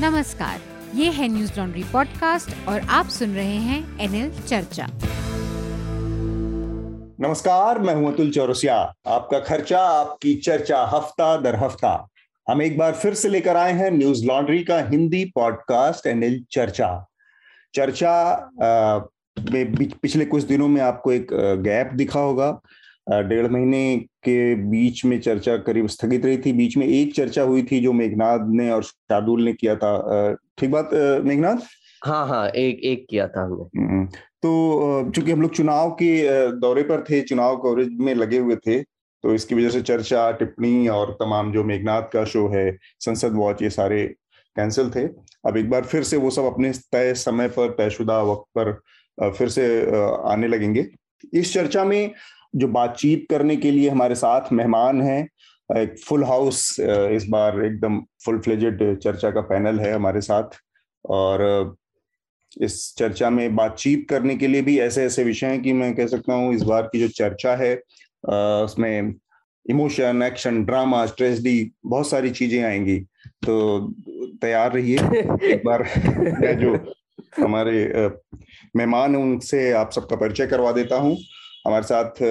नमस्कार, ये है न्यूज़ लॉन्ड्री पॉडकास्ट और आप सुन रहे हैं एनएल चर्चा। नमस्कार, मैं हूँ अतुल चौरसिया। आपका खर्चा, आपकी चर्चा, हफ़्ता दर हफ़्ता। हम एक बार फिर से लेकर आए हैं न्यूज़ लॉन्ड्री का हिंदी पॉडकास्ट एनएल चर्चा। चर्चा में पिछले कुछ दिनों में आपको एक गैप दिखा होगा। डेढ़ महीने के बीच में चर्चा करीब स्थगित रही थी। बीच में एक चर्चा हुई थी जो मेघनाथ ने और शार्दुल ने किया था। ठीक बात मेघनाथ हाँ हाँ एक एक किया था हमने। हम्म, तो चूँकि हम लोग चुनाव के दौरे पर थे चुनाव कवरेज में लगे हुए थे तो इसकी वजह से चर्चा टिप्पणी और तमाम जो मेघनाथ का शो है संसद वॉच ये सारे कैंसिल थे। अब एक बार फिर से वो सब अपने तय समय पर तयशुदा वक्त पर फिर से आने लगेंगे। इस चर्चा में जो बातचीत करने के लिए हमारे साथ मेहमान हैं एक फुल हाउस इस बार एकदम फुल फ्लेजेड चर्चा का पैनल है हमारे साथ। और इस चर्चा में बातचीत करने के लिए भी ऐसे ऐसे विषय हैं कि मैं कह सकता हूँ इस बार की जो चर्चा है उसमें इमोशन एक्शन ड्रामा स्ट्रेसडी बहुत सारी चीज़ें आएँगी। तो तैयार रहिए एक बार मैं जो हमारे मेहमान उनसे आप सबका परिचय करवा देता हूँ। हमारे साथ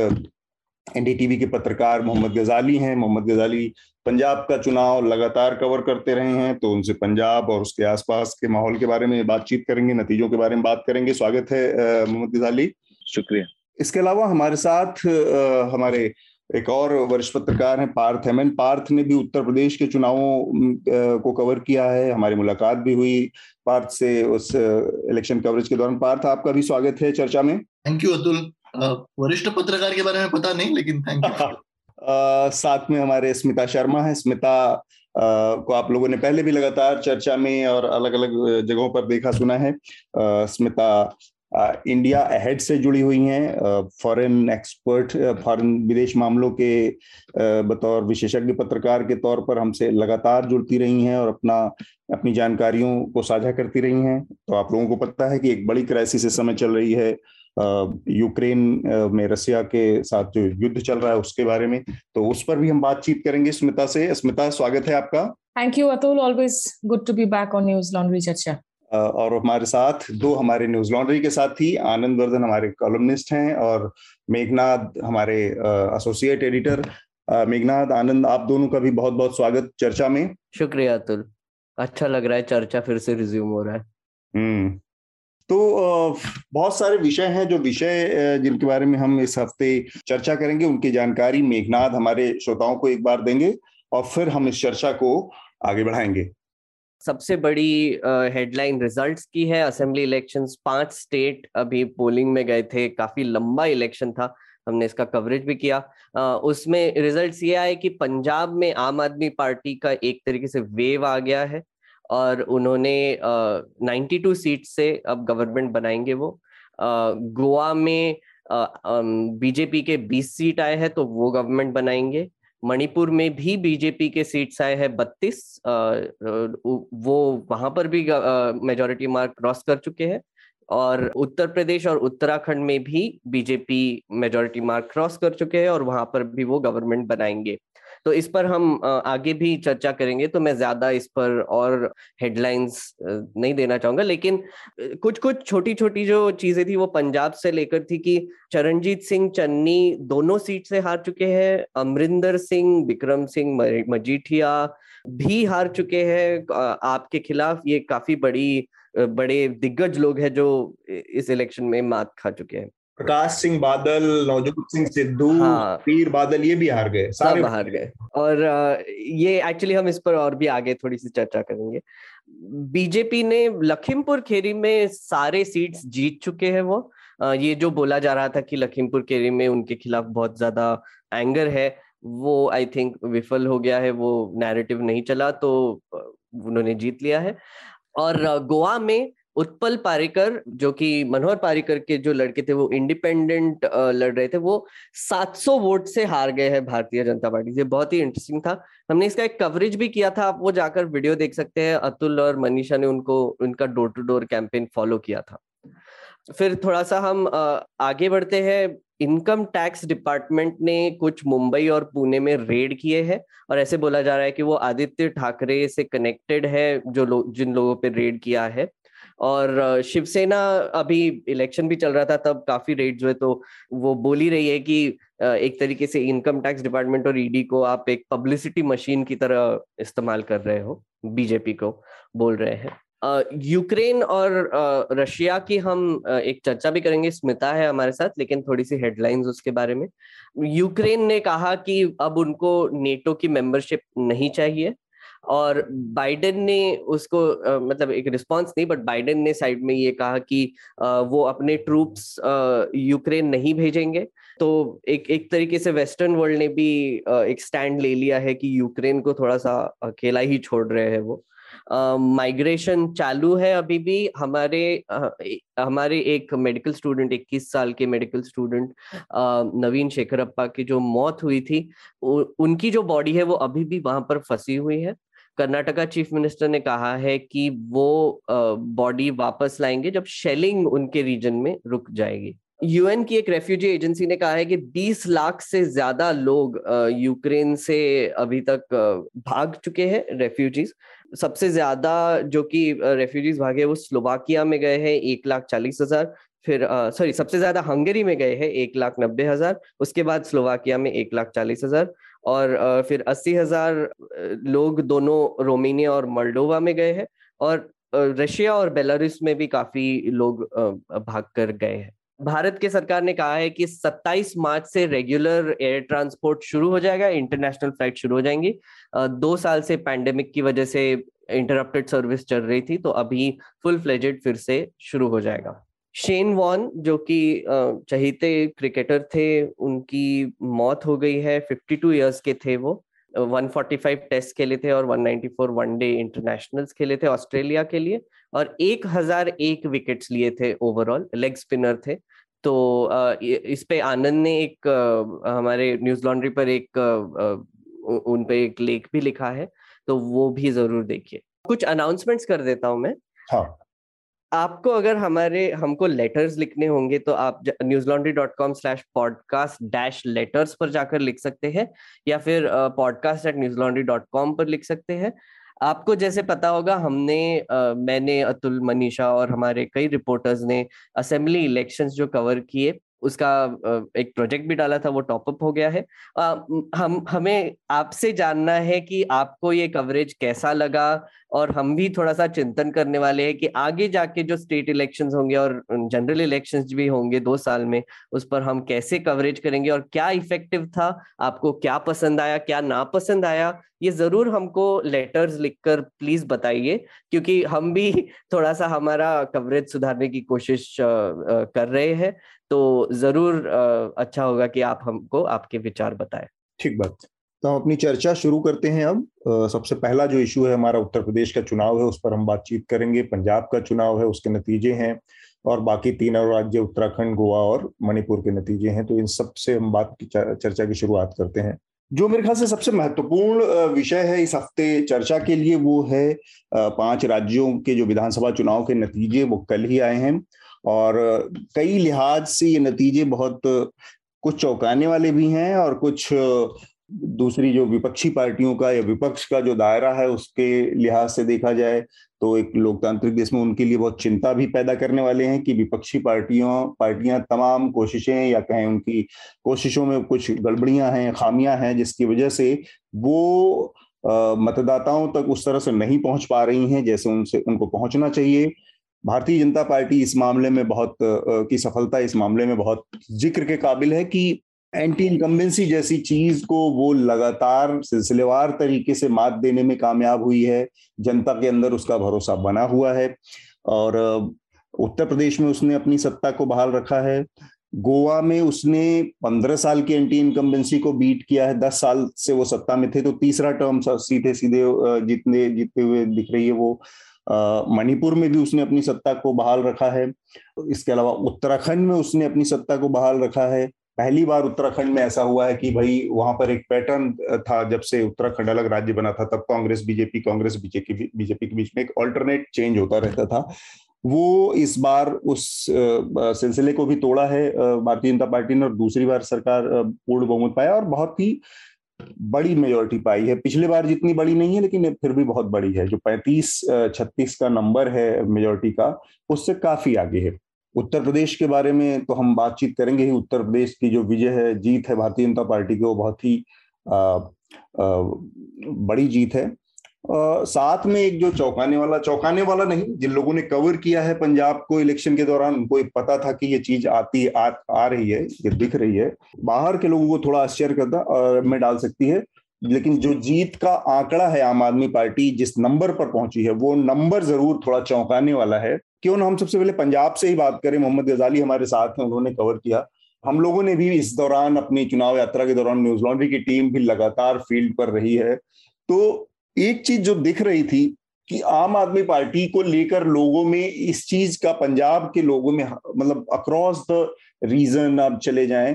एनडीटीवी के पत्रकार मोहम्मद गजाली हैं। मोहम्मद गजाली पंजाब का चुनाव लगातार कवर करते रहे हैं तो उनसे पंजाब और उसके आसपास के माहौल के बारे में बातचीत करेंगे नतीजों के बारे में बात करेंगे। स्वागत है मोहम्मद गजाली। शुक्रिया। इसके अलावा हमारे साथ हमारे एक और वरिष्ठ पत्रकार हैं पार्थ हेमन पार्थ ने भी उत्तर प्रदेश के चुनावों को कवर किया है। हमारी मुलाकात भी हुई पार्थ से उस इलेक्शन कवरेज के दौरान। पार्थ आपका भी स्वागत है चर्चा में। थैंक यू अतुल वरिष्ठ पत्रकार के बारे में पता नहीं, लेकिन थैंक यू साथ में हमारे स्मिता शर्मा है। स्मिता को आप लोगों ने पहले भी लगातार चर्चा में और अलग अलग जगहों पर देखा, सुना है। स्मिता इंडिया अहेड से जुड़ी हुई हैं। फॉरेन एक्सपर्ट फॉरेन विदेश मामलों के बतौर विशेषज्ञ पत्रकार के तौर पर हमसे लगातार जुड़ती रही हैं और अपना, अपनी जानकारियों को साझा करती रही हैं। तो आप लोगों को पता है कि एक बड़ी क्राइसिस इस समय चल रही है। यूक्रेन में रसिया के साथ जो युद्ध चल रहा है उसके बारे में तो उस पर भी हम बातचीत करेंगे स्मिता से। स्मिता स्वागत है आपका। Thank you Atul always good to be back on Newslaundry चर्चा और हमारे साथ दो हमारे न्यूज़ लॉन्ड्री के साथ ही आनंद वर्धन हमारे कॉलमनिस्ट हैं और मेघनाथ हमारे एसोसिएट एडिटर मेघनाथ आनंद आप दोनों का भी बहुत बहुत स्वागत चर्चा में। शुक्रिया अतुल। अच्छा लग रहा है चर्चा फिर से रिज्यूम हो रहा है। हम्म। तो बहुत सारे विषय हैं जो विषय जिनके बारे में हम इस हफ़्ते चर्चा करेंगे। उनकी जानकारी मेघनाथ हमारे श्रोताओं को एक बार देंगे और फिर हम इस चर्चा को आगे बढ़ाएँगे। सबसे बड़ी हेडलाइन रिजल्ट्स की है। असेंबली इलेक्शंस पाँच स्टेट अभी पोलिंग में गए थे। काफ़ी लंबा इलेक्शन था। हमने इसका कवरेज भी किया। आ, उसमें रिजल्ट्स ये आए कि पंजाब में आम आदमी पार्टी का एक तरीके से वेव आ गया है। और उन्होंने नाइन्टी टू सीट से अब गवर्नमेंट बनाएँगे वो। गोवा में बीजेपी के 20 सीट आए हैं तो वो गवर्नमेंट बनाएँगे। मणिपुर में भी बीजेपी के सीट्स आए हैं बत्तीस। वो वहाँ पर भी मेजोरिटी मार्क क्रॉस कर चुके हैं। और उत्तर प्रदेश और उत्तराखंड में भी बीजेपी मेजोरिटी मार्क क्रॉस कर चुके हैं और वहाँ पर भी वो गवर्नमेंट बनाएँगे। तो इस पर हम आगे भी चर्चा करेंगे तो मैं ज़्यादा इस पर और हेडलाइंस नहीं देना चाहूँगा। लेकिन कुछ कुछ छोटी छोटी जो चीज़ें थी, वो पंजाब से लेकर थी कि चरणजीत सिंह चन्नी दोनों सीट से हार चुके हैं, अमरिंदर सिंह, विक्रम सिंह मजीठिया भी हार चुके हैं। आपके खिलाफ ये काफ़ी बड़ी बड़े दिग्गज लोग हैं जो इस इलेक्शन में मात खा चुके हैं। प्रकाश सिंह बादल नवजोत सिंह सिद्धू हाँ, पीर बादल ये भी हार गए। सारे हार गए। और ये एक्चुअली हम इस पर और भी आगे थोड़ी सी चर्चा करेंगे। बीजेपी ने लखीमपुर खेरी में सारे सीट्स जीत चुके हैं वो। ये जो बोला जा रहा था कि लखीमपुर खेरी में उनके खिलाफ बहुत ज़्यादा एंगर है वो आई थिंक विफल हो गया है वो नैरेटिव नहीं चला तो उन्होंने जीत लिया है। और गोवा में उत्पल पारिकर, जो कि मनोहर पारिकर के जो लड़के थे, वो इंडिपेंडेंट लड़ रहे थे, वो 700 वोट से हार गए हैं भारतीय जनता पार्टी से। बहुत ही इंटरेस्टिंग था। हमने इसका एक कवरेज भी किया था, आप वो जाकर वीडियो देख सकते हैं। अतुल और मनीषा ने उनको, उनका door to door campaign follow किया था। फिर थोड़ा सा हम आगे बढ़ते हैं। इनकम टैक्स डिपार्टमेंट ने कुछ मुंबई और पुणे में रेड किए हैं और ऐसे बोला जा रहा है कि वो आदित्य ठाकरे से कनेक्टेड है, जो लोग जिन लोगों पे रेड किया है। और शिवसेना अभी इलेक्शन भी चल रहा था, तब काफ़ी रेड्स हुए तो वो बोल ही रही है कि एक तरीके से इनकम टैक्स डिपार्टमेंट और ईडी को आप एक पब्लिसिटी मशीन की तरह इस्तेमाल कर रहे हो बीजेपी को बोल रहे हैं। यूक्रेन और रशिया की हम एक चर्चा भी करेंगे, स्मिता है हमारे साथ, लेकिन थोड़ी सी हेडलाइंस उसके बारे में। यूक्रेन ने कहा कि अब उनको नेटो की मेंबरशिप नहीं चाहिए और बाइडेन ने उसको आ, मतलब एक रिस्पांस नहीं बट बाइडेन ने साइड में ये कहा कि आ, वो अपने ट्रूप्स यूक्रेन नहीं भेजेंगे। तो एक एक तरीके से वेस्टर्न वर्ल्ड ने भी एक स्टैंड ले लिया है कि यूक्रेन को थोड़ा सा अकेला ही छोड़ रहे हैं वो। माइग्रेशन uh, चालू है अभी भी। हमारे uh, हमारे एक मेडिकल स्टूडेंट 21 साल के medical student uh, Naveen Shekharappa की जो मौत हुई थी उ, उनकी जो बॉडी है वो अभी भी वहाँ पर फंसी हुई है। कर्नाटका चीफ मिनिस्टर ने कहा है कि वो बॉडी वापस लाएँगे जब शेलिंग उनके रीजन में रुक जाएगी। यूएन की एक रेफ्यूजी एजेंसी ने कहा है कि 20 लाख से ज़्यादा लोग यूक्रेन से अभी तक भाग चुके हैं रेफ्यूजीज। सबसे ज़्यादा जो कि रेफ्यूजीज भागे वो स्लोवाकिया में गए हैं, एक लाख चालीस हज़ार। फिर सॉरी, सबसे ज़्यादा हंगरी में गए हैं, एक लाख नब्बे हज़ार। उसके बाद स्लोवाकिया में एक लाख चालीस हज़ार। और फिर अस्सी हज़ार लोग दोनों रोमेनिया और मल्डोवा में गए हैं और रशिया और बेलारूस में भी काफ़ी लोग भाग कर गए हैं। भारत के सरकार ने कहा है कि 27 मार्च से रेगुलर एयर ट्रांसपोर्ट शुरू हो जाएगा, इंटरनेशनल फ़्लाइट शुरू हो जाएँगी। दो साल से पैंडेमिक की वजह से इंटरप्टेड सर्विस चल रही थी तो अभी फुल फ्लेजेड फिर से शुरू हो जाएगा। शेन वॉन, जो कि चहीते क्रिकेटर थे, उनकी मौत हो गई है 52 इयर्स के थे वो। 145 टेस्ट खेले थे और 194 वनडे इंटरनेशनल्स खेले थे ऑस्ट्रेलिया के लिए और 1001 विकेट्स लिए थे ओवरऑल लेग स्पिनर थे। तो इस पे आनंद ने एक हमारे न्यूज़ लॉन्ड्री पर एक उन पे एक लेख भी लिखा है तो वो भी ज़रूर देखिए। कुछ अनाउंसमेंट्स कर देता हूँ मैं। हाँ। आपको अगर हमारे हमको लेटर्स लिखने होंगे तो आप Newslaundry dot com slash podcast dash letters पर जाकर लिख सकते हैं या फिर podcast at Newslaundry dot com पर लिख सकते हैं। आपको जैसे पता होगा हमने आ, मैंने अतुल मनीषा और हमारे कई रिपोर्टर्स ने असेंबली इलेक्शंस जो कवर किए उसका एक प्रोजेक्ट भी डाला था वो टॉपअप हो गया है। हम हमें आपसे जानना है कि आपको ये कवरेज कैसा लगा और हम भी थोड़ा सा चिंतन करने वाले हैं कि आगे जाके जो स्टेट इलेक्शन होंगे और जनरल इलेक्शन भी होंगे दो साल में, उस पर हम कैसे कवरेज करेंगे और क्या इफ़ेक्टिव था, आपको क्या पसंद आया, क्या ना पसंद आया, ये ज़रूर हमको लेटर्स लिखकर प्लीज़ बताइए, क्योंकि हम भी थोड़ा सा हमारा कवरेज सुधारने की कोशिश कर रहे हैं तो ज़रूर अच्छा होगा कि आप हमको आपके विचार बताएँ। ठीक बात। तो हम अपनी चर्चा शुरू करते हैं अब। सबसे पहला जो इशू है हमारा उत्तर प्रदेश का चुनाव है, उस पर हम बातचीत करेंगे। पंजाब का चुनाव है, उसके नतीजे हैं और बाकी तीन और राज्य, उत्तराखंड, गोवा और मणिपुर के नतीजे हैं। तो इन सबसे हम बात की चर्चा की शुरुआत करते हैं। जो मेरे ख्याल से सबसे महत्वपूर्ण विषय है इस हफ़्ते चर्चा के लिए वो है पाँच राज्यों के जो विधानसभा चुनाव के नतीजे, वो कल ही आए हैं। और कई लिहाज से ये नतीजे बहुत कुछ चौंकाने वाले भी हैं और कुछ दूसरी जो विपक्षी पार्टियों का या विपक्ष का जो दायरा है उसके लिहाज से देखा जाए तो एक लोकतांत्रिक देश में उनके लिए बहुत चिंता भी पैदा करने वाले हैं कि विपक्षी पार्टियों, पार्टियाँ तमाम कोशिशें या कहें उनकी कोशिशों में कुछ गड़बड़ियाँ हैं, खामियाँ हैं, जिसकी वजह से वो मतदाताओं तक उस तरह से नहीं पहुँच पा रही हैं जैसे उनसे, उनको पहुँचना चाहिए। भारतीय जनता पार्टी इस मामले में बहुत की सफलता इस मामले में बहुत ज़िक्र के काबिल है कि एंटी इनकम्बेंसी जैसी चीज़ को वो लगातार सिलसिलेवार तरीके से मात देने में कामयाब हुई है। जनता के अंदर उसका भरोसा बना हुआ है और उत्तर प्रदेश में उसने अपनी सत्ता को बहाल रखा है। गोवा में उसने पंद्रह साल की एंटी इनकम्बेंसी को बीट किया है। दस साल से वो सत्ता में थे तो तीसरा टर्म सीधे सीधे जीतने, जीतते हुए दिख रही है वो। मणिपुर में भी उसने अपनी सत्ता को बहाल रखा है। इसके अलावा उत्तराखंड में उसने अपनी सत्ता को बहाल रखा है। पहली बार उत्तराखंड में ऐसा हुआ है कि भाई वहाँ पर एक पैटर्न था जब से उत्तराखंड अलग राज्य बना था, तब Congress, BJP Congress, BJP BJP के बीच में एक ऑल्टरनेट चेंज होता रहता था। वो इस बार उस सिलसिले को भी तोड़ा है भारतीय जनता पार्टी ने और दूसरी बार सरकार पूर्ण बहुमत पाया और बहुत ही बड़ी मेजोरिटी पाई है। पिछले बार जितनी बड़ी नहीं है, लेकिन फिर भी बहुत बड़ी है, जो 35 36 का नंबर है मेजोरिटी का, उससे काफ़ी आगे है। उत्तर प्रदेश के बारे में तो हम बातचीत करेंगे ही। उत्तर प्रदेश की जो विजय है जीत है भारतीय जनता पार्टी की वो बहुत ही आ, आ, बड़ी जीत है। आ, साथ में एक जो चौंकाने वाला चौंकाने वाला नहीं जिन लोगों ने कवर किया है पंजाब को इलेक्शन के दौरान उनको पता था कि ये चीज़ आती आ, आ रही है ये दिख रही है। बाहर के लोगों को थोड़ा आश्चर्य करता में डाल सकती है। लेकिन जो जीत का आंकड़ा है आम आदमी पार्टी जिस नंबर पर पहुँची है, वो नंबर ज़रूर थोड़ा चौंकाने वाला है। क्यों ना हम सबसे पहले पंजाब से ही बात करें, मोहम्मद गजाली हमारे साथ हैं, उन्होंने कवर किया। हम लोगों ने भी इस दौरान अपनी चुनाव यात्रा के दौरान न्यूज़ लॉन्ड्री की टीम भी लगातार फ़ील्ड पर रही है। तो एक चीज़ जो दिख रही थी कि आम आदमी पार्टी को लेकर लोगों में, इस चीज़ का पंजाब के लोगों में मतलब अक्रॉस द रीजन आप चले जाएँ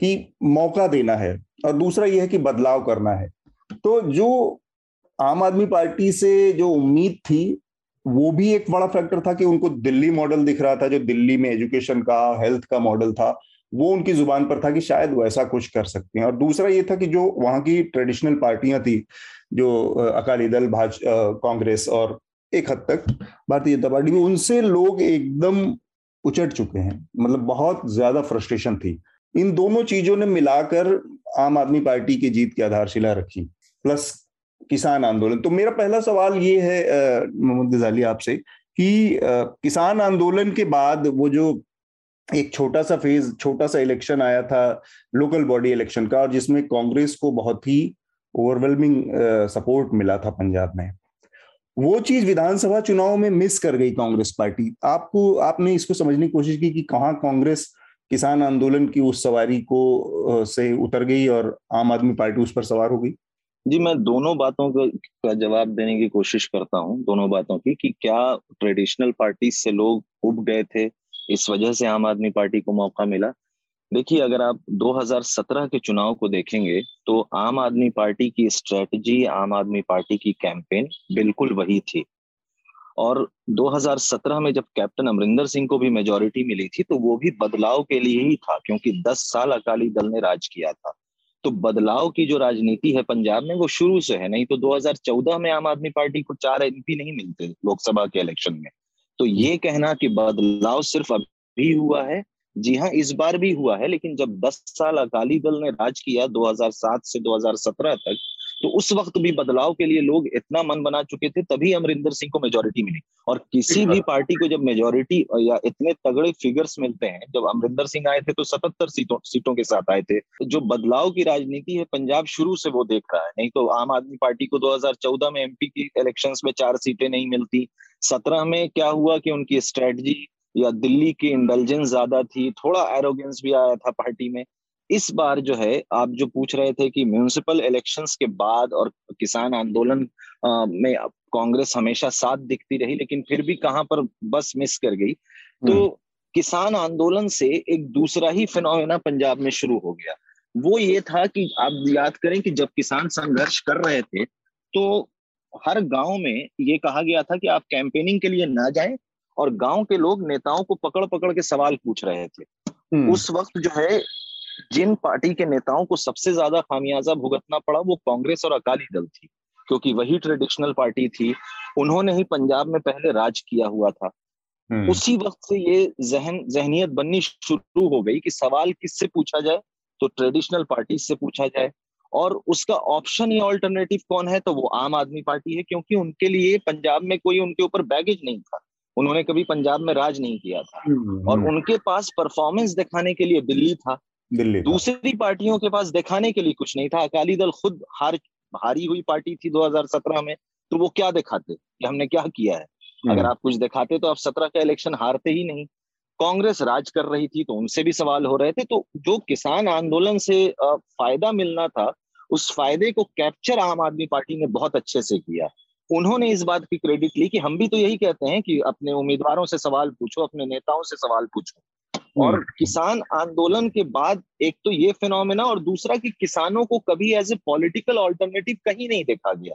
कि मौका देना है और दूसरा यह है कि बदलाव करना है। तो जो आम आदमी पार्टी से जो उम्मीद थी, वो भी एक बड़ा फैक्टर था कि उनको दिल्ली मॉडल दिख रहा था, जो दिल्ली में एजुकेशन का हेल्थ का मॉडल था, वो उनकी ज़ुबान पर था कि शायद वैसा कुछ कर सकते हैं। और दूसरा ये था कि जो वहाँ की ट्रेडिशनल पार्टियाँ थी, जो अकाली दल, भाज कांग्रेस और एक हद तक भारतीय जनता पार्टी उनसे लोग एकदम उचट चुके हैं। मतलब बहुत ज़्यादा फ्रस्ट्रेशन थी। इन दोनों चीज़ों ने मिलाकर आम आदमी पार्टी की जीत की आधारशिला रखी प्लस किसान आंदोलन। तो मेरा पहला सवाल ये है मोहम्मद गजाली आपसे कि किसान आंदोलन के बाद वो जो एक छोटा सा फ़ेज़ छोटा सा इलेक्शन आया था लोकल बॉडी इलेक्शन का, और जिसमें कांग्रेस को बहुत ही ओवरवेलमिंग सपोर्ट मिला था पंजाब में, वो चीज़ विधानसभा चुनाव में मिस कर गई कांग्रेस पार्टी। आपको, आपने इसको समझने की कोशिश की कि कहाँ कांग्रेस किसान आंदोलन की उस सवारी को से उतर गई और आम आदमी पार्टी उस पर सवार हो गई। जी, मैं दोनों बातों का जवाब देने की कोशिश करता हूँ, दोनों बातों की, कि क्या ट्रेडिशनल पार्टी से लोग उब गए थे, इस वजह से आम आदमी पार्टी को मौका मिला। देखिए, अगर आप 2017 के चुनाव को देखेंगे तो आम आदमी पार्टी की स्ट्रेटजी, आम आदमी पार्टी की कैंपेन बिल्कुल वही थी। और 2017 में जब कैप्टन अमरिंदर सिंह को भी मेजोरिटी मिली थी तो वो भी बदलाव के लिए ही था, क्योंकि 10 साल अकाली दल ने राज किया था। तो बदलाव की जो राजनीति है पंजाब में, वो शुरू से है, नहीं तो 2014 में आम आदमी पार्टी को चार एमपी नहीं मिलते लोकसभा के इलेक्शन में। तो ये कहना कि बदलाव सिर्फ़ अभी हुआ है, जी हाँ इस बार भी हुआ है, लेकिन जब 10 साल अकाली दल ने राज किया 2007 से 2017 तक तो उस वक्त भी बदलाव के लिए लोग इतना मन बना चुके थे तभी अमरिंदर सिंह को मेजोरिटी मिली। और किसी भी पार्टी को जब मेजोरिटी या इतने तगड़े फिगर्स मिलते हैं जब अमरिंदर सिंह आए थे तो सतहत्तर सीटों सीटों के साथ आए थे। जो बदलाव की राजनीति है पंजाब शुरू से वो देख रहा है। नहीं तो आम आदमी पार्टी को 2014 में एमपी की इलेक्शंस में चार सीटें नहीं मिलती। सत्रह में क्या हुआ कि उनकी स्ट्रेटजी या दिल्ली की इंटेलिजेंस ज़्यादा थी थोड़ा एरोगेंस भी आया था पार्टी में। इस बार जो है आप जो पूछ रहे थे कि म्यूनिसिपल इलेक्शंस के बाद और किसान आंदोलन में कांग्रेस हमेशा साथ दिखती रही लेकिन फिर भी कहाँ पर बस मिस कर गई तो हम्म। किसान आंदोलन से एक दूसरा ही फिनोमेना पंजाब में शुरू हो गया वो ये था कि आप याद करें कि जब किसान संघर्ष कर रहे थे तो हर गाँव में ये कहा गया था कि आप कैंपेनिंग के लिए ना जाएँ और गाँव के लोग नेताओं को पकड़ पकड़ के सवाल पूछ रहे थे हम्म। उस वक्त जो है जिन पार्टी के नेताओं को सबसे ज़्यादा खामियाजा भुगतना पड़ा वो कांग्रेस और अकाली दल थी क्योंकि वही ट्रेडिशनल पार्टी थी उन्होंने ही पंजाब में पहले राज किया हुआ था। हम्म। उसी वक्त से ये जहन जहनीत बननी शुरू हो गई कि सवाल किससे पूछा जाए तो ट्रेडिशनल पार्टी से पूछा जाए। और उसका ऑप्शन या ऑल्टरनेटिव कौन है तो वो आम आदमी पार्टी है क्योंकि उनके लिए पंजाब में कोई उनके ऊपर बैगेज नहीं था। उन्होंने कभी पंजाब में राज नहीं किया था। हम्म, और। उनके पास परफॉर्मेंस दिखाने के लिए दिल्ली था। दिल्ली दूसरी पार्टियों के पास दिखाने के लिए कुछ नहीं था। अकाली दल खुद हार हारी हुई पार्टी थी 2017 में तो वो क्या दिखाते कि हमने क्या किया है? हम्म। अगर आप कुछ दिखाते तो आप सत्रह का इलेक्शन हारते ही नहीं। कांग्रेस राज कर रही थी तो उनसे भी सवाल हो रहे थे। तो जो किसान आंदोलन से फ़ायदा मिलना था उस फ़ायदे को कैप्चर आम आदमी पार्टी ने बहुत अच्छे से किया। उन्होंने इस बात की क्रेडिट ली कि हम भी तो यही कहते हैं कि अपने उम्मीदवारों से सवाल पूछो अपने नेताओं से सवाल पूछो। और हम्म। किसान आंदोलन के बाद एक तो ये फिनोमेना और दूसरा कि किसानों को कभी एज ए पॉलिटिकल ऑल्टरनेटिव कहीं नहीं देखा गया।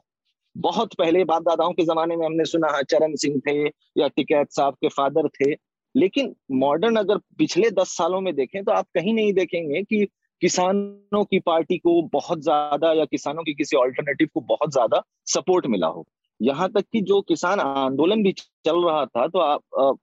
बहुत पहले बाप दादाओं के जमाने में हमने सुना है चरण सिंह थे या टिकैत साहब के फादर थे। लेकिन मॉडर्न अगर पिछले दस सालों में देखें तो आप कहीं नहीं देखेंगे कि किसानों की पार्टी को बहुत ज़्यादा या किसानों की किसी ऑल्टरनेटिव को बहुत ज़्यादा सपोर्ट मिला हो। यहाँ तक कि जो किसान आंदोलन भी चल रहा था तो आप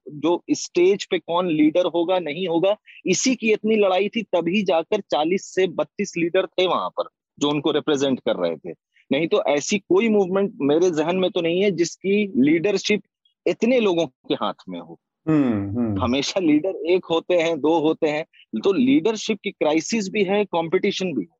जो स्टेज पे कौन लीडर होगा नहीं होगा इसी की इतनी लड़ाई थी तभी जाकर 40 से 32 लीडर थे वहाँ पर जो उनको रिप्रेजेंट कर रहे थे। नहीं तो ऐसी कोई मूवमेंट मेरे जहन में तो नहीं है जिसकी लीडरशिप इतने लोगों के हाथ में हो। हम्म, हम्म। हमेशा लीडर एक होते हैं दो होते हैं तो लीडरशिप की क्राइसिस भी है कंपटीशन भी है।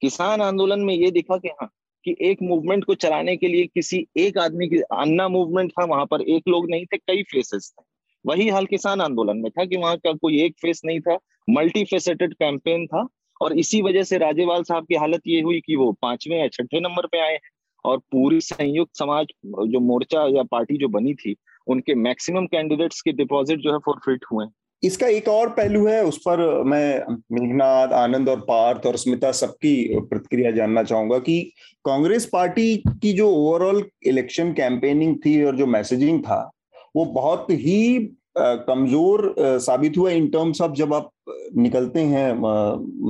किसान आंदोलन में ये दिखा कि हाँ कि एक मूवमेंट को चलाने के लिए किसी एक आदमी की अन्ना मूवमेंट था, वहाँ पर एक लोग नहीं थे, कई फेसेस थे। वही हाल किसान आंदोलन में था कि वहाँ का कोई एक फेस नहीं था मल्टी फेसेटेड कैंपेन था और इसी वजह से राजेवाल साहब की हालत ये हुई कि वो पाँचवें या छठे नंबर पे आए हैं और पूरी संयुक्त समाज, जो मोर्चा या पार्टी जो बनी थी, उनके मैक्सिमम कैंडिडेट्स के डिपॉजिट जो है फॉरफिट हुए। इसका एक और पहलू है, उस पर मैं मेघनाथ आनंद और पार्थ और स्मिता सबकी प्रतिक्रिया जानना चाहूँगा कि कांग्रेस पार्टी की जो ओवरऑल इलेक्शन कैंपेनिंग थी और जो मैसेजिंग था, वो बहुत ही कमज़ोर साबित हुआ इन टर्म्स ऑफ़ जब आप निकलते हैं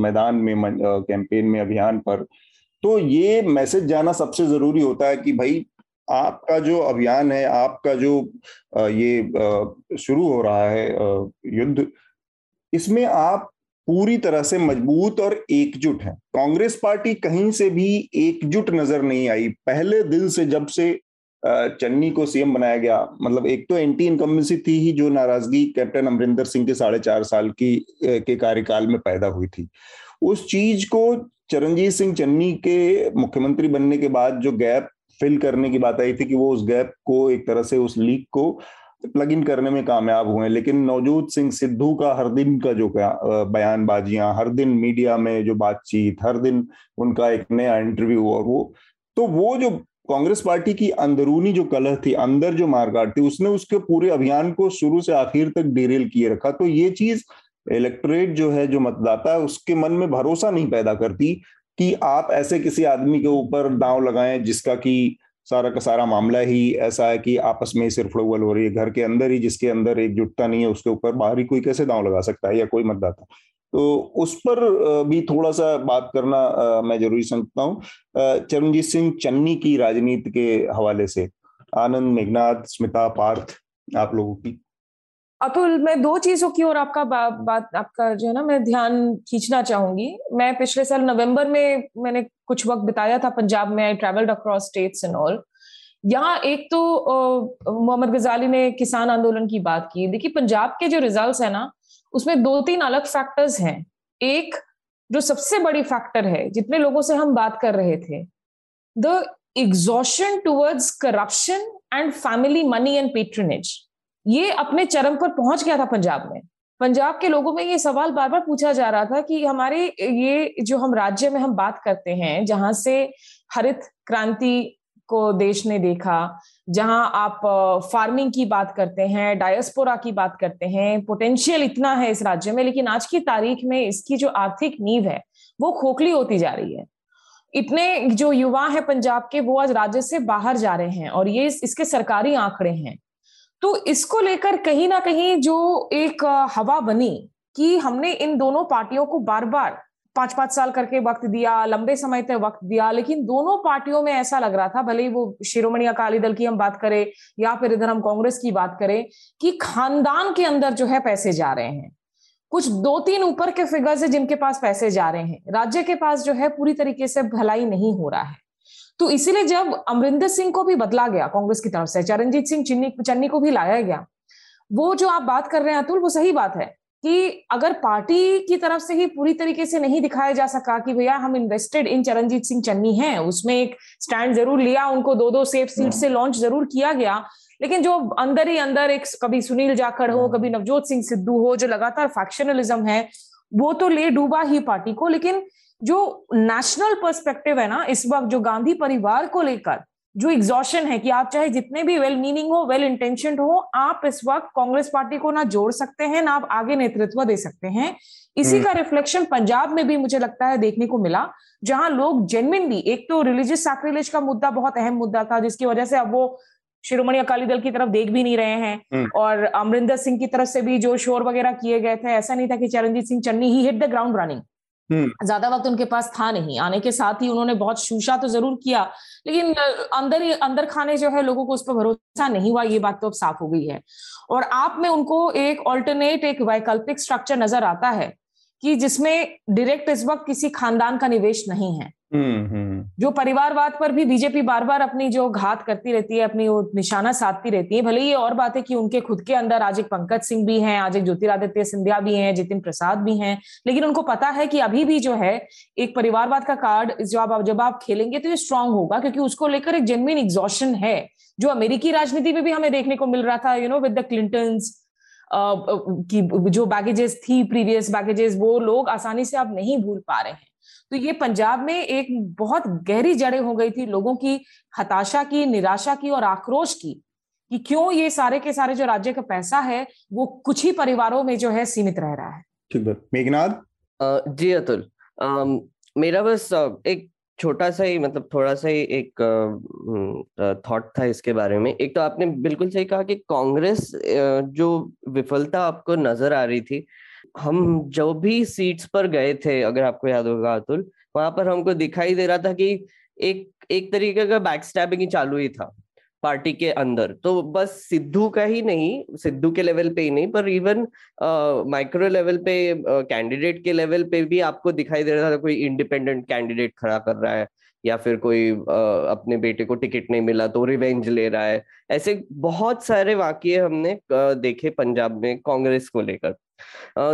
मैदान में कैंपेन में, अभियान पर तो ये मैसेज जाना सबसे ज़रूरी होता है कि भाई आपका जो अभियान है, आपका जो ये शुरू हो रहा है युद्ध, इसमें आप पूरी तरह से मज़बूत और एकजुट हैं। कांग्रेस पार्टी कहीं से भी एकजुट नज़र नहीं आई। पहले दिन से जब से चन्नी को सीएम बनाया गया मतलब एक तो एंटी इनकम्बेंसी थी ही, जो नाराज़गी कैप्टन अमरिंदर सिंह के साढ़े चार साल की के कार्यकाल में पैदा हुई थी। उस चीज़ को चरणजीत सिंह चन्नी के मुख्यमंत्री बनने के बाद जो गैप फिल करने की बात आई थी कि वो उस गैप को एक तरह से उस लीक को प्लग इन करने में कामयाब हुए लेकिन नवजोत सिंह सिद्धू का हर दिन का जो बयानबाजियाँ, हर दिन मीडिया में जो बातचीत, हर दिन उनका एक नया इंटरव्यू और वो तो वो जो कांग्रेस पार्टी की अंदरूनी जो कलह थी, अंदर जो मारकाट थी, उसने उसके पूरे अभियान को शुरू से आखिर तक डिरेल किए रखा। तो ये चीज़ इलेक्टोरेट जो है, जो मतदाता है, उसके मन में भरोसा नहीं पैदा करती। कि आप ऐसे किसी आदमी के ऊपर दांव लगाएँ जिसका कि सारा का सारा मामला ही ऐसा है कि आपस में ही सिर्फ़ उड़वल हो रही है, घर के अंदर ही जिसके अंदर एकजुटता नहीं है, उसके ऊपर बाहर कोई कैसे दांव लगा सकता है या कोई मतदाता? तो उस पर भी थोड़ा सा बात करना मैं ज़रूरी समझता हूँ। चरणजीत सिंह चन्नी की राजनीति के हवाले से आनंद मेघनाथ स्मिता पार्थ, आप लोगों की। अतुल मैं दो चीज़ों की ओर आपका बा, बात आपका जो है ना मैं ध्यान खींचना चाहूँगी। मैं पिछले साल नवंबर में मैंने कुछ वक्त बिताया था पंजाब में I travelled across states and all यहाँ एक तो मोहम्मद गजाली ने किसान आंदोलन की बात की। देखिए पंजाब के जो रिजल्ट्स है ना उसमें दो तीन अलग फैक्टर्स हैं। एक जो सबसे बड़ी फैक्टर है जितने लोगों से हम बात कर रहे थे the exhaustion towards corruption and family money and patronage ये अपने चरम पर पहुँच गया था पंजाब में। पंजाब के लोगों में ये सवाल बार बार पूछा जा रहा था कि हमारे ये जो हम राज्य में हम बात करते हैं, जहाँ से हरित क्रांति को देश ने देखा, जहाँ आप फ़ार्मिंग की बात करते हैं डायस्पोरा की बात करते हैं पोटेंशियल इतना है इस राज्य में, लेकिन आज की तारीख में इसकी जो आर्थिक नींव है, वो खोखली होती जा रही है। इतने जो युवा है पंजाब के, वो आज राज्य से बाहर जा रहे हैं और ये इसके सरकारी आंकड़े हैं। तो इसको लेकर कहीं ना कहीं जो एक हवा बनी कि हमने इन दोनों पार्टियों को बार बार पाँच पाँच साल करके वक्त दिया, लंबे समय तक वक्त दिया, लेकिन दोनों पार्टियों में ऐसा लग रहा था, भले ही वो शिरोमणि अकाली दल की हम बात करें या फिर इधर हम कांग्रेस की बात करें, कि खानदान के अंदर जो है पैसे जा रहे हैं। कुछ दो तीन ऊपर के फिगर्स है जिनके पास पैसे जा रहे हैं। राज्य के पास जो है पूरी तरीके से भलाई नहीं हो रहा है। तो इसीलिए जब अमरिंदर सिंह को भी बदला गया कांग्रेस की तरफ़ से चरणजीत सिंह चन्नी चन्नी को भी लाया गया वो जो आप बात कर रहे हैं अतुल वो सही बात है कि अगर पार्टी की तरफ़ से ही पूरी तरीके से नहीं दिखाया जा सका कि भैया हम इन्वेस्टेड इन चरणजीत सिंह चन्नी हैं उसमें एक स्टैंड ज़रूर लिया उनको दो दो सेफ़ सीट से लॉन्च ज़रूर किया गया लेकिन जो अंदर ही अंदर एक कभी सुनील जाखड़ हो कभी नवजोत सिंह सिद्धू हो जो लगातार फैक्शनलिज्म है वो तो ले डूबा ही पार्टी को लेकिन जो नेशनल पर्सपेक्टिव है ना इस वक्त जो गांधी परिवार को लेकर जो एग्जॉशन है कि आप चाहे जितने भी वेल मीनिंग हो वेल इंटेंशन हो आप इस वक्त कांग्रेस पार्टी को ना जोड़ सकते हैं ना आप आगे नेतृत्व दे सकते हैं। इसी का रिफ्लेक्शन पंजाब में भी मुझे लगता है देखने को मिला जहाँ लोग जेनविनली एक तो रिलीजियस सैक्रिलेज का मुद्दा बहुत अहम मुद्दा था जिसकी वजह से अब वो शिरोमणि अकाली दल की तरफ़ देख भी नहीं रहे हैं और अमरिंदर सिंह की तरफ़ से भी जो शोर वगैरह किए गए थे ऐसा नहीं था कि चरणजीत सिंह चन्नी ही हिट द ग्राउंड रनिंग ज़्यादा वक्त उनके पास था नहीं। आने के साथ ही उन्होंने बहुत शूशा तो ज़रूर किया लेकिन अंदर ही अंदर खाने जो है लोगों को उस पर भरोसा नहीं हुआ ये बात तो अब साफ़ हो गई है। और आप में उनको एक ऑल्टरनेट एक वैकल्पिक स्ट्रक्चर नज़र आता है कि जिसमें डायरेक्ट इस वक्त किसी खानदान का निवेश नहीं है। हम्म, हम्म। जो परिवारवाद पर भी बीजेपी बार बार अपनी जो घात करती रहती है, अपनी वो निशाना साधती रहती है, भले ये और बात है कि उनके खुद के अंदर आज एक पंकज सिंह भी हैं, आज एक ज्योतिरादित्य सिंधिया भी हैं, जितिन प्रसाद भी हैं, लेकिन उनको पता है कि अभी भी जो है, एक परिवारवाद का कार्ड, जो आप, जब आप खेलेंगे तो ये स्ट्रांग होगा, क्योंकि उसको लेकर एक जेनविन एग्जॉशन है, जो अमेरिकी राजनीति में भी हमें देखने को मिल रहा था you know with the Clintons की जो बैगेजेस थी प्रीवियस बैगेजेस वो लोग आसानी से आप नहीं भूल पा रहे हैं। तो ये पंजाब में एक बहुत गहरी जड़ें हो गई थी लोगों की हताशा की निराशा की और आक्रोश की कि क्यों ये सारे के सारे जो राज्य का पैसा है वो कुछ ही परिवारों में जो है सीमित रह रहा है। ठीक मेघनाथ जी अतुल मेरा बस एक छोटा सा ही मतलब थोड़ा सा ही एक थॉट था इसके बारे में। एक तो आपने बिल्कुल सही कहा कि कांग्रेस जो विफलता आपको नज़र आ रही थी हम जो भी सीट्स पर गए थे, अगर आपको याद होगा अतुल, वहाँ पर हमको दिखाई दे रहा था कि एक एक तरीके का बैक स्टैबिंग ही चालू ही था पार्टी के अंदर। तो बस सिद्धू का ही नहीं, सिद्धू के लेवल पे ही नहीं, पर इवन माइक्रो लेवल पे कैंडिडेट के लेवल पे भी आपको दिखाई दे रहा था कोई इंडिपेंडेंट कैंडिडेट खड़ा कर रहा है। या फिर कोई अपने बेटे को टिकट नहीं मिला तो रिवेंज ले रहा है। ऐसे बहुत सारे वाक्य हमने देखे पंजाब में कांग्रेस को लेकर।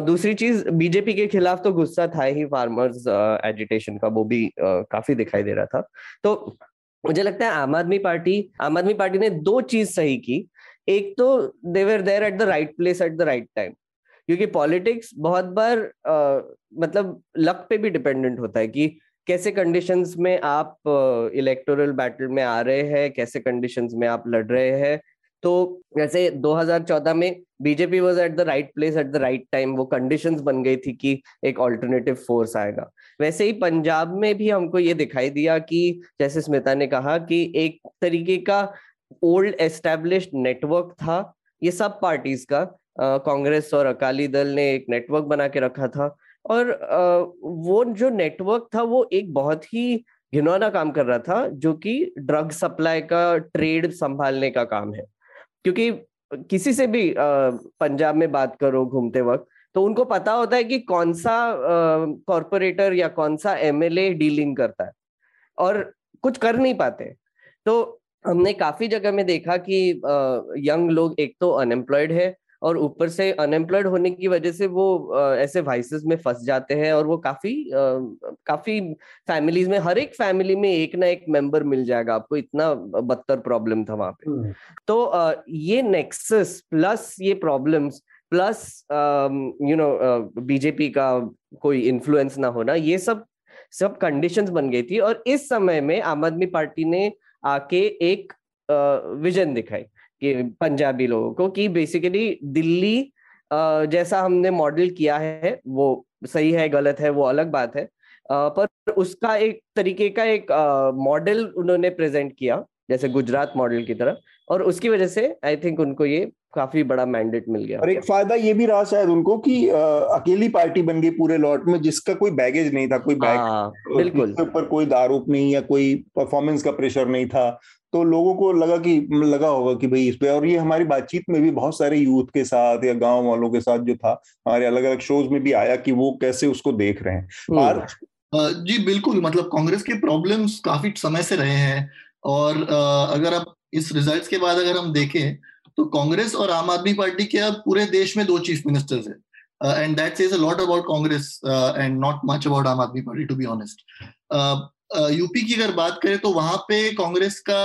दूसरी चीज़ बीजेपी के खिलाफ तो गुस्सा था ही फार्मर्स एजिटेशन का वो भी काफ़ी दिखाई दे रहा था। तो मुझे लगता है आम आदमी पार्टी आम आदमी पार्टी ने दो चीज़ सही की। एक तो they were there at the right place at the right time क्योंकि पॉलिटिक्स बहुत बार आ, मतलब लक पे भी डिपेंडेंट होता है कि कैसे कंडीशंस में आप इलेक्टोरल बैटल में आ रहे हैं? कैसे कंडीशंस में आप लड़ रहे हैं? तो जैसे 2014 में BJP was at the right place at the right time वो कंडीशंस बन गई थी कि एक ऑल्टरनेटिव फोर्स आएगा। वैसे ही पंजाब में भी हमको ये दिखाई दिया कि, जैसे स्मिता ने कहा कि एक तरीके का ओल्ड एस्टेब्लिश नेटवर्क था। ये सब पार्टीज़ का कांग्रेस और अकाली दल ने एक नेटवर्क बना के रखा था। और वो जो नेटवर्क था, वो एक बहुत ही घिनौना काम कर रहा था, जो कि ड्रग सप्लाई का ट्रेड संभालने का काम है। क्योंकि किसी से भी पंजाब में बात करो घूमते वक्त तो उनको पता होता है कि कौन सा कॉरपोरेटर या कौन सा एमएलए डीलिंग करता है, और कुछ कर नहीं पाते। तो हमने काफ़ी जगह में देखा कि यंग लोग एक तो अनएम्प्लॉयड है और ऊपर से अनएम्प्लॉयड होने की वजह से वो ऐसे वाइसेस में फंस जाते हैं और वो काफ़ी काफ़ी फैमिलीज़ में हर एक फैमिली में एक ना एक मेंबर मिल जाएगा। आपको इतना बदतर प्रॉब्लम था वहाँ पे। हम्म। तो ये नेक्सस प्लस ये problems plus you know BJP का कोई इन्फ्लुएंस ना होना ये सब सब कंडीशंस बन गई थी। और इस समय में आम आदमी पार्टी ने आके एक विजन दिखाई। पंजाबी लोगों को कि बेसिकली दिल्ली जैसा हमने मॉडल किया है वो सही है गलत है वो अलग बात है। पर उसका एक तरीके का एक मॉडल उन्होंने प्रेजेंट किया जैसे गुजरात मॉडल की तरह और उसकी वजह से आई थिंक उनको ये काफ़ी बड़ा मैंडेट मिल गया। और एक फ़ायदा ये भी रहा शायद उनको कि आ, अकेली पार्टी बन गई पूरे लॉट में जिसका कोई बैगेज नहीं था कोई बैग हाँ, बिल्कुल। ऊपर कोई आरोप नहीं या कोई परफॉर्मेंस का प्रेशर नहीं था। तो लोगों को लगा कि लगा होगा कि भाई इस पे और ये हमारी बातचीत में भी बहुत सारे यूथ के साथ या गाँव वालों के साथ जो था हमारे अलग अलग शोज़ में भी आया कि वो कैसे उसको देख रहे हैं। और हम्म। जी बिल्कुल मतलब कांग्रेस के प्रॉब्लम्स काफ़ी समय से रहे हैं और अगर आप इस रिजल्ट्स के बाद अगर हम देखें तो कांग्रेस और आम आदमी पार्टी के अब पूरे देश में दो चीफ मिनिस्टर्स है। And that says a lot about Congress and not much about Aam Aadmi Party to be honest UP की अगर बात करें तो वहाँ पे कांग्रेस का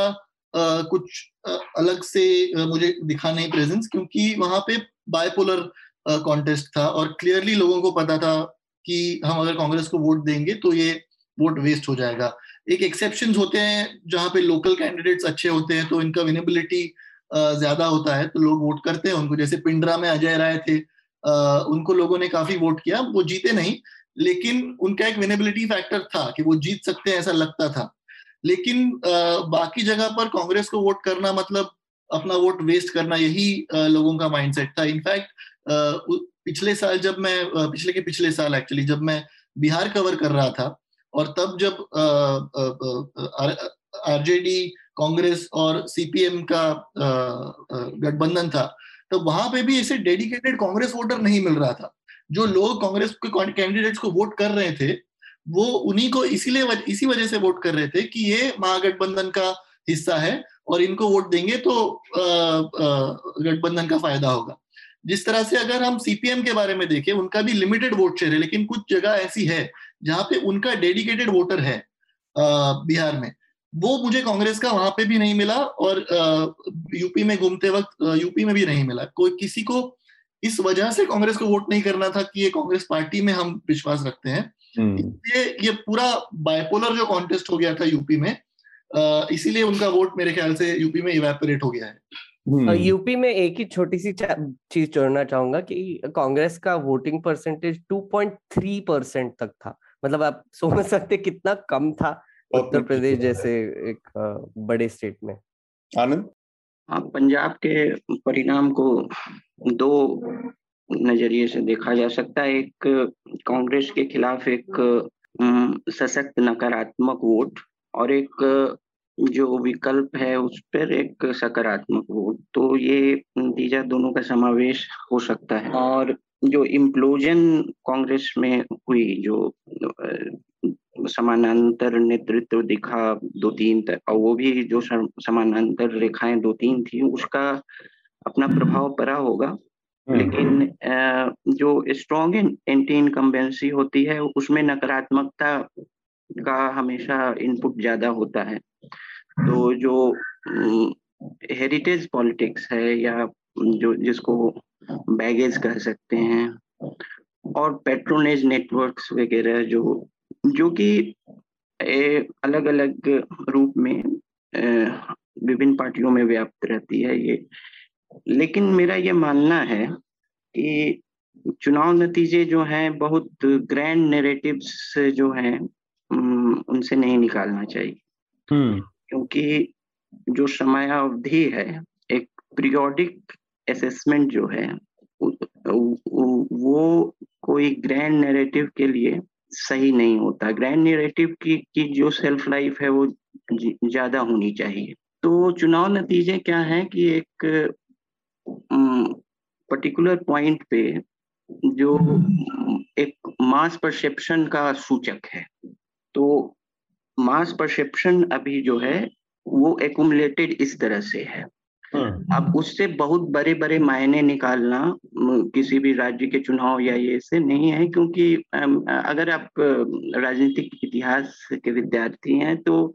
uh, कुछ uh, अलग से uh, मुझे दिखा नहीं प्रेजेंस क्योंकि वहाँ पे बायपोलर कॉन्टेस्ट था और क्लियरली लोगों को पता था कि हम अगर कांग्रेस को वोट देंगे तो ये वोट वेस्ट हो जाएगा। एक एक्सेप्शन होते हैं जहाँ पे लोकल कैंडिडेट्स अच्छे होते हैं तो इनका विनेबिलिटी ज़्यादा होता है तो लोग वोट करते हैं उनको। जैसे पिंडरा में अजय राय थे उनको लोगों ने काफ़ी वोट किया वो जीते नहीं लेकिन उनका एक विनेबिलिटी फैक्टर था कि वो जीत सकते हैं, ऐसा लगता था। लेकिन बाकी जगह पर कांग्रेस को वोट करना मतलब अपना वोट वेस्ट करना यही लोगों का माइंडसेट था। इनफैक्ट पिछले साल जब मैं पिछले के पिछले साल एक्चुअली जब मैं बिहार कवर कर रहा था और तब जब आरजेडी कांग्रेस और सीपीएम का गठबंधन था तो वहाँ पे भी ऐसे डेडिकेटेड कांग्रेस वोटर नहीं मिल रहा था। जो लोग कांग्रेस के कैंडिडेट्स को वोट कर रहे थे, वो उन्हीं को इसीलिए इसी वजह से वोट कर रहे थे कि ये महागठबंधन का हिस्सा है और इनको वोट देंगे तो गठबंधन का फ़ायदा होगा। जिस तरह से अगर हम सीपीएम के बारे में देखें, उनका भी लिमिटेड वोट शेयर है, लेकिन कुछ जगह ऐसी है जहाँ पे उनका डेडिकेटेड वोटर है बिहार में। वो मुझे कांग्रेस का वहाँ पे भी नहीं मिला और यूपी में घूमते वक्त यूपी में भी नहीं मिला। कोई किसी को इस वजह से कांग्रेस को वोट नहीं करना था कि ये कांग्रेस पार्टी में हम विश्वास रखते हैं। हम्म। इसलिए ये पूरा बायपोलर जो कॉन्टेस्ट हो गया था यूपी में इसीलिए उनका वोट मेरे ख्याल से यूपी में इवेपोरेट हो गया है। यूपी हम्म। में एक ही छोटी सी चीज़ जोड़ना चाहूँगा कि कांग्रेस का वोटिंग परसेंटेज 2.3 परसेंट तक था। मतलब आप सोच सकते कितना कम था उत्तर प्रदेश जैसे एक बड़े स्टेट में। आनंद? हाँ पंजाब के परिणाम को दो नज़रिए से देखा जा सकता है। एक, कांग्रेस के खिलाफ एक सशक्त नकारात्मक वोट और एक, जो विकल्प है उस पर एक सकारात्मक वोट। तो ये नतीजा दोनों का समावेश हो सकता है। और जो इम्प्लोजन कांग्रेस में हुई, जो समानांतर नेतृत्व दिखा दो तीन तक और वो भी जो समानांतर रेखाएँ दो तीन थी उसका अपना प्रभाव पड़ा होगा हम्म। लेकिन जो स्ट्रॉन्ग एंटी इनकम्बेंसी होती है उसमें नकारात्मकता का हमेशा इनपुट ज़्यादा होता है तो जो हेरिटेज पॉलिटिक्स है या जो जिसको बैगेज कह सकते हैं और पेट्रोनेज नेटवर्क्स वगैरह जो जो कि अलग अलग रूप में विभिन्न पार्टियों में व्याप्त रहती है ये लेकिन मेरा ये मानना है कि चुनाव नतीजे जो हैं बहुत ग्रैंड नेरेटिव्स जो हैं उनसे नहीं निकालना चाहिए हम्म। क्योंकि जो समयावधि है एक पीरियोडिक असेसमेंट जो है वो कोई ग्रैंड नैरेटिव के लिए सही नहीं होता। ग्रैंड नैरेटिव की की जो सेल्फ लाइफ है वो ज़्यादा होनी चाहिए। तो चुनाव नतीजे क्या है कि एक पर्टिकुलर पॉइंट पे जो, एक मास परसेप्शन का सूचक है। तो मास परसेप्शन अभी जो है वो एकुमुलेटेड इस तरह से हाँ। अब उससे बहुत बड़े बड़े मायने निकालना किसी भी राज्य के चुनाव या ये से नहीं है क्योंकि अगर आप राजनीतिक इतिहास के विद्यार्थी हैं तो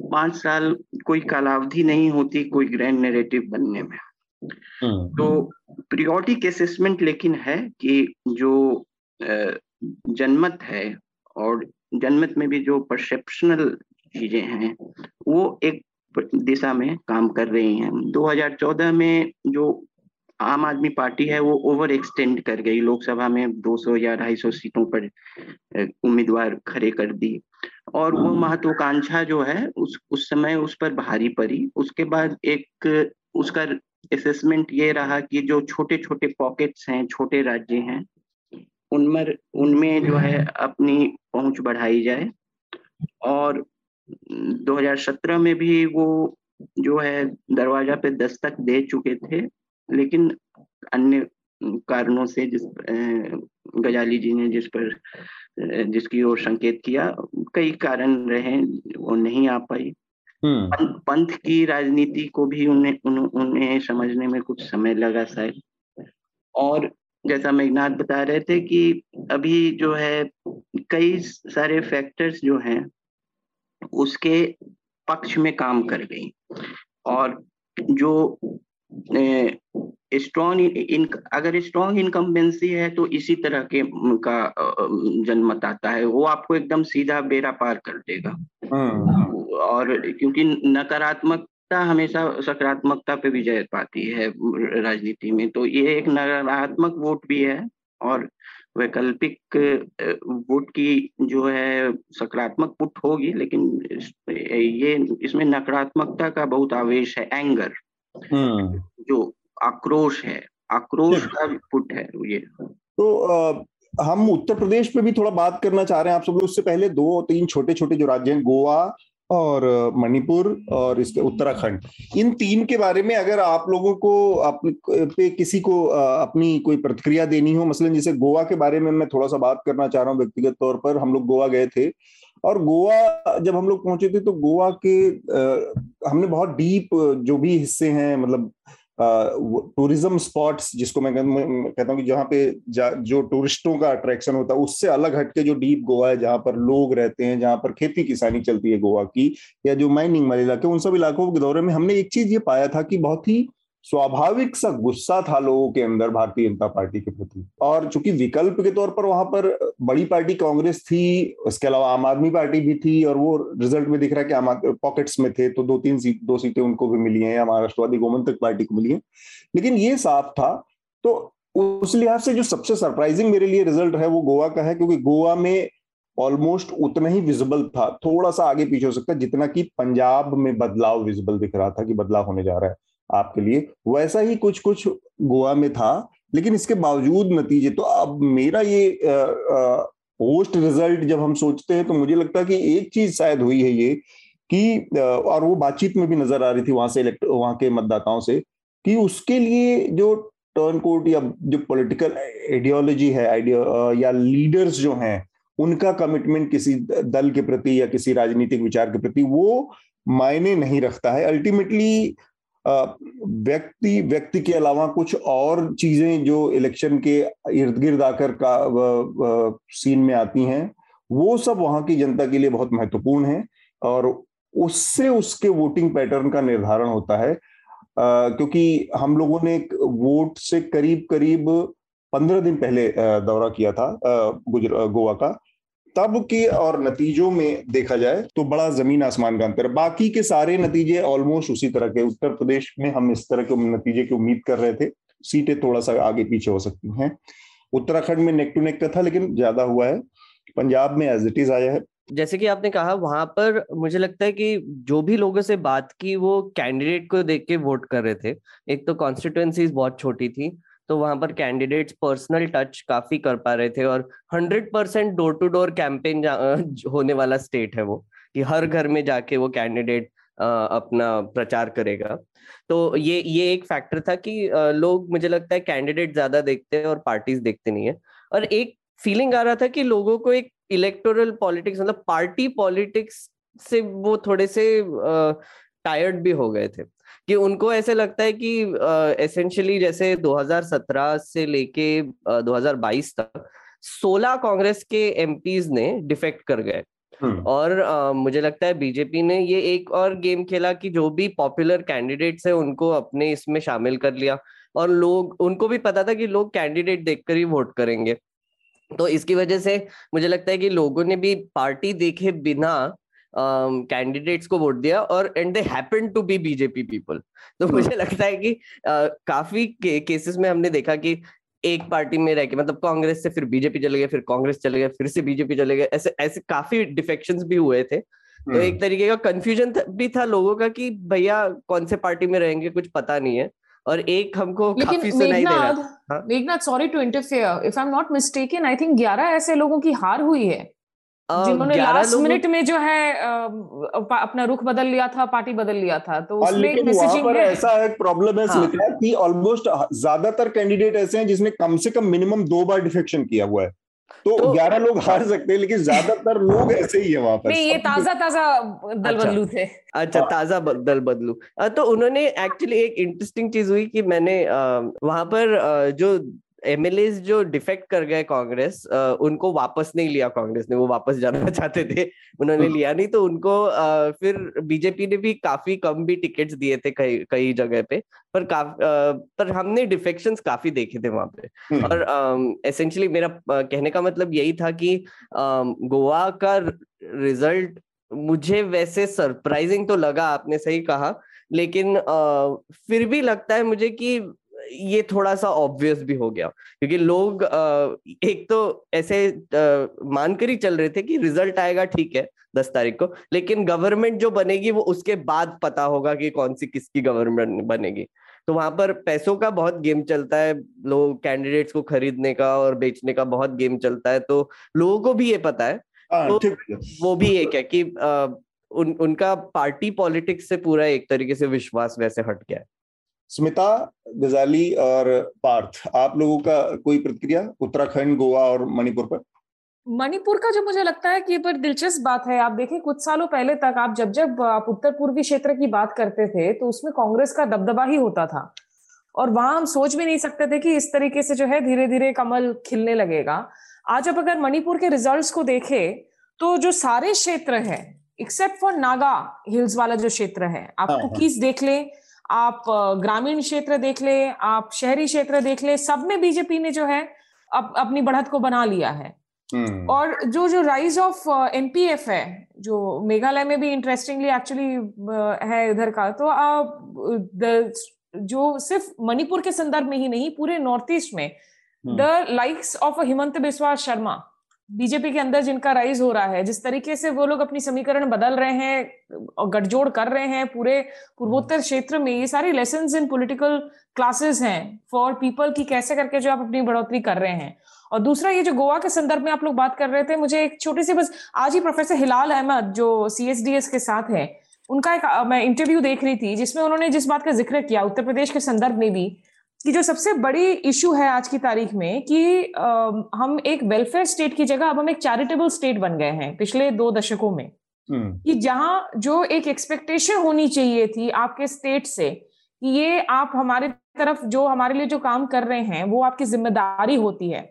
पाँच साल कोई कालावधि नहीं होती कोई ग्रैंड नेरेटिव बनने में हाँ। तो प्रियोटिक असेसमेंट लेकिन है कि जो जनमत है और जनमत में भी जो परसेप्शनल चीज़ें हैं वो एक दिशा में काम कर रही हैं। 2014 में जो आम आदमी पार्टी है वो ओवर एक्सटेंड कर गई। लोकसभा में 200 या 250 सीटों पर उम्मीदवार खड़े कर दी और वो महत्वाकांक्षा जो है उस उस समय उस पर भारी पड़ी। उसके बाद एक उसका असेसमेंट ये रहा कि जो छोटे छोटे पॉकेट्स हैं छोटे राज्य हैं उनमें उनमें जो है अपनी पहुँच बढ़ाई जाए। और 2017 में भी वो जो है दरवाज़ा पे दस्तक दे चुके थे लेकिन अन्य कारणों से जिस गजाली जी ने जिस पर जिसकी ओर संकेत किया कई कारण रहे वो नहीं आ पाई हम्म। पंथ की राजनीति को भी उन्हें उन, उन्हें समझने में कुछ समय लगा शायद और जैसा मेघनाथ बता रहे थे कि अभी जो है कई सारे फैक्टर्स जो हैं उसके पक्ष में काम कर गई। और जो स्ट्रॉन्ग इन अगर स्ट्रॉन्ग इनकम्बेंसी है तो इसी तरह के का जनमत आता है। वो आपको एकदम सीधा बेरा पार कर देगा। हम्म। और क्योंकि नकारात्मकता हमेशा सकारात्मकता पे विजय पाती है राजनीति में तो ये एक नकारात्मक वोट भी है। और वैकल्पिक वोट की जो है सकारात्मक पुट होगी लेकिन ये इसमें नकारात्मकता का बहुत आवेश है एंगर हम्म। जो आक्रोश है आक्रोश का पुट है ये तो आ, हम उत्तर प्रदेश पे भी थोड़ा बात करना चाह रहे हैं आप सब लोग उससे पहले दो तीन छोटे छोटे जो राज्य हैं गोवा और मणिपुर और इसके उत्तराखंड। इन तीन के बारे में अगर आप लोगों को पे किसी को अपनी कोई प्रतिक्रिया देनी हो, मसलन जैसे गोवा के बारे में मैं थोड़ा सा बात करना चाह रहा हूँ व्यक्तिगत तौर पर, हम लोग गोवा गए थे। और गोवा, जब हम लोग पहुँचे थे तो गोवा के हमने बहुत डीप जो भी हिस्से हैं मतलब टूरिज़्म स्पॉट्स जिसको मैं कहता हूँ कि जहाँ पे जो टूरिस्टों का अट्रैक्शन होता है, उससे अलग हटके जो डीप गोवा है, जहाँ पर लोग रहते हैं, जहाँ पर खेती किसानी चलती है गोवा की, या जो माइनिंग वाले इलाके उन सब इलाकों के दौरे में हमने एक चीज़ ये पाया था कि बहुत ही स्वाभाविक सा गुस्सा था लोगों के अंदर भारतीय जनता पार्टी के प्रति। और चूँकि विकल्प के तौर पर वहाँ पर बड़ी पार्टी कांग्रेस थी, उसके अलावा आम आदमी पार्टी भी थी, और वो रिज़ल्ट में दिख रहा है कि आम पॉकेट्स में थे तो दो तीन सीट दो सीटें उनको भी मिली हैं, या महाराष्ट्रवादी गोमंतक पार्टी को मिली है। लेकिन ये साफ़ था तो उस लिहाज से जो सबसे सरप्राइजिंग मेरे लिए रिज़ल्ट है, वो गोवा का है, क्योंकि गोवा में ऑलमोस्ट उतना ही विजिबल था। थोड़ा सा आगे पीछे हो सकता जितना कि पंजाब में बदलाव विजिबल दिख रहा था कि बदलाव होने जा रहा है। आपके लिए। वैसा ही कुछ कुछ गोवा में था, लेकिन इसके बावजूद नतीजे तो अब मेरा ये पोस्ट रिज़ल्ट जब हम सोचते हैं तो मुझे लगता है कि एक चीज़ शायद हुई है ये कि और वो बातचीत में भी नज़र आ रही थी वहाँ से वहाँ के मतदाताओं से कि उसके लिए जो टर्न कोट या जो पॉलिटिकल आइडियोलॉजी है आइडिया या लीडर्स जो हैं, उनका कमिटमेंट किसी दल के प्रति या किसी राजनीतिक विचार के प्रति वो मायने नहीं रखता है। अल्टीमेटली व्यक्ति व्यक्ति के अलावा कुछ और चीज़ें जो इलेक्शन के इर्द गिर्द आकर का आ, आ, सीन में आती हैं वो सब वहाँ की जनता के लिए बहुत महत्वपूर्ण है और उससे उसके वोटिंग पैटर्न का निर्धारण होता है। आ, क्योंकि हम लोगों ने वोट से करीब करीब पंद्रह दिन पहले दौरा किया था गोवा का। तब के और नतीजों में देखा जाए तो बड़ा ज़मीन आसमान का अंतर बाकी के सारे नतीजे ऑलमोस्ट उसी तरह के। उत्तर प्रदेश में हम इस तरह के नतीजे की उम्मीद कर रहे थे। सीटें थोड़ा सा आगे पीछे हो सकती हैं। उत्तराखंड में नेक टू नेक का था, लेकिन ज़्यादा हुआ है। पंजाब में एज इट इज़ आया है। जैसे कि आपने कहा, वहाँ पर मुझे लगता है कि जो भी लोगों से बात की, वो कैंडिडेट को देख के वोट कर रहे थे। एक तो कॉन्स्टिट्युएंसीज बहुत छोटी थी। तो वहाँ पर कैंडिडेट्स पर्सनल टच काफ़ी कर पा रहे थे और hundred percent door to door campaign होने वाला स्टेट है वो, कि हर घर में जाके वो कैंडिडेट अपना प्रचार करेगा। तो ये ये एक फैक्टर था कि लोग, मुझे लगता है कैंडिडेट ज़्यादा देखते हैं और पार्टीज़ देखते नहीं है। और एक फीलिंग आ रहा था कि लोगों को एक इलेक्टोरल पॉलिटिक्स मतलब पार्टी पॉलिटिक्स से वो थोड़े से टायर्ड भी हो गए थे। कि उनको ऐसे लगता है कि एसेंशियली जैसे 2017 से लेके 2022 तक 16 कांग्रेस के एमपीज ने डिफेक्ट कर गए। हम्म। और आ, मुझे लगता है बीजेपी ने ये एक और गेम खेला कि जो भी पॉपुलर कैंडिडेट्स है उनको अपने इसमें शामिल कर लिया। और लोग उनको भी पता था कि लोग कैंडिडेट देखकर ही वोट करेंगे। तो इसकी वजह से मुझे लगता है कि लोगों ने भी पार्टी देखे बिना कैंडिडेट्स um, को वोट दिया और and they happen to be BJP people तो hmm. मुझे लगता है कि uh, काफ़ी के, केसेस में हमने देखा कि एक पार्टी में रह के मतलब कांग्रेस से फिर बीजेपी चले गए फिर कांग्रेस चले गए फिर से बीजेपी चले गए ऐसे ऐसे काफ़ी डिफेक्शन भी हुए थे। तो एक तरीके का कंफ्यूजन भी था लोगों का कि भैया कौन से पार्टी में रहेंगे कुछ पता नहीं है। और एक हमको काफ़ी सुनाई दे रहा था। Meghnath sorry to interfere if I am not mistaken I think 11 ऐसे लोगों की हार हुई है। जिन्होंने लास्ट मिनट में जो है अपना रुख बदल लिया था पार्टी बदल लिया था तो उसमें एक मैसेजिंग है। ऐसा एक प्रॉब्लम है हाँ. कि ऑलमोस्ट ज़्यादातर कैंडिडेट ऐसे हैं जिसने कम से कम मिनिमम दो बार डिफेक्शन किया हुआ है। तो, तो ग्यारह लोग हार सकते हैं लेकिन ज़्यादातर लोग ऐसे ही है वहाँ पर। नहीं ये ताज़ा ताज़ा दल अच्छा, बदलू थे। अच्छा हाँ। ताज़ा दल बदलू। तो उन्होंने एक्चुअली एक इंटरेस्टिंग चीज़ हुई कि मैंने वहाँ पर जो एमएलए जो डिफेक्ट कर गए कांग्रेस उनको वापस नहीं लिया कांग्रेस ने वो वापस जाना चाहते थे उन्होंने हम्म। लिया नहीं तो उनको फिर बीजेपी ने भी काफ़ी कम भी टिकट्स दिए थे कई कई जगह पे पर काफ, पर हमने डिफेक्शंस काफ़ी देखे थे वहाँ पे हम्म। और एसेंशियली मेरा कहने का मतलब यही था कि गोवा का रिज़ल्ट मुझे वैसे सरप्राइजिंग तो लगा आपने सही कहा लेकिन आ, फिर भी लगता है मुझे कि ये थोड़ा सा ऑब्वियस भी हो गया। क्योंकि लोग एक तो ऐसे मानकर ही चल रहे थे कि रिज़ल्ट आएगा ठीक है दस तारीख को। लेकिन गवर्नमेंट जो बनेगी वो उसके बाद पता होगा कि कौन सी किसकी गवर्नमेंट बनेगी। तो वहाँ पर पैसों का बहुत गेम चलता है लोग कैंडिडेट्स को खरीदने का और बेचने का बहुत गेम चलता है तो लोगों को भी ये पता है। आ, हाँ, तो वो भी एक है कि आ, उन उनका पार्टी पॉलिटिक्स से पूरा एक तरीके से विश्वास वैसे हट गया है। स्मिता गजाली और पार्थ आप लोगों का कोई प्रतिक्रिया उत्तराखंड गोवा और मणिपुर पर? मणिपुर का जो मुझे लगता है कि पर दिलचस्प बात है आप देखें कुछ सालों पहले तक आप जब जब आप उत्तर पूर्वी क्षेत्र की बात करते थे तो उसमें कांग्रेस का दबदबा ही होता था। और वहाँ हम सोच भी नहीं सकते थे कि इस तरीके से जो है धीरे धीरे कमल खिलने लगेगा। आज अब अगर मणिपुर के रिजल्ट्स को देखें तो जो सारे क्षेत्र है एक्सेप्ट फॉर नागा हिल्स वाला जो क्षेत्र है आप कुकीज हाँ, हाँ। देख लें? आप ग्रामीण क्षेत्र देख ले आप शहरी क्षेत्र देख ले सब में बीजेपी ने जो है अब अपनी बढ़त को बना लिया है हम्म। और जो जो राइज ऑफ़ एमपीएफ है जो मेघालय में भी इंटरेस्टिंगली एक्चुअली है इधर का तो आप जो सिर्फ़ मणिपुर के संदर्भ में ही नहीं पूरे नॉर्थ ईस्ट में the likes of Himanta Biswa Sarma BJP के अंदर जिनका राइज हो रहा है जिस तरीके से वो लोग अपनी समीकरण बदल रहे हैं और गठजोड़ कर रहे हैं पूरे पूर्वोत्तर क्षेत्र में ये सारी लेसन इन पॉलिटिकल क्लासेस हैं फॉर पीपल की कैसे करके जो आप अपनी बढ़ोतरी कर रहे हैं। और दूसरा ये जो गोवा के संदर्भ में आप लोग बात कर रहे थे मुझे एक छोटी सी बस आज ही प्रोफेसर हिलाल अहमद जो सीएसडीएस के साथ है उनका एक मैं इंटरव्यू देख रही थी जिसमें उन्होंने जिस बात का ज़िक्र किया उत्तर प्रदेश के संदर्भ में भी कि जो सबसे बड़ी इशू है आज की तारीख में कि आ, हम एक वेलफेयर स्टेट की जगह अब हम एक चैरिटेबल स्टेट बन गए हैं पिछले दो दशकों में हम्म। कि जहाँ जो एक एक्सपेक्टेशन होनी चाहिए थी आपके स्टेट से कि ये आप हमारे तरफ़ जो हमारे लिए जो काम कर रहे हैं वो आपकी ज़िम्मेदारी होती है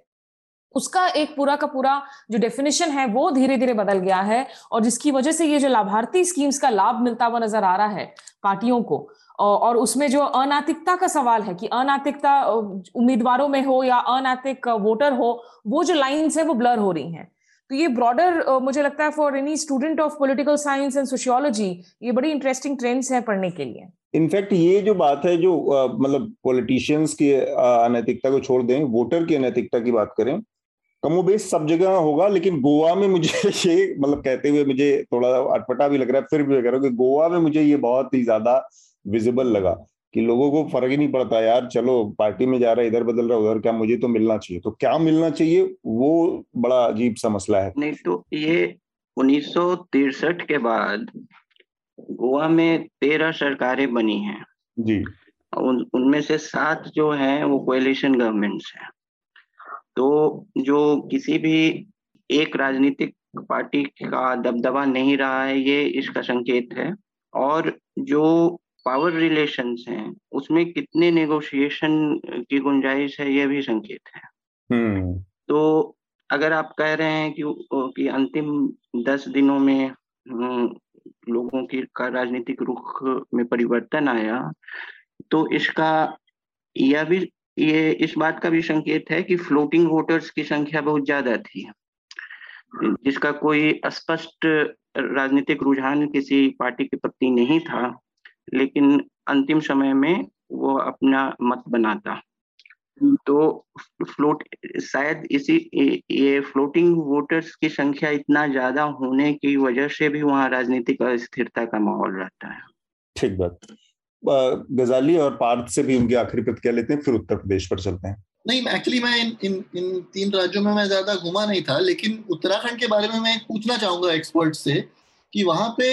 उसका एक पूरा का पूरा जो डेफिनेशन है वो धीरे धीरे बदल गया है और जिसकी वजह से ये जो लाभार्थी स्कीम्स का लाभ मिलता हुआ नज़र आ रहा है पार्टियों को और उसमें जो अनैतिकता का सवाल है कि अनैतिकता उम्मीदवारों में हो या अनैतिक वोटर हो, वो जो लाइंस है वो ब्लर हो रही हैं। तो ये ब्रॉडर मुझे लगता है for any student of political science and sociology ये बड़ी इंटरेस्टिंग ट्रेंड्स है पढ़ने के लिए। इनफैक्ट ये जो बात है, जो मतलब पॉलिटिशियंस की अनैतिकता को छोड़ दें, वोटर की अनैतिकता की बात करें कमोबेश सब जगह होगा, लेकिन गोवा में मुझे ये मतलब कहते हुए मुझे थोड़ा अटपटा भी लग रहा है, फिर भी कह रहा हूँ कि गोवा में मुझे ये बहुत ही ज़्यादा विजिबल लगा कि लोगों को फ़र्क ही नहीं पड़ता यार चलो पार्टी में जा रहा है इधर बदल रहा उधर क्या मुझे तो मिलना चाहिए। तो क्या मिलना चाहिए वो बड़ा अजीब सा मसला है। नहीं तो ये उन्नीस के बाद गोवा में तेरह सरकारें बनी हैं। जी। उन उनमें से सात जो हैं वो कोएलिशन गवर्नमेंट्स हैं। तो जो किसी भी एक राजनीतिक पार्टी का दबदबा नहीं रहा है ये इसका संकेत है। और जो पावर रिलेशंस हैं उसमें कितने नेगोशिएशन की गुंजाइश है यह भी संकेत है हम्म। तो अगर आप कह रहे हैं कि कि अंतिम दस दिनों में हम्म, लोगों की का राजनीतिक रुख में परिवर्तन आया तो इसका यह भी ये इस बात का भी संकेत है कि फ्लोटिंग वोटर्स की संख्या बहुत ज़्यादा थी जिसका कोई स्पष्ट राजनीतिक रुझान किसी पार्टी के प्रति नहीं था लेकिन अंतिम समय में वो अपना मत बनाता। तो फ्लोट शायद इसी ये फ्लोटिंग वोटर्स की संख्या इतना ज़्यादा होने की वजह से भी वहाँ राजनीतिक अस्थिरता का माहौल रहता है। ठीक बात। गजाली और पार्थ से भी उनकी आखिरी प्रतिक्रिया लेते हैं फिर उत्तर प्रदेश पर चलते हैं। नहीं एक्चुअली मैं इन इन इन तीन राज्यों में मैं ज़्यादा घुमा नहीं था लेकिन उत्तराखंड के बारे में मैं पूछना चाहूँगा एक्सपर्ट से कि वहाँ पे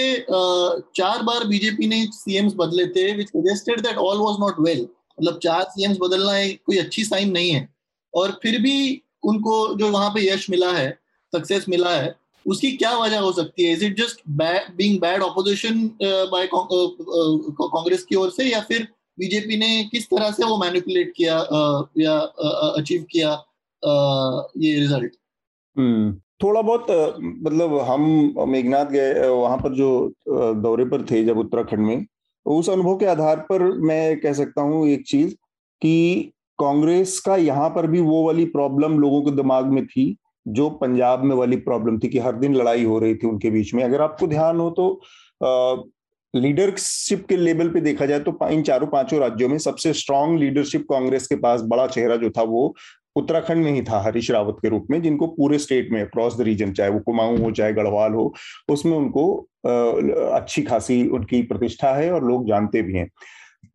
चार बार बीजेपी ने सीएम्स बदले थे which suggested that all was not well मतलब चार सीएम्स बदलना एक कोई अच्छी साइन नहीं है। और फिर भी उनको जो वहाँ पे यश मिला है सक्सेस मिला है उसकी क्या वजह हो सकती है? Is it just being bad opposition by Congress की ओर से या फिर बीजेपी ने किस तरह से वो मैनिपुलेट किया uh, या अचीव uh, किया uh, ये रिज़ल्ट थोड़ा बहुत मतलब हम मेघनाथ गए वहाँ पर जो दौरे पर थे जब उत्तराखंड में, उस अनुभव के आधार पर मैं कह सकता हूँ एक चीज़ कि कांग्रेस का यहाँ पर भी वो वाली प्रॉब्लम लोगों के दिमाग में थी, जो पंजाब में वाली प्रॉब्लम थी कि हर दिन लड़ाई हो रही थी उनके बीच में। अगर आपको ध्यान हो तो लीडरशिप के लेवल पे देखा जाए तो इन चारों पाँचों राज्यों में सबसे स्ट्रांग लीडरशिप कांग्रेस के पास बड़ा चेहरा जो था वो उत्तराखंड में ही था हरीश रावत के रूप में, जिनको पूरे स्टेट में अक्रॉस द रीजन चाहे वो कुमाऊं हो, चाहे गढ़वाल हो, उसमें उनको अच्छी खासी उनकी प्रतिष्ठा है और लोग जानते भी हैं।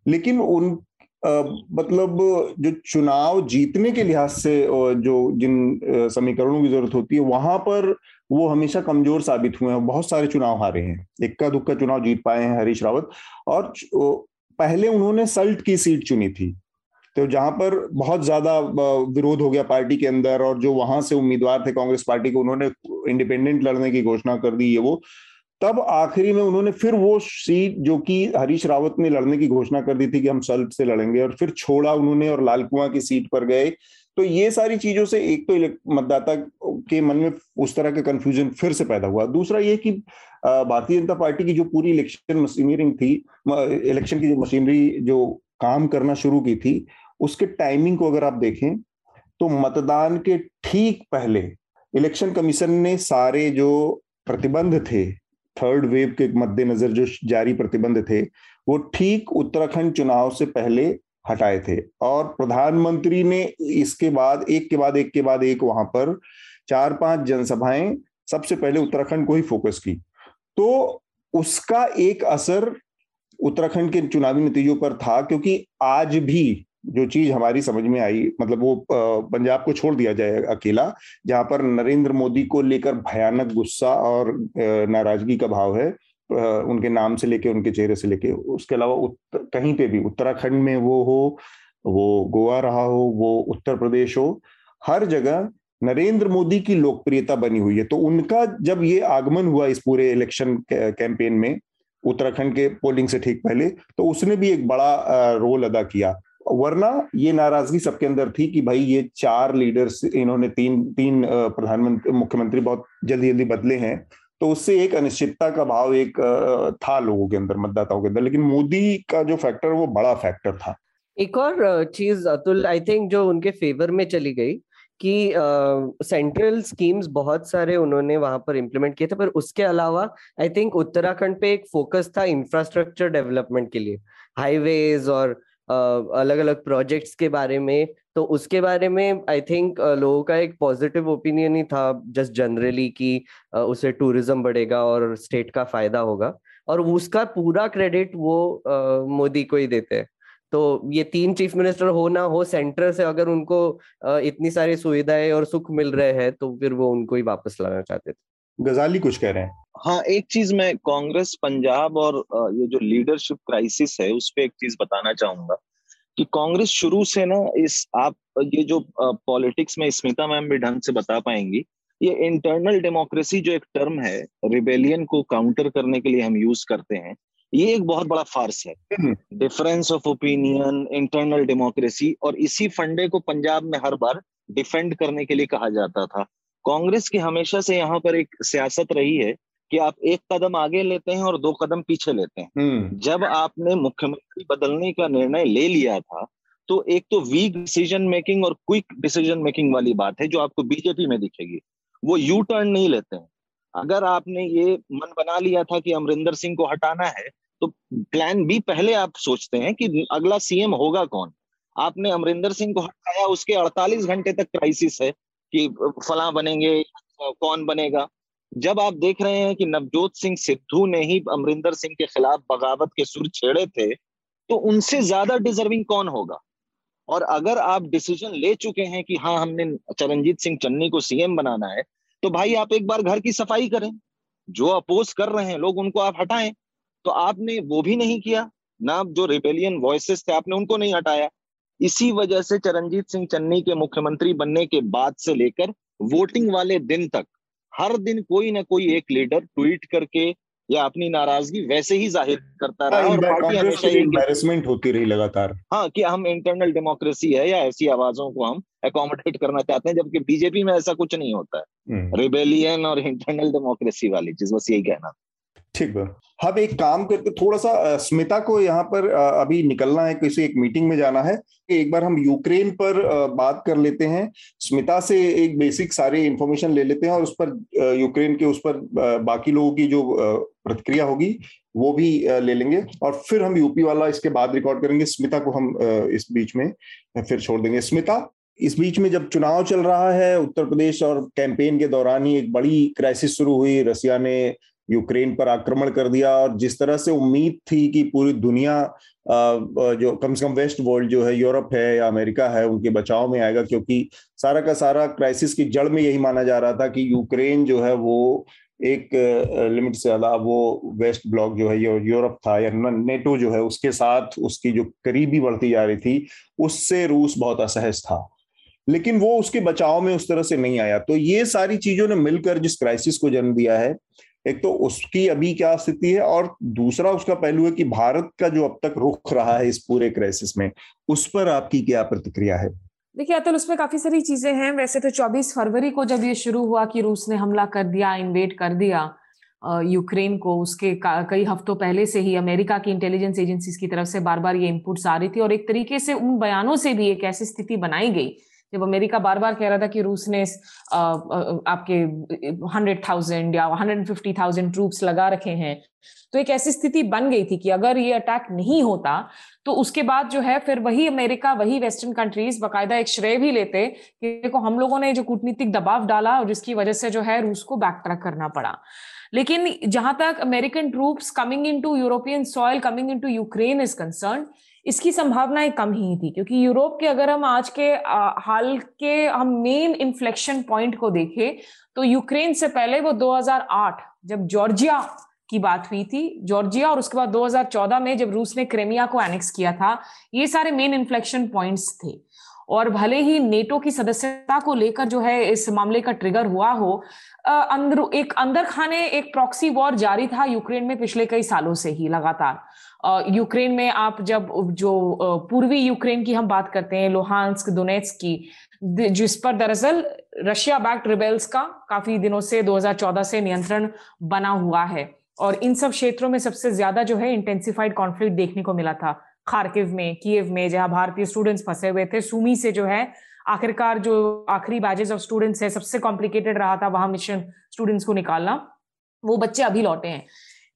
लेकिन उन मतलब जो चुनाव जीतने के लिहाज से जो जिन समीकरणों की ज़रूरत होती है, वहाँ पर वो हमेशा कमज़ोर साबित हुए हैं बहुत सारे चुनाव हारे हैं। इक्का दुक्का चुनाव जीत पाए हैं हरीश रावत और पहले उन्होंने सल्ट की सीट चुनी थी। तो जहाँ पर बहुत ज़्यादा विरोध हो गया पार्टी के अंदर और जो वहाँ से उम्मीदवार थे कांग्रेस पार्टी को, उन्होंने इंडिपेंडेंट लड़ने की घोषणा कर दी है वो, तब आखिरी में उन्होंने फिर वो सीट जो कि हरीश रावत ने लड़ने की घोषणा कर दी थी कि हम सल्ट से लड़ेंगे और फिर छोड़ा उन्होंने और लाल कुआँ की सीट पर गए। तो ये सारी चीज़ों से एक तो मतदाता के मन में उस तरह का कंफ्यूजन फिर से पैदा हुआ। दूसरा ये कि भारतीय जनता पार्टी की जो पूरी इलेक्शन मशीनरिंग थी इलेक्शन की जो मशीनरी जो काम करना शुरू की थी उसके टाइमिंग को अगर आप देखें तो मतदान के ठीक पहले इलेक्शन कमीशन ने सारे जो प्रतिबंध थे थर्ड वेव के मद्देनजर जो जारी प्रतिबंध थे, वो ठीक उत्तराखंड चुनाव से पहले हटाए थे। और प्रधानमंत्री ने इसके बाद, एक के बाद, एक के बाद एक वहाँ पर चार पाँच जनसभाएँ सबसे पहले उत्तराखंड को ही फोकस की। तो उसका एक असर उत्तराखंड के चुनावी नतीजों पर था, क्योंकि आज भी जो चीज़ हमारी समझ में आई मतलब वो पंजाब को छोड़ दिया जाए अकेला, जहाँ पर नरेंद्र मोदी को लेकर भयानक गुस्सा और नाराज़गी का भाव है उनके नाम से लेके, उनके चेहरे से लेके। उसके अलावा कहीं पे भी, उत्तराखंड में वो हो, वो गोवा रहा हो, वो उत्तर प्रदेश हो, हर जगह नरेंद्र मोदी की लोकप्रियता बनी हुई है। तो उनका जब ये आगमन हुआ इस पूरे इलेक्शन कैंपेन में, उत्तराखंड के पोलिंग से ठीक पहले तो उसने भी एक बड़ा रोल अदा किया। वरना ये नाराज़गी सबके अंदर थी कि भाई ये चार लीडर्स इन्होंने तीन तीन प्रधानमंत्री मुख्यमंत्री बहुत जल्दी जल्दी बदले हैं। तो उससे एक अनिश्चितता का भाव एक था लोगों के अंदर मतदाताओं के अंदर। लेकिन मोदी का जो फैक्टर वो बड़ा फैक्टर था। एक और चीज़ अतुल आई थिंक जो उनके फेवर में चली गई कि सेंट्रल uh, स्कीम्स बहुत सारे उन्होंने वहाँ पर इम्प्लीमेंट किए थे। पर उसके अलावा आई थिंक उत्तराखंड पे एक फोकस था इंफ्रास्ट्रक्चर डेवलपमेंट के लिए। हाईवेज और अलग अलग प्रोजेक्ट्स के बारे में। तो उसके बारे में आई थिंक लोगों का एक पॉजिटिव ओपिनियन ही था जस्ट जनरली कि उसे टूरिज़्म बढ़ेगा और स्टेट का फ़ायदा होगा। और उसका पूरा क्रेडिट वो मोदी को ही देते हैं। तो ये तीन चीफ मिनिस्टर हो ना हो सेंटर से अगर उनको इतनी सारी सुविधाएँ और सुख मिल रहे हैं तो फिर वो उनको ही वापस लाना चाहते थे। गजाली कुछ कह रहे हैं। हाँ एक चीज़ मैं कांग्रेस पंजाब और ये जो लीडरशिप क्राइसिस है उस पर एक चीज़ बताना चाहूँगा कि कांग्रेस शुरू से ना इस आप ये जो पॉलिटिक्स में स्मिता मैम भी ढंग से बता पाएँगी ये इंटरनल डेमोक्रेसी जो एक टर्म है रिबेलियन को काउंटर करने के लिए हम यूज़ करते हैं ये एक बहुत बड़ा फार्स है। Difference of opinion internal democracy और इसी फंडे को पंजाब में हर बार डिफेंड करने के लिए कहा जाता था। कांग्रेस की हमेशा से यहाँ पर एक सियासत रही है कि आप एक कदम आगे लेते हैं और दो कदम पीछे लेते हैं। हम्म। जब आपने मुख्यमंत्री बदलने का निर्णय ले लिया था तो एक तो वीक डिसीज़न मेकिंग और क्विक डिसीज़न मेकिंग वाली बात है जो आपको बीजेपी में दिखेगी। वो यू टर्न नहीं लेते हैं। अगर आपने ये मन बना लिया था कि अमरिंदर सिंह को हटाना है तो प्लान बी पहले आप सोचते हैं कि अगला सीएम होगा कौन? आपने अमरिंदर सिंह को हटाया उसके 48 घंटे तक क्राइसिस है। कि फला बनेंगे, कौन बनेगा? जब आप देख रहे हैं कि नवजोत सिंह सिद्धू ने ही अमरिंदर सिंह के खिलाफ बगावत के सुर छेड़े थे तो उनसे ज़्यादा डिजर्विंग कौन होगा? और अगर आप डिसीज़न ले चुके हैं कि हाँ हमने चरणजीत सिंह चन्नी को सीएम बनाना है तो भाई आप एक बार घर की सफ़ाई करें। जो अपोज कर रहे हैं, लोग उनको आप हटाएँ। तो आपने वो भी नहीं किया। ना जो रिपेलियन वॉइसेस थे, आपने उनको नहीं हटाया। इसी वजह से चरणजीत सिंह चन्नी के मुख्यमंत्री बनने के बाद से लेकर वोटिंग वाले दिन तक हर दिन कोई ना कोई एक लीडर ट्वीट करके या अपनी नाराज़गी वैसे ही ज़ाहिर करता रहा और पार्टी हमेशा एम्बेरसमेंट होती रही लगातार। हाँ कि हम इंटरनल डेमोक्रेसी है या ऐसी आवाजों को हम अकोमोडेट करना चाहते हैं जबकि बीजेपी में ऐसा कुछ नहीं होता है। रिबेलियन हम्म। और इंटरनल डेमोक्रेसी वाली चीज़ बस यही कहना ठीक है। हम एक काम करते थोड़ा सा स्मिता को यहाँ पर अभी निकलना है, किसी एक मीटिंग में जाना है। एक बार हम यूक्रेन पर बात कर लेते हैं। स्मिता से एक बेसिक सारी इंफॉर्मेशन ले लेते हैं और उस पर यूक्रेन के उस पर बाकी लोगों की जो प्रतिक्रिया होगी, वो भी ले लेंगे। और फिर हम यूपी वाला इसके बाद रिकॉर्ड करेंगे। स्मिता को हम इस बीच में फिर छोड़ देंगे। स्मिता, इस बीच में जब चुनाव चल रहा है, उत्तर प्रदेश और कैंपेन के दौरान ही एक बड़ी क्राइसिस शुरू हुई। रसिया ने यूक्रेन पर आक्रमण कर दिया और जिस तरह से उम्मीद थी कि पूरी दुनिया जो कम से कम वेस्ट वर्ल्ड जो है, यूरोप है या अमेरिका है, उनके बचाव में आएगा, क्योंकि सारा का सारा क्राइसिस की जड़ में यही माना जा रहा था कि यूक्रेन जो है, वो एक लिमिट से ज़्यादा वो वेस्ट ब्लॉक जो है यूरोप था या नेटो जो है, उसके साथ उसकी जो करीबी बढ़ती जा रही थी, उससे रूस बहुत असहज था। लेकिन वो उसके बचाव में उस तरह से नहीं आया। तो ये सारी चीज़ों ने मिलकर जिस क्राइसिस को जन्म दिया है एक तो उसकी अभी क्या स्थिति है और दूसरा उसका पहलू है कि भारत का जो अब तक रुख रहा है इस पूरे क्राइसिस में, उस पर आपकी क्या प्रतिक्रिया है? देखिए, अतुल, उसमें काफ़ी सारी चीज़ें हैं। वैसे तो 24 फरवरी को जब ये शुरू हुआ कि रूस ने हमला कर दिया इन्वेट कर दिया यूक्रेन को, उसके कई हफ्तों पहले से ही अमेरिका की इंटेलिजेंस एजेंसीज की तरफ़ से बार बार ये इनपुट्स आ रही थी और एक तरीके से उन बयानों से भी एक ऐसी स्थिति बनाई गई जब अमेरिका बार बार कह रहा था कि रूस ने आपके, हंड्रेड थाउज़ेंड या हंड्रेड फिफ्टी थाउज़ेंड ट्रूप्स लगा रखे हैं तो एक ऐसी स्थिति बन गई थी कि अगर ये अटैक नहीं होता तो उसके बाद जो है फिर वही अमेरिका, वही वेस्टर्न कंट्रीज़ बाकायदा एक श्रेय भी लेते कि देखो, हम लोगों ने जो कूटनीतिक दबाव डाला और जिसकी वजह से जो है रूस को बैक ट्रैक करना पड़ा। लेकिन जहाँ तक American troops coming into European soil coming into Ukraine is concern इसकी संभावनाएँ कम ही थी, क्योंकि यूरोप के अगर हम आज के हाल के हम मेन इन्फ्लेक्शन पॉइंट को देखें तो यूक्रेन से पहले वो 2008 जब जॉर्जिया की बात हुई थी, जॉर्जिया और उसके बाद 2014 में जब रूस ने क्रेमिया को एनेक्स किया था, ये सारे मेन इन्फ्लेक्शन पॉइंट्स थे। और भले ही नेटो की सदस्यता को लेकर जो है इस मामले का ट्रिगर हुआ हो अंदर, एक अंदर खाने एक प्रॉक्सी वॉर जारी था यूक्रेन में पिछले कई सालों से ही लगातार। यूक्रेन में आप जब जो पूर्वी यूक्रेन की हम बात करते हैं, लोहांस्क दोनेट्स की जिस पर दरअसल रशिया बैक्ट रिबेल्स का काफ़ी दिनों से 2014 से नियंत्रण बना हुआ है। और इन सब क्षेत्रों में सबसे ज़्यादा जो है इंटेंसिफाइड कॉन्फ्लिक्ट देखने को मिला था। खारकिव में कीव में, जहाँ भारतीय स्टूडेंट्स फंसे हुए थे सुमी से जो है आखिरकार जो आखिरी बैजेस ऑफ़ स्टूडेंट्स है, सबसे कॉम्प्लिकेटेड रहा था वहाँ मिशन स्टूडेंट्स को निकालना। वो बच्चे अभी लौटे हैं।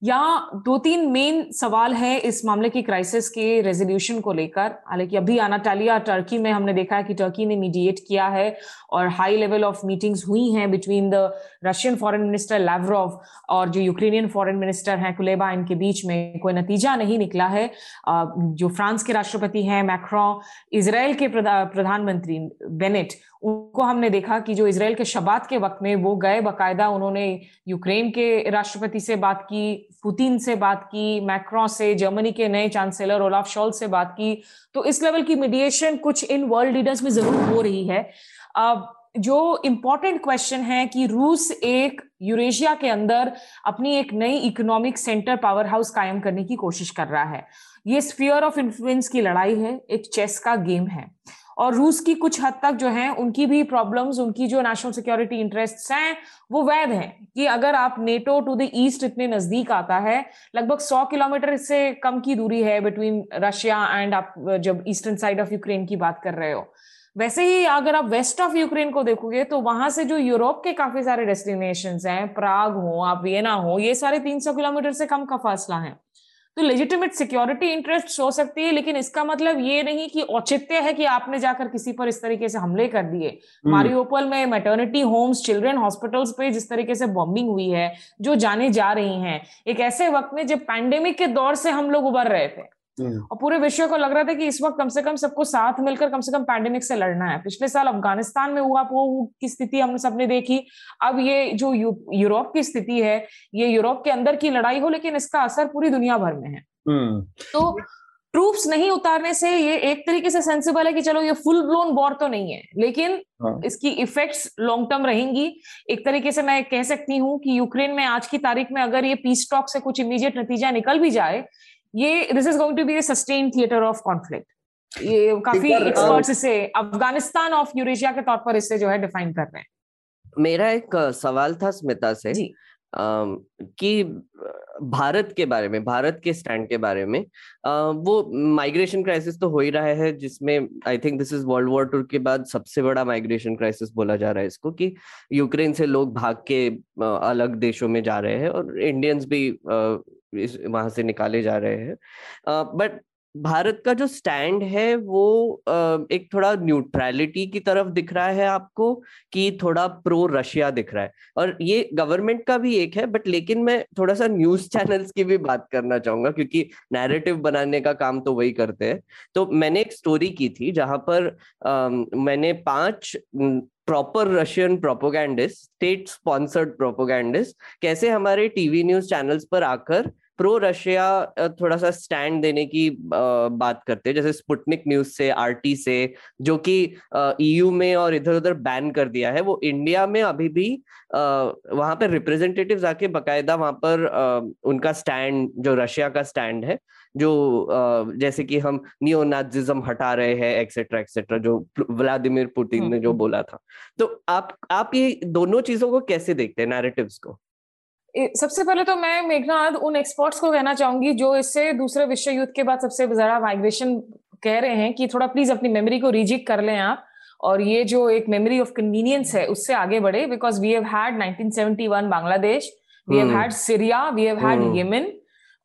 यहाँ दो तीन मेन सवाल है इस मामले की क्राइसिस के रेजोल्यूशन को लेकर। हालाँकि अभी अनाटालिया टर्की में हमने देखा है कि टर्की ने मीडिएट किया है और हाई लेवल ऑफ़ मीटिंग्स हुई हैं between the Russian foreign minister Lavrov और जो यूक्रेनियन फॉरेन मिनिस्टर हैं कुलेबा इनके बीच में कोई नतीजा नहीं निकला है। जो फ्रांस के राष्ट्रपति हैं मैक्रॉ इसराइल के प्रधानमंत्री बेनेट उनको हमने देखा कि जो इसराइल के शबात के वक्त में वो गए बकायदा उन्होंने यूक्रेन के राष्ट्रपति से बात की, पुतिन से बात की, मैक्रो से, जर्मनी के नए चांसलर ओलाफ शॉल से बात की। तो इस लेवल की मीडिएशन कुछ इन वर्ल्ड लीडर्स में ज़रूर हो रही है। अब जो इम्पोर्टेंट क्वेश्चन है कि रूस एक यूरेशिया के अंदर अपनी एक नई इकोनॉमिक सेंटर पावर हाउस कायम करने की कोशिश कर रहा है। ये स्फीयर ऑफ़ इन्फ्लुएंस की लड़ाई है, एक चेस का गेम है। और रूस की कुछ हद तक जो है, उनकी भी प्रॉब्लम्स उनकी जो नेशनल सिक्योरिटी इंटरेस्ट हैं, वो वैध हैं कि अगर आप नेटो टू द ईस्ट इतने नज़दीक आता है, लगभग 100 किलोमीटर से कम की दूरी है बिटवीन रशिया एंड आप जब ईस्टर्न साइड ऑफ़ यूक्रेन की बात कर रहे हो। वैसे ही अगर आप वेस्ट ऑफ़ यूक्रेन को देखोगे तो वहाँ से जो यूरोप के काफ़ी सारे डेस्टिनेशन हैं प्राग हो, आप वियना हो, ये सारे 300 किलोमीटर से कम का फासला है। तो लेजिटिमेट सिक्योरिटी इंटरेस्ट हो सकती है लेकिन इसका मतलब ये नहीं कि औचित्य है कि आपने जाकर किसी पर इस तरीके से हमले कर दिए हम्म। मारियोपल में मेटर्निटी होम्स चिल्ड्रन हॉस्पिटल्स पे जिस तरीके से बॉम्बिंग हुई है जो जाने जा रही हैं एक ऐसे वक्त में जब पैंडेमिक के दौर से हम लोग उबर रहे थे। और पूरे विश्व को लग रहा था कि इस वक्त कम से कम सबको साथ मिलकर कम से कम पैंडेमिक से लड़ना है। पिछले साल अफ़गानिस्तान में हुआ वो की स्थिति हमने सबने देखी। अब ये जो यूरोप की स्थिति है ये यूरोप के अंदर की लड़ाई हो लेकिन इसका असर पूरी दुनिया भर में है। हम्म। तो ट्रूप्स नहीं उतारने से ये एक तरीके से सेंसिबल है कि चलो ये फुल ब्लोन वॉर तो नहीं है लेकिन हाँ। इसकी इफेक्ट्स लॉन्ग टर्म रहेंगी। एक तरीके से मैं कह सकती हूँ कि यूक्रेन में आज की तारीख में अगर ये पीस टॉक से कुछ इमीडिएट नतीजा निकल भी जाए ये this is going to be sustain theatre of conflict ये काफ़ी एक्सपर्ट्स इसे अफ़गानिस्तान ऑफ़ यूरेशिया के तौर पर इसे जो है डिफाइन कर रहे हैं। मेरा एक सवाल था स्मिता से जी। कि भारत के बारे में भारत के स्टैंड के बारे में वो माइग्रेशन क्राइसिस तो हो ही रहा है जिसमें I think this is World War Two के बाद सबसे बड़ा माइग्रेशन क्राइसिस बोला जा रहा है इसको कि यूक्रेन से लोग भाग के अलग देशों में जा रहे हैं और इंडियंस भी वहाँ से निकाले जा रहे हैं। बट भारत का जो स्टैंड है वो एक थोड़ा न्यूट्रलिटी की तरफ़ दिख रहा है आपको कि थोड़ा प्रो रशिया दिख रहा है? और ये गवर्नमेंट का भी एक है बट लेकिन मैं थोड़ा सा न्यूज़ चैनल्स की भी बात करना चाहूँगा क्योंकि नैरेटिव बनाने का काम तो वही करते हैं। तो मैंने एक स्टोरी की थी जहाँ पर आ, मैंने पाँच proper Russian propagandist state sponsored propagandist कैसे हमारे टीवी न्यूज़ चैनल्स पर आकर प्रो रशिया थोड़ा सा स्टैंड देने की बात करते हैं जैसे स्पुटनिक न्यूज़ से आरटी से जो कि ईयू में और इधर उधर बैन कर दिया है। वो इंडिया में अभी भी वहाँ पर रिप्रेजेंटेटिव आके बकायदा वहाँ पर उनका स्टैंड जो रशिया का स्टैंड है जो जैसे कि हम नियोनाजिज्म हटा रहे हैं एक्सेट्रा एक्सेट्रा जो व्लादिमीर पुतिन ने जो हम्म। बोला था। तो आप आप ये दोनों चीज़ों को कैसे देखते हैं नैरेटिव्स को? सबसे पहले तो मैं मेघनाथ उन एक्सपर्ट्स को कहना चाहूँगी जो इससे दूसरे विश्व युद्ध के बाद सबसे ज़्यादा माइग्रेशन कह रहे हैं कि थोड़ा प्लीज़ अपनी मेमोरी को रिजिक कर लें आप और ये जो एक मेमोरी ऑफ़ कन्वीनियंस है उससे आगे बढ़े because we have had 1971 Bangladesh we have had Syria we have had Yemen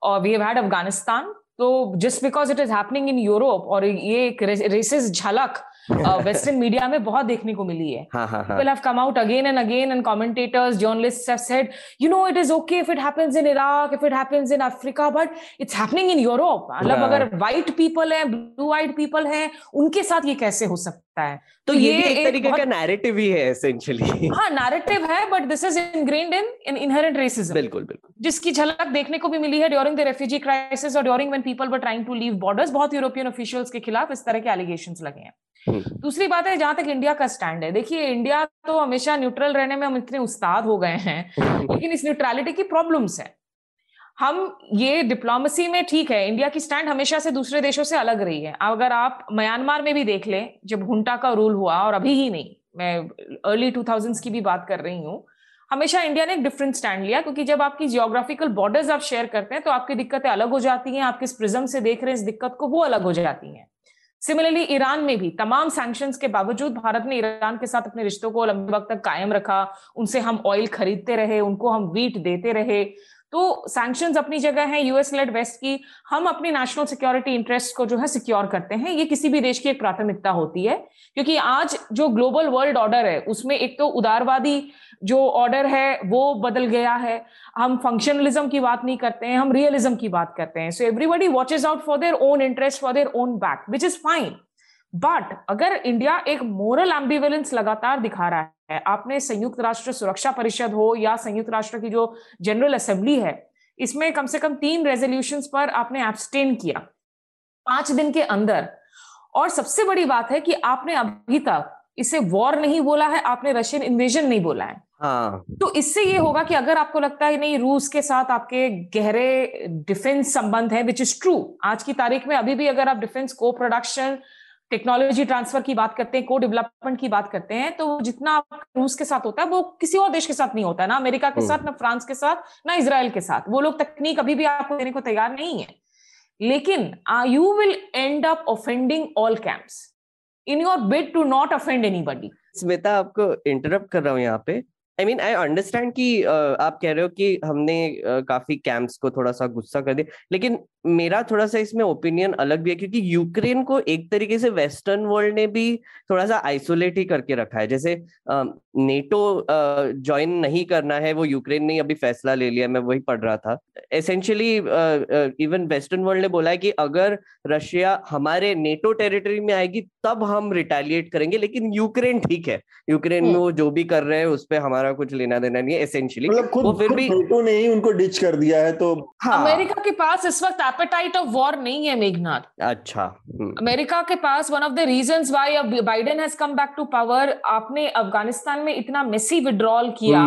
और वी हैव हैड अफ़गानिस्तान तो just because it is happening in Europe और ये एक रेसिस झलक वेस्टर्न मीडिया में बहुत देखने को मिली है। People have come out again and again and commentators journalists have said you know it is okay if it happens in Iraq if it happens in Africa but it's happening in Europe मतलब अगर white people है blue eyed people है उनके साथ ये कैसे हो सकता है। तो ये, ये एक तरीके का नैरेटिव ही है एसेंशियली हाँ नैरेटिव है but this is ingrained in in inherent racism बिल्कुल बिल्कुल। जिसकी झलक देखने को भी मिली है ड्यूरिंग द रेफ्यूजी क्राइसिस और during when people were trying to leave borders बहुत यूरोपियन ऑफिशियल्स के खिलाफ इस तरह के एलिगेशंस लगे हैं। हम्म। दूसरी बात है जहाँ तक इंडिया का स्टैंड है। देखिए इंडिया तो हमेशा न्यूट्रल रहने में हम इतने उस्ताद हो गए हैं लेकिन इस न्यूट्रलिटी की प्रॉब्लम्स है। हम ये डिप्लोमेसी में ठीक है इंडिया की स्टैंड हमेशा से दूसरे देशों से अलग रही है। अगर आप म्यांमार में भी देख लें, जब हुंटा का रूल हुआ, और अभी ही नहीं, मैं अर्ली टू की भी बात कर रही हूँ, हमेशा इंडिया ने एक डिफरेंट स्टैंड लिया, क्योंकि जब आपकी जियोग्राफिकल बॉर्डर्स आप शेयर करते हैं तो आपकी दिक्कतें अलग हो जाती हैं, आप किस प्रिज्म से देख रहे हैं, इस दिक्कत को, वो अलग हो जाती हैं। सिमिलरली ईरान में भी तमाम सैंक्शंस के बावजूद भारत ने ईरान के साथ अपने रिश्तों को लंबे वक्त तक कायम रखा, उनसे हम ऑयल खरीदते रहे, उनको हम वीट देते रहे तो सैंक्शन अपनी जगह है यूएस लेड वेस्ट की। हम अपनी नेशनल सिक्योरिटी इंटरेस्ट को जो है सिक्योर करते हैं। ये किसी भी देश की एक प्राथमिकता होती है, क्योंकि आज जो ग्लोबल वर्ल्ड ऑर्डर है, उसमें एक तो उदारवादी जो ऑर्डर है, वो बदल गया है। हम फंक्शनलिज्म की बात नहीं करते हैं, हम रियलिज्म की बात करते हैं। So everybody watches out for their own interest for their own back which is fine but अगर इंडिया एक मोरल एम्बिवेलेंस लगातार दिखा रहा है आपने संयुक्त राष्ट्र सुरक्षा परिषद हो या संयुक्त राष्ट्र की जो जनरल असेंबली है इसमें कम से कम तीन रेजोल्यूशन पर आपने एब्सटेन किया पाँच दिन के अंदर और सबसे बड़ी बात है कि आपने अभी तक इसे वॉर नहीं बोला है आपने रशियन इन्वेजन नहीं बोला है हाँ. तो इससे ये होगा कि अगर आपको लगता है नहीं रूस के साथ आपके गहरे डिफेंस संबंध है विच इज़ ट्रू आज की तारीख में अभी भी अगर आप डिफेंस को प्रोडक्शन टेक्नोलॉजी ट्रांसफ़र की बात करते हैं को डेवलपमेंट की बात करते हैं तो जितना रूस के साथ होता है वो किसी और देश के साथ नहीं होता है ना अमेरिका के साथ ना फ्रांस के साथ ना इसराइल के साथ। वो लोग तकनीक अभी भी आपको देने को तैयार नहीं है। लेकिन you will end up offending all camps in your bid to not offend anybody Smita आपको इंटरप्ट कर रहा हूँ यहाँ पे। आई मीन आई अंडरस्टैंड कि uh, आप कह रहे हो कि हमने uh, काफ़ी कैंप्स को थोड़ा सा गुस्सा कर दिया लेकिन मेरा थोड़ा सा इसमें ओपिनियन अलग भी है क्योंकि यूक्रेन को एक तरीके से वेस्टर्न वर्ल्ड ने भी थोड़ा सा आइसोलेट ही करके रखा है। जैसे नेटो ज्वाइन नहीं करना है वो यूक्रेन ने अभी फैसला ले लिया मैं वही पढ़ रहा था। एसेंशियली इवन वेस्टर्न वर्ल्ड ने बोला है कि अगर रशिया हमारे नेटो टेरिटरी में आएगी तब हम रिटेलिएट करेंगे लेकिन यूक्रेन ठीक है। यूक्रेन में हम्म। वो जो भी कर रहे हैं उस पर हमारा कुछ लेना देना नहीं है एसेंशियली मतलब वो फिर भी ने ही उनको डिच कर दिया है तो हाँ। अमेरिका के पास इस वक्त एपेटाइट ऑफ़ वॉर नहीं है मेघनाथ। अच्छा हम्म। अमेरिका के पास one of the reason why Biden has come back to power आपने अफ़गानिस्तान में इतना मेसी विड्रॉल किया।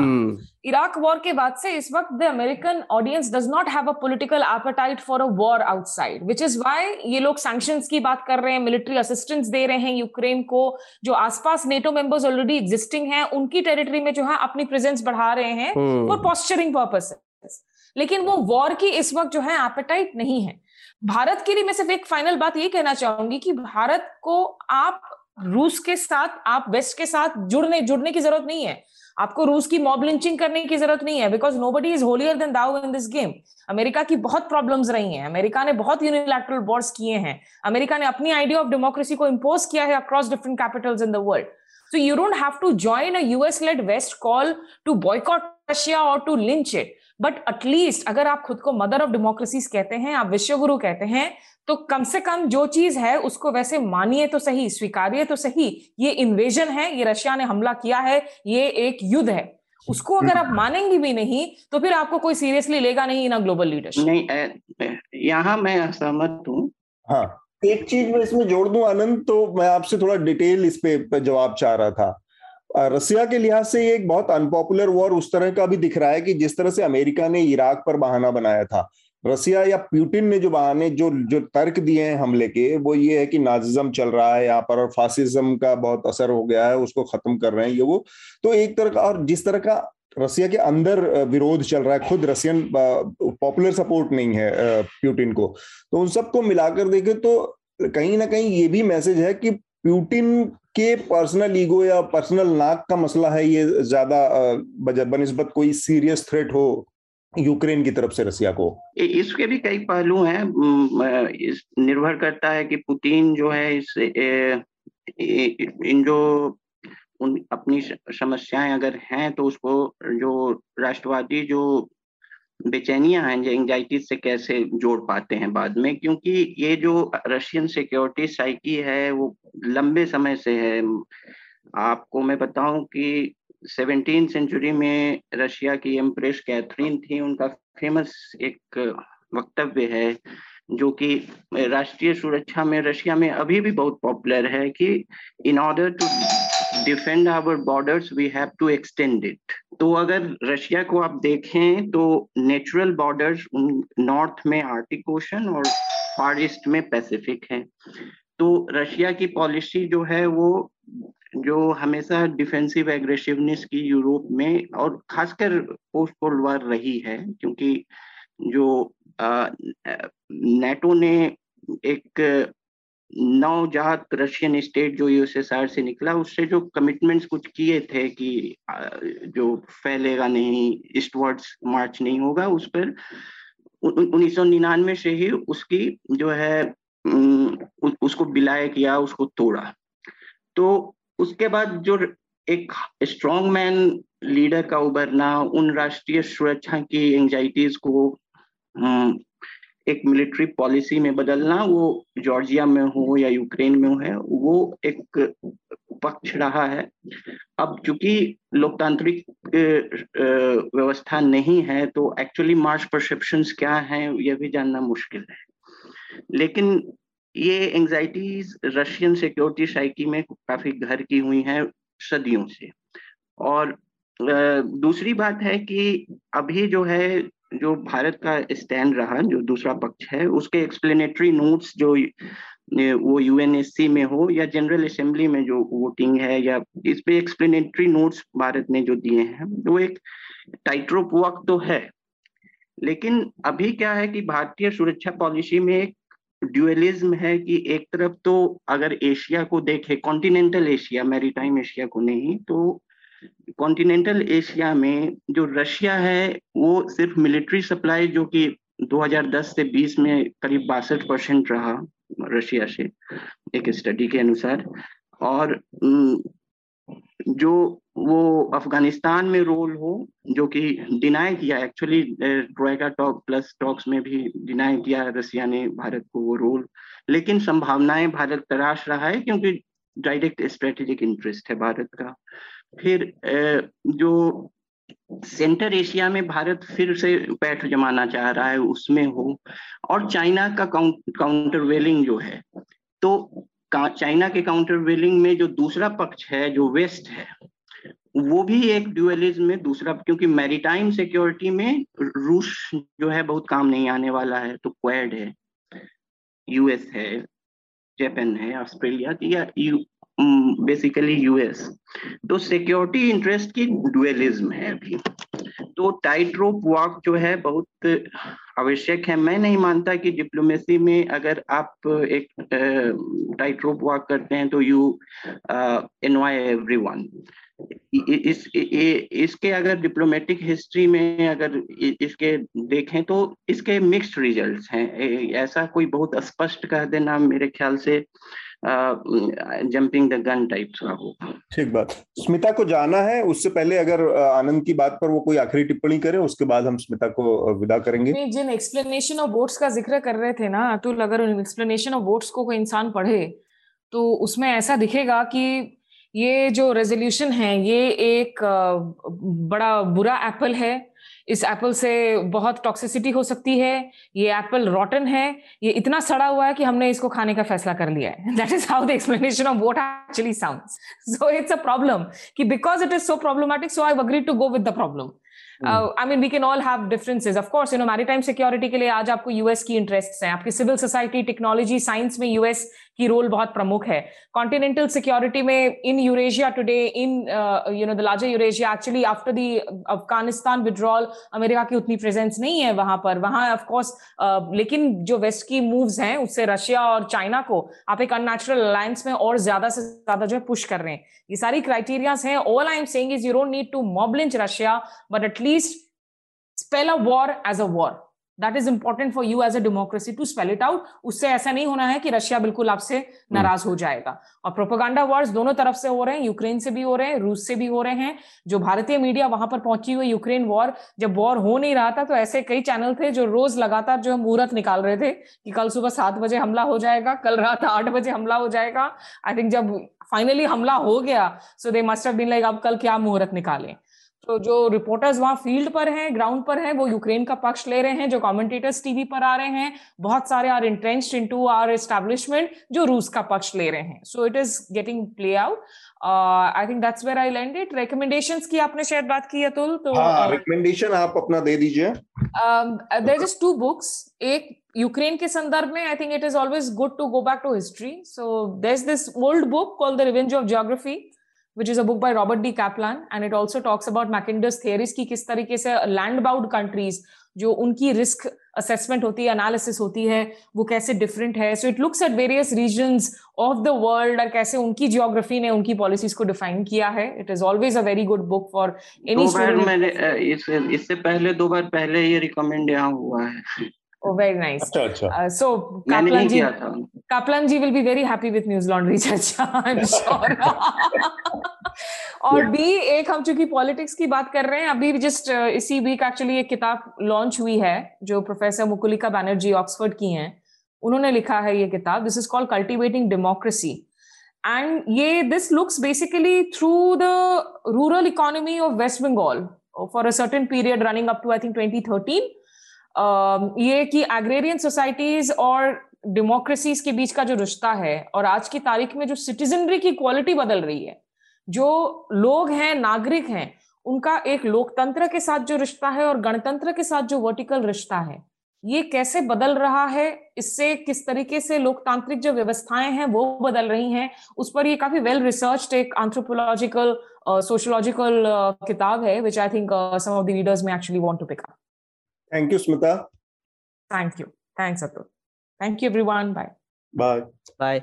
इराक वॉर के बाद से इस वक्त the American audience does not have a political appetite for a war outside which is why ये लोग सैंक्शंस की बात कर रहे हैं मिलिट्री असिस्टेंस दे रहे हैं यूक्रेन को जो आसपास नेटो मेंबर्स ऑलरेडी एग्जिस्टिंग हैं उनकी टेरिटरी में जो है अपनी प्रेजेंस बढ़ा रहे हैं फॉर पॉस्चरिंग पर्पज लेकिन वो वॉर की इस वक्त जो है एपेटाइट नहीं है। भारत के लिए मैं सिर्फ़ एक फाइनल बात ये कहना चाहूँगी कि भारत को आप रूस के साथ आप वेस्ट के साथ जुड़ने जुड़ने की ज़रूरत नहीं है। आपको रूस की मॉब लिंचिंग करने की ज़रूरत नहीं है because nobody is holier than thou in this game America की बहुत प्रॉब्लम्स रही हैं। अमेरिका ने बहुत यूनिलैटरल वॉर्स किए हैं। अमेरिका ने अपनी आइडिया ऑफ़ डेमोक्रेसी को इम्पोज किया है across different capitals in the world so you don't have to join a US led West call to boycott Russia or to lynch it. But at least अगर आप खुद को mother of democracies कहते हैं आप विश्वगुरु कहते हैं तो कम से कम जो चीज़ है उसको वैसे मानिए तो सही स्वीकारिए तो सही। ये इन्वेजन है ये रशिया ने हमला किया है ये एक युद्ध है। उसको अगर आप मानेंगे भी नहीं तो फिर आपको कोई सीरियसली लेगा नहीं ना ग्लोबल लीडरशिप नहीं यहाँ मैं असहमत हूँ। हाँ। एक चीज़ मैं इसमें जोड़ दूँ आनंद तो मैं आपसे थोड़ा डिटेल इस पे जवाब चाह रहा था। रसिया के लिहाज से ये एक बहुत अनपॉपुलर वॉर उस तरह का भी दिख रहा है कि जिस तरह से अमेरिका ने इराक पर बहाना बनाया था। रसिया या प्यूटिन ने जो बहाने, जो जो तर्क दिए हैं हमले के, वो ये है कि नाजिज्म चल रहा है यहाँ पर और फासिज्म का बहुत असर हो गया है, उसको खत्म कर रहे हैं ये वो। तो एक तरह का, और जिस तरह का रसिया के अंदर विरोध चल रहा है, खुद रसियन पॉपुलर सपोर्ट नहीं है प्यूटिन को। तो उन सबको मिलाकर देखे तो कहीं ना कहीं ये भी मैसेज है कि प्यूटिन के पर्सनल ईगो या पर्सनल नाक का मसला है ये ज़्यादा बनस्बत कोई सीरियस थ्रेट हो यूक्रेन की तरफ़ से रसिया को। इसके भी कई पहलू हैं। इस निर्भर करता है कि पुतिन जो है इस ए, ए, इन जो उन अपनी समस्याएँ अगर हैं तो उसको जो राष्ट्रवादी जो बेचैनियाँ हैं एंजाइटी से कैसे जोड़ पाते हैं बाद में? क्योंकि ये जो रशियन सिक्योरिटी साइकी है, वो लंबे समय से है। आपको मैं बताऊँ कि सेवनटीन सेंचुरी में रशिया की एम्प्रेस कैथरीन थी, उनका फ़ेमस एक वक्तव्य है, जो कि राष्ट्रीय सुरक्षा में रशिया में अभी भी बहुत पॉपुलर है कि in order to defend our borders we have to extend it तो अगर रशिया को आप देखें तो नेचुरल बॉर्डर्स नॉर्थ में आर्टिक ओशन और फार ईस्ट में पैसिफिक है। तो रशिया की पॉलिसी जो है, वो जो हमेशा डिफेंसिव एग्रेसिवनेस की यूरोप में और खासकर पोस्ट कोल्ड वार रही है, क्योंकि जो नेटो ने एक नवजात रशियन स्टेट जो यूएसएसआर से निकला, उससे जो कमिटमेंट्स कुछ किए थे कि जो फैलेगा नहीं ईस्टवर्ड्स मार्च नहीं होगा, उस पर उन्नीस सौ निन्यानवे से ही उसकी जो है उसको बिलाय किया, उसको तोड़ा। तो उसके बाद जो एक स्ट्रॉन्ग मैन लीडर का उभरना, उन राष्ट्रीय सुरक्षा की एंजाइटीज को एक मिलिट्री पॉलिसी में बदलना, वो जॉर्जिया में हो या यूक्रेन में हो है वो एक पक्ष रहा है। अब चूँकि लोकतांत्रिक व्यवस्था नहीं है तो एक्चुअली मार्च परसेप्शन क्या है, यह भी जानना मुश्किल है। लेकिन ये एंजाइटीज रशियन सिक्योरिटी साइकी में काफ़ी घर की हुई हैं सदियों से। और दूसरी बात है कि अभी जो है जो भारत का स्टैंड रहा, जो दूसरा पक्ष है, उसके एक्सप्लेनेटरी नोट्स जो वो यूएनएससी में हो या जनरल असेंबली में जो वोटिंग है या इस पे एक्सप्लेनेटरी नोट्स भारत ने जो दिए हैं, वो एक टाइट्रोप वक्त तो है। लेकिन अभी क्या है कि भारतीय सुरक्षा पॉलिसी में एक ड्यूअलिज्म है कि एक तरफ़ तो अगर एशिया को देखे कॉन्टिनेंटल एशिया मैरीटाइम एशिया को नहीं तो कॉन्टिनेंटल एशिया में जो रशिया है, वो सिर्फ़ मिलिट्री सप्लाई जो कि 2010 से 20 में करीब बासठ परसेंट रहा रशिया से, एक स्टडी के अनुसार। और जो वो अफ़गानिस्तान में रोल हो, जो कि डिनाई किया actually troika talk plus talks में भी डिनाई किया रसिया ने भारत को वो रोल लेकिन संभावनाएँ भारत तराश रहा है, क्योंकि डायरेक्ट स्ट्रेटेजिक इंटरेस्ट है भारत का। फिर जो सेंटर एशिया में भारत फिर से पैठ जमाना चाह रहा है, उसमें हो। और चाइना का काउंटर वेलिंग जो है तो चाइना के काउंटर वेलिंग में जो दूसरा पक्ष है, जो वेस्ट है, वो भी एक ड्यूअलिज्म में दूसरा, क्योंकि मैरीटाइम सिक्योरिटी में रूस जो है, बहुत काम नहीं आने वाला है तो क्वेड है, यूएस है, जापान है, ऑस्ट्रेलिया या यू बेसिकली यूएस तो सिक्योरिटी इंटरेस्ट की डुअलिज्म है अभी। तो टाइट रोप वॉक जो है बहुत आवश्यक है। मैं नहीं मानता कि डिप्लोमेसी में अगर आप एक टाइट रोप वॉक करते हैं तो यू इन्वाय एवरीवन इस इसके अगर डिप्लोमेटिक हिस्ट्री में अगर इसके देखें तो इसके मिक्स्ड रिजल्ट्स हैं। ऐसा कोई बहुत स्पष्ट कह देना मेरे ख्याल से जंपिंग द गन टाइप का होगा ठीक बात। स्मिता को जाना है उससे पहले अगर आनंद की बात पर वो कोई आखिरी टिप्पणी करे उसके बाद हम स्मिता को विदा करेंगे। जिन एक्सप्लेनेशन ऑफ़ वोट्स का ज़िक्र कर रहे थे ना अतुल अगर एक्सप्लेनेशन ऑफ़ वोट्स को कोई इंसान पढ़े तो उसमें ऐसा दिखेगा कि ये जो रेजोल्यूशन है ये एक बड़ा बुरा एप्पल है इस एप्पल से बहुत टॉक्सिसिटी हो सकती है। ये एप्पल रॉटन है। ये इतना सड़ा हुआ है कि हमने इसको खाने का फैसला कर लिया है। That is how the explanation of vote actually sounds so it's a problem कि because it is so problematic so I agree to go with the problem I mean we can all have differences of course you know maritime security के लिए आज आपको US की interest हैं। आपकी civil society technology science में US की role बहुत प्रमुख है। कॉन्टिनेंटल सिक्योरिटी में in Eurasia today in you know the larger Eurasia actually after the Afghanistan withdrawal America की उतनी प्रेजेंस नहीं है वहाँ पर। वहाँ ऑफ़ कोर्स uh, लेकिन जो वेस्ट की मूव्स हैं उससे रशिया और चाइना को आप एक अननेचुरल अलायंस में और ज़्यादा से ज़्यादा जो है पुश कर रहे हैं। ये सारी क्राइटेरियाज हैं। All I am saying is you don't need to mob lynch Russia but at least spell a war as a war that is important for you as a democracy to spell it out उससे ऐसा नहीं होना है कि Russia बिल्कुल आपसे नाराज़ हो जाएगा। और प्रोपोगांडा वॉर्स दोनों तरफ़ से हो रहे हैं यूक्रेन से भी हो रहे हैं रूस से भी हो रहे हैं। जो भारतीय मीडिया वहाँ पर पहुँची हुई यूक्रेन वॉर जब वॉर हो नहीं रहा था तो ऐसे कई चैनल थे जो रोज लगातार जो मुहूर्त निकाल रहे थे कि कल सुबह सात बजे हमला हो जाएगा कल रात आठ बजे हमला हो जाएगा। आई थिंक जब फाइनली हमला हो गया so they must have been like अब कल क्या मुहूर्त निकालें? तो जो रिपोर्टर्स वहाँ फ़ील्ड पर हैं ग्राउंड पर हैं वो यूक्रेन का पक्ष ले रहे हैं जो कमेंटेटर्स टीवी पर आ रहे हैं बहुत सारे are entrenched into our establishment जो रूस का पक्ष ले रहे हैं। So it is getting play out I think that's where I landed recommendations की आपने शायद बात की अतुल तो रिकमेंडेशन हाँ, uh, आप अपना दे दीजिए। देयर जस्ट टू बुक्स एक यूक्रेन के संदर्भ में I think it is always good to go back to history so there is this old book called the revenge of geography which is a book by Robert D. Kaplan, and it also talks about Mackinder's theories कि किस तरीके से land bound countries जो उनकी risk assessment होती है analysis होती है वो कैसे डिफरेंट है? So it looks at various regions of the world और कैसे उनकी जियोग्राफी ने उनकी पॉलिसीज़ को डिफाइन किया है। It is always a very good book for any मैंने इससे पहले दो बार पहले ये रिकमेंड यहाँ हुआ है। Oh, very nice. अच्छा अच्छा. Uh, so Kaplan ji, Kaplan ji will be very happy with News Laundry चर्चा. I'm sure. और बी एक हम चूँकि पॉलिटिक्स की बात कर रहे हैं अभी जस्ट इसी वीक एक्चुअली एक किताब लॉन्च हुई है जो प्रोफेसर मुकुलिका बैनर्जी ऑक्सफोर्ड की हैं उन्होंने लिखा है ये किताब this is called cultivating democracy and ये this looks basically through the rural economy of West Bengal for a certain period running up to I think twenty ये कि एग्रेरियन सोसाइटीज और डेमोक्रेसीज के बीच का जो रिश्ता है और आज की तारीख में जो सिटीजनरी की क्वालिटी बदल रही है, जो लोग हैं, नागरिक हैं, उनका एक लोकतंत्र के साथ जो रिश्ता है और गणतंत्र के साथ जो वर्टिकल रिश्ता है, ये कैसे बदल रहा है, इससे किस तरीके से लोकतांत्रिक जो व्यवस्थाएँ हैं वो बदल रही हैं, उस पर ये काफ़ी वेल रिसर्च एक एंथ्रोपोलॉजिकल सोशोलॉजिकल किताब है which I think some of the readers में actually want to pick up thank you Smita thank you thanks Atul thank you everyone bye bye bye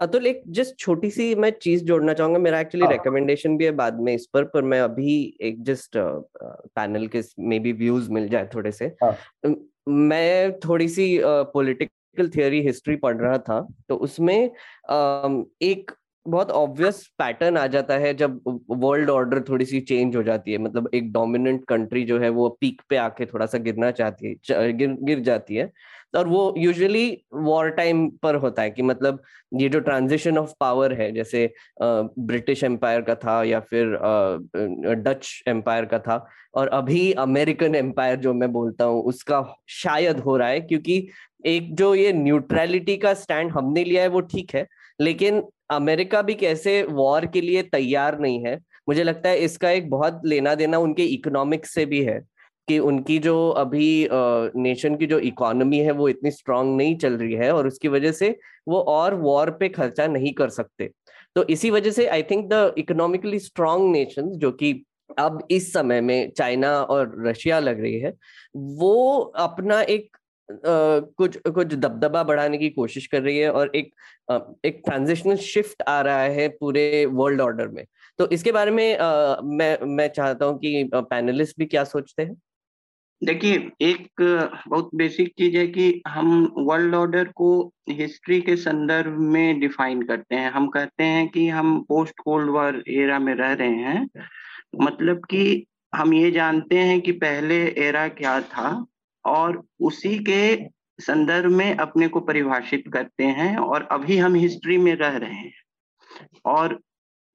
Atul एक जस्ट छोटी सी मैं चीज़ जोड़ना चाहूँगा। मेरा एक्चुअली रिकमेंडेशन भी है बाद में इस पर पर मैं अभी एक जस्ट पैनल के मे बी व्यूज़ मिल जाए थोड़े से। हाँ. मैं थोड़ी सी पॉलिटिकल थियोरी हिस्ट्री पढ़ रहा था तो उसमें एक बहुत ऑब्वियस पैटर्न आ जाता है जब वर्ल्ड ऑर्डर थोड़ी सी चेंज हो जाती है। मतलब एक डोमिनेंट कंट्री जो है वो पीक पे आके थोड़ा सा गिरना चाहती है गिर गिर जाती है। और वो यूजुअली वॉर टाइम पर होता है कि मतलब ये जो ट्रांजिशन ऑफ़ पावर है, जैसे ब्रिटिश एम्पायर का था या फिर डच एम्पायर का था। और अभी अमेरिकन एम्पायर जो मैं बोलता हूँ, उसका शायद हो रहा है क्योंकि एक जो ये न्यूट्रलिटी का स्टैंड हमने लिया है वो ठीक है, लेकिन अमेरिका भी कैसे वॉर के लिए तैयार नहीं है? मुझे लगता है इसका एक बहुत लेना देना उनके इकोनॉमिक्स से भी है कि उनकी जो अभी नेशन की जो इकोनॉमी है वो इतनी स्ट्रांग नहीं चल रही है और उसकी वजह से वो और वॉर पे खर्चा नहीं कर सकते। तो इसी वजह से I think the economically strong nation जो कि अब इस समय में चाइना और रशिया लग रही है, वो अपना एक कुछ कुछ दबदबा बढ़ाने की कोशिश कर रही है और एक एक ट्रांजिशनल शिफ्ट आ रहा है पूरे वर्ल्ड ऑर्डर में। तो इसके बारे में मैं मैं चाहता हूँ कि पैनलिस्ट भी क्या सोचते हैं? देखिए एक बहुत बेसिक चीज़ है कि हम वर्ल्ड ऑर्डर को हिस्ट्री के संदर्भ में डिफाइन करते हैं। हम कहते हैं कि हम पोस्ट कोल्ड वॉर एरा में रह रहे हैं। मतलब कि हम ये जानते हैं कि पहले एरा क्या था। और उसी के संदर्भ में अपने को परिभाषित करते हैं और अभी हम हिस्ट्री में रह रहे हैं। और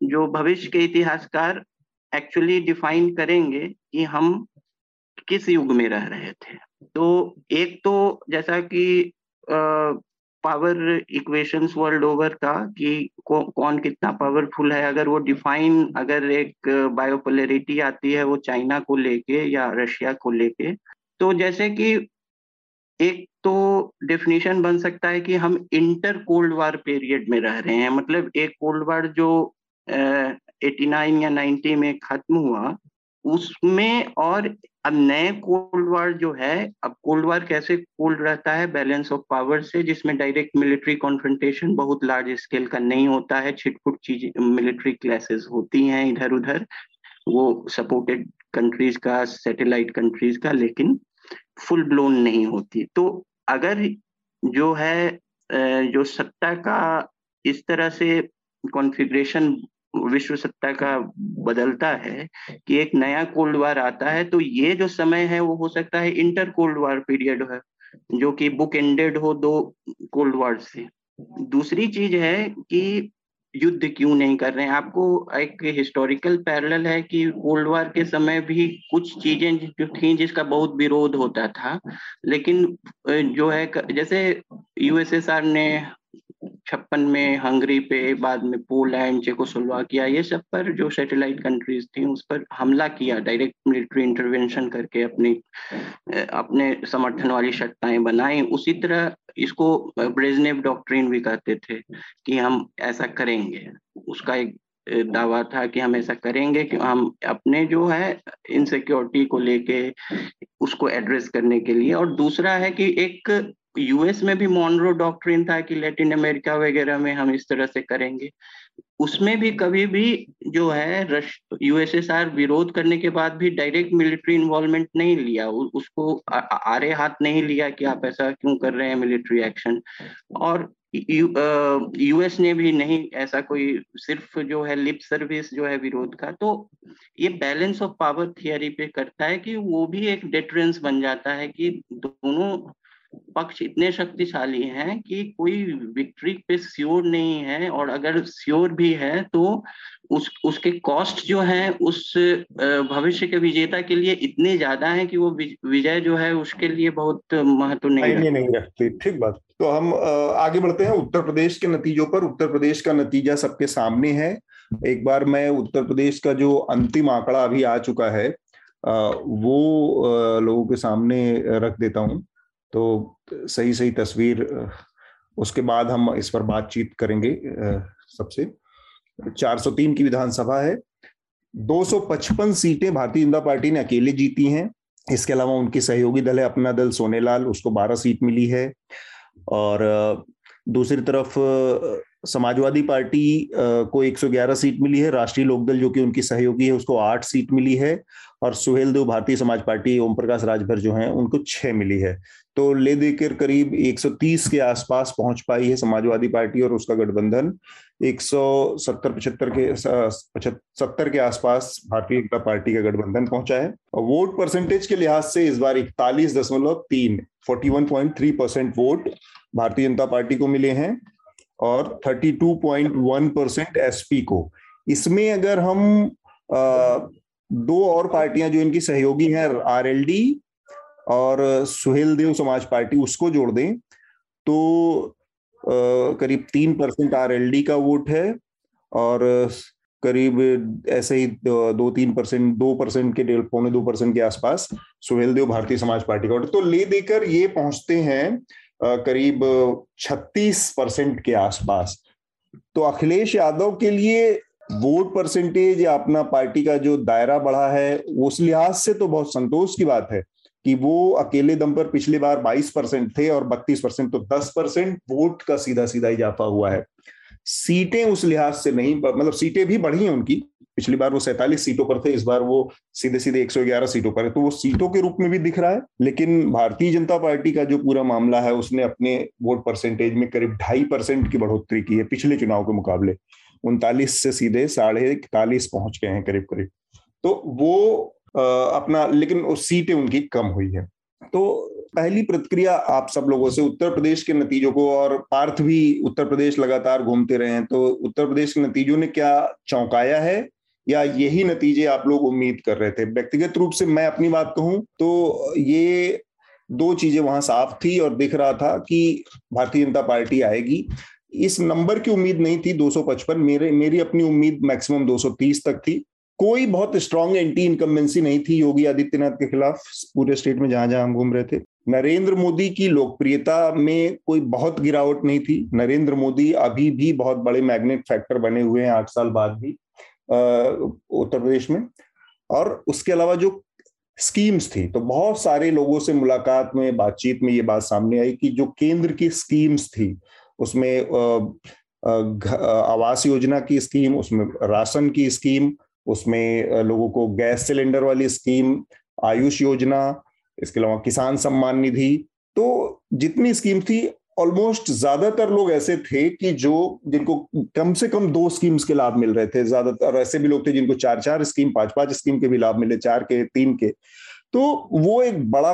जो भविष्य के इतिहासकार एक्चुअली डिफाइन करेंगे कि हम किस युग में रह रहे थे। तो एक तो जैसा कि पावर इक्वेशंस वर्ल्ड ओवर का कि, कौन कितना पावरफुल है। अगर वो डिफाइन अगर एक बायोपोलरिटी आती है वो चाइना को लेके या रशिया को लेके तो जैसे कि एक तो डेफिनेशन बन सकता है कि हम इंटर कोल्ड वार पीरियड में रह रहे हैं। मतलब एक कोल्ड वार जो एटी नाइन या नाइन्टी में खत्म हुआ, उसमें और अब नए कोल्ड वार जो है, अब कोल्ड वार कैसे कोल्ड रहता है? बैलेंस ऑफ़ पावर से, जिसमें डायरेक्ट मिलिट्री कॉन्फ्रंटेशन बहुत लार्ज स्केल का नहीं होता है। छिटपुट चीज़ मिलिट्री क्लासेस होती हैं इधर उधर वो सपोर्टेड कंट्रीज़ का सैटेलाइट कंट्रीज़ का, लेकिन फुल ब्लोन नहीं होती। तो अगर जो है जो सत्ता का इस तरह से कॉन्फ़िगरेशन विश्व सत्ता का बदलता है कि एक नया कोल्ड वार आता है तो ये जो समय है, वो हो सकता है इंटर कोल्ड वार पीरियड है, जो कि बुक एंडेड हो दो कोल्ड वार से। दूसरी चीज़ है कि युद्ध क्यों नहीं कर रहे हैं? आपको एक हिस्टोरिकल पैरेलल है कि कोल्ड वार के समय भी कुछ चीज़ें जो थी जिसका बहुत विरोध होता था, लेकिन जो है जैसे यूएसएसआर ने छप्पन में हंगरी पे, बाद में पोलैंड, चेकोस्लोवाकिया, ये सब पर जो सैटेलाइट कंट्रीज़ थी, उस पर हमला किया डायरेक्ट मिलिट्री इंटरवेंशन करके अपनी अपने समर्थन वाली सत्ताएँ बनाई। उसी तरह इसको ब्रेजनेव डॉक्ट्रिन भी कहते थे कि हम ऐसा करेंगे। उसका एक दावा था कि हम ऐसा करेंगे कि हम अपने जो है इनसिक्योरिटी को लेके, उसको एड्रेस करने के लिए। और दूसरा है कि एक यूएस में भी मॉनरो डॉक्ट्रिन था कि लैटिन अमेरिका वगैरह में हम इस तरह से करेंगे। उसमें भी कभी भी जो है रश यूएसएसआर विरोध करने के बाद भी डायरेक्ट मिलिट्री इन्वॉल्वमेंट नहीं लिया। उ, उसको आरे हाथ नहीं लिया कि आप ऐसा क्यों कर रहे हैं मिलिट्री एक्शन और यूएस ने भी नहीं ऐसा कोई सिर्फ़ जो है लिप सर्विस जो है विरोध का। तो ये बैलेंस ऑफ़ पावर थियरी पे करता है कि वो भी एक डेटरेंस बन जाता है कि दोनों पक्ष इतने शक्तिशाली हैं कि कोई विक्ट्री पे श्योर नहीं है और अगर श्योर भी है तो उस उसके कॉस्ट जो है उस भविष्य के विजेता के लिए इतने ज़्यादा है कि वो विजय जो है उसके लिए बहुत महत्व नहीं नहीं, नहीं रखती। ठीक बात। तो हम आगे बढ़ते हैं। उत्तर प्रदेश के नतीजों पर। उत्तर प्रदेश का नतीजा सबके सामने है। एक बार मैं उत्तर प्रदेश का जो अंतिम आंकड़ा अभी आ चुका है वो लोगों के सामने रख देता हूँ। तो सही सही तस्वीर उसके बाद हम इस पर बातचीत करेंगे सबसे। 403 की विधानसभा है। 255 सीटें भारतीय जनता पार्टी ने अकेले जीती हैं। इसके अलावा उनकी सहयोगी दल है अपना दल सोनेलाल, उसको 12 सीट मिली है। और दूसरी तरफ़ समाजवादी पार्टी को 111 सीट मिली है, राष्ट्रीय लोकदल जो कि उनकी सहयोगी है, उसको आठ सीट मिली है, और सुहेल देव भारतीय समाज पार्टी ओम प्रकाश राजभर जो हैं, उनको छह मिली है। तो ले देकर करीब 130 के आसपास पहुँच पाई है समाजवादी पार्टी और उसका गठबंधन। 170 पचहत्तर के सत्तर के आसपास भारतीय जनता पार्टी का गठबंधन पहुँचा है। और वोट परसेंटेज के लिहाज से इस बार इकतालीस दशमलव तीन, forty one point three percent vote Bharatiya Janata Party को मिले हैं। और 32.1 परसेंट एसपी को। इसमें अगर हम आ, दो और पार्टियाँ जो इनकी सहयोगी हैं आरएलडी और सुहेल देव समाज पार्टी उसको जोड़ दें तो आ, करीब तीन परसेंट आरएलडी का वोट है और करीब ऐसे ही दो तीन परसेंट दो परसेंट के डेढ़ पौने दो परसेंट के आसपास सुहेल देव भारतीय समाज पार्टी का वोट तो ले देकर ये पहुँचते हैं करीब 36 परसेंट के आसपास। तो अखिलेश यादव के लिए वोट परसेंटेज या अपना पार्टी का जो दायरा बढ़ा है, उस लिहाज से तो बहुत संतोष की बात है कि वो अकेले दम पर पिछली बार 22 परसेंट थे और 32 परसेंट तो 10 परसेंट वोट का सीधा सीधा इजाफा हुआ है। सीटें उस लिहाज से नहीं मतलब सीटें भी बढ़ी हैं उनकी पिछली बार वो सैंतालीस सीटों पर थे इस बार वो सीधे सीधे 111 सीटों पर है। तो वो सीटों के रूप में भी दिख रहा है लेकिन भारतीय जनता पार्टी का जो पूरा मामला है उसने अपने वोट परसेंटेज में करीब ढाई परसेंट की बढ़ोतरी की है पिछले चुनाव के मुकाबले। उनतालीस से सीधे साढ़े इकतालीस पहुँच गए हैं करीब करीब। तो वो आ, अपना लेकिन सीटें उनकी कम हुई है। तो पहली प्रतिक्रिया आप सब लोगों से उत्तर प्रदेश के नतीजों को और पार्थ भी उत्तर प्रदेश लगातार घूमते रहे हैं तो उत्तर प्रदेश के नतीजों ने क्या चौंकाया है? या यही नतीजे आप लोग उम्मीद कर रहे थे? व्यक्तिगत रूप से मैं अपनी बात कहूँ तो ये दो चीज़ें वहाँ साफ़ थी और दिख रहा था कि भारतीय जनता पार्टी आएगी। इस नंबर की उम्मीद नहीं थी 255 मेरे, मेरी अपनी उम्मीद मैक्सिमम 230 तक थी। कोई बहुत स्ट्रांग एंटी इनकम्बेंसी नहीं थी योगी आदित्यनाथ के खिलाफ, पूरे स्टेट में जहाँ जहाँ हम घूम रहे थे। नरेंद्र मोदी की लोकप्रियता में कोई बहुत गिरावट नहीं थी। नरेंद्र मोदी अभी भी बहुत बड़े मैग्नेट फैक्टर बने हुए हैं आठ साल बाद भी। उत्तर प्रदेश में। और उसके अलावा जो स्कीम्स थी तो बहुत सारे लोगों से मुलाकात में, बातचीत में ये बात सामने आई कि जो केंद्र की स्कीम्स थी, उसमें आवास योजना की स्कीम, उसमें राशन की स्कीम, उसमें लोगों को गैस सिलेंडर वाली स्कीम, आयुष योजना, इसके अलावा किसान सम्मान निधि। तो जितनी स्कीम थी ऑलमोस्ट ज़्यादातर लोग ऐसे थे कि जो, जिनको कम से कम दो स्कीम्स के लाभ मिल रहे थे, ज़्यादातर ऐसे भी लोग थे जिनको चार चार स्कीम पाँच पाँच स्कीम के भी लाभ मिले, चार के, तीन के। तो वो एक बड़ा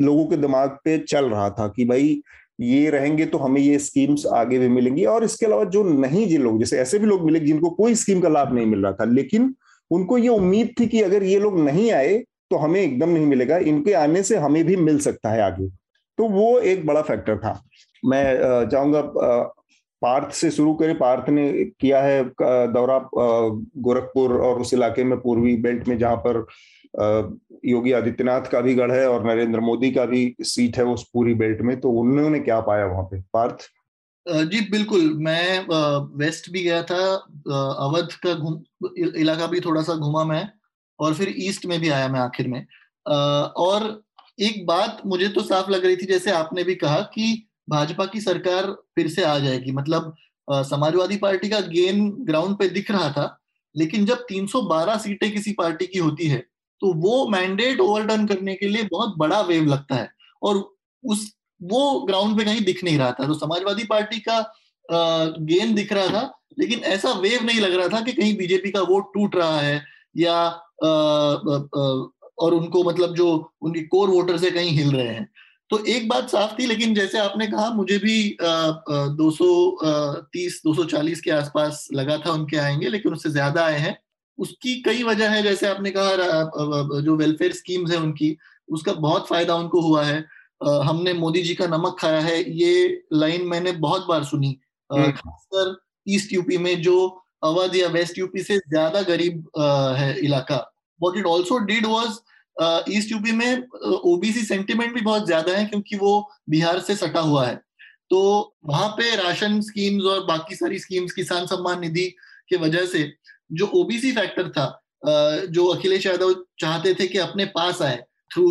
लोगों के दिमाग पे चल रहा था कि भाई, ये रहेंगे तो हमें ये स्कीम्स आगे भी मिलेंगी। और इसके अलावा जो नहीं जिन लोग, जैसे ऐसे भी लोग मिले जिनको कोई स्कीम का लाभ नहीं मिल रहा था, लेकिन उनको ये उम्मीद थी कि अगर ये लोग नहीं आए तो हमें एकदम नहीं मिलेगा। इनके आने से हमें भी मिल सकता है आगे। तो वो एक बड़ा फैक्टर था। मैं चाहूँगा पार्थ से शुरू करें। पार्थ ने किया है दौरा गोरखपुर और उस इलाके में पूर्वी बेल्ट में, जहाँ पर योगी आदित्यनाथ का भी गढ़ है और नरेंद्र मोदी का भी सीट है उस पूरी बेल्ट में। तो उन्होंने क्या पाया वहाँ पे? पार्थ? जी, बिल्कुल। मैं वेस्ट भी गया था अवध का इलाका भी थोड़ा सा घूमा मैं और फिर ईस्ट में भी आया मैं आखिर में। और एक बात मुझे तो साफ़ लग रही थी, जैसे आपने भी कहा कि भाजपा की सरकार फिर से आ जाएगी। मतलब समाजवादी पार्टी का गेन ग्राउंड पे दिख रहा था लेकिन जब 312 सीटें किसी पार्टी की होती है तो वो मैंडेट ओवरटर्न करने के लिए बहुत बड़ा वेव लगता है और उस वो ग्राउंड पे कहीं दिख नहीं रहा था। तो समाजवादी पार्टी का गेन दिख रहा था लेकिन ऐसा वेव नहीं लग रहा था कि कहीं बीजेपी का वोट टूट रहा है या आ, आ, आ, और उनको मतलब जो उनकी कोर वोटर से कहीं हिल रहे हैं। तो एक बात साफ़ थी लेकिन जैसे आपने कहा मुझे भी दो सौ तीस दो सौ चालीस के आसपास लगा था उनके आएँगे लेकिन उससे ज़्यादा आए हैं। उसकी कई वजह है जैसे आपने कहा जो वेलफेयर स्कीम्स है उनकी उसका बहुत फ़ायदा उनको हुआ है। हमने मोदी जी का नमक खाया है ये लाइन मैंने बहुत बार सुनी। हम्म। खासकर ईस्ट यूपी में जो अवध या वेस्ट यूपी से ज़्यादा गरीब है इलाका। What it also did was east UP में ओबीसी सेंटिमेंट भी बहुत ज़्यादा है क्योंकि वो बिहार से सटा हुआ है। तो वहाँ पे राशन स्कीम्स और बाकी सारी स्कीम्स किसान सम्मान निधि के वजह से जो ओबीसी फैक्टर था जो अखिलेश यादव चाहते थे कि अपने पास आए थ्रू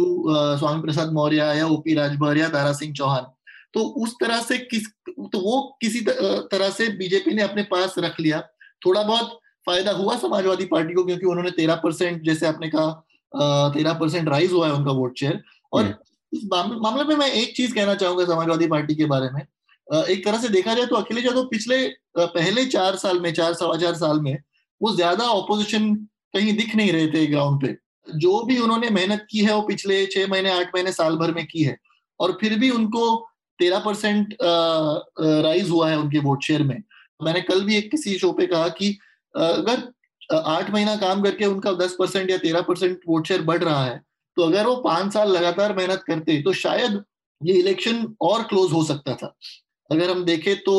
स्वामी प्रसाद मौर्य या ओपी राजभर या दारा सिंह चौहान तो उस तरह से किस तो वो किसी तरह से बीजेपी ने अपने पास रख लिया। थोड़ा बहुत फ़ायदा हुआ समाजवादी पार्टी को क्योंकि उन्होंने तेरह परसेंट जैसे आपने कहा तेरह परसेंट राइज हुआ है उनका वोट शेयर और हम्म। इस मामले में मैं एक चीज़ कहना चाहूँगा समाजवादी पार्टी के बारे में। एक तरह से देखा जाए तो अखिलेश यादव पिछले पहले चार साल में चार सवा चार साल में वो ज़्यादा ऑपोजिशन कहीं दिख नहीं रहे थे ग्राउंड पे। जो भी उन्होंने मेहनत की है वो पिछले छह महीने आठ महीने साल भर में की है। और फिर भी उनको तेरह परसेंट राइज हुआ है उनके वोट शेयर में। मैंने कल भी एक किसी शो पे कहा कि अगर आठ महीना काम करके उनका दस परसेंट या तेरह परसेंट वोट शेयर बढ़ रहा है तो अगर वो पाँच साल लगातार मेहनत करते तो शायद ये इलेक्शन और क्लोज हो सकता था। अगर हम देखें तो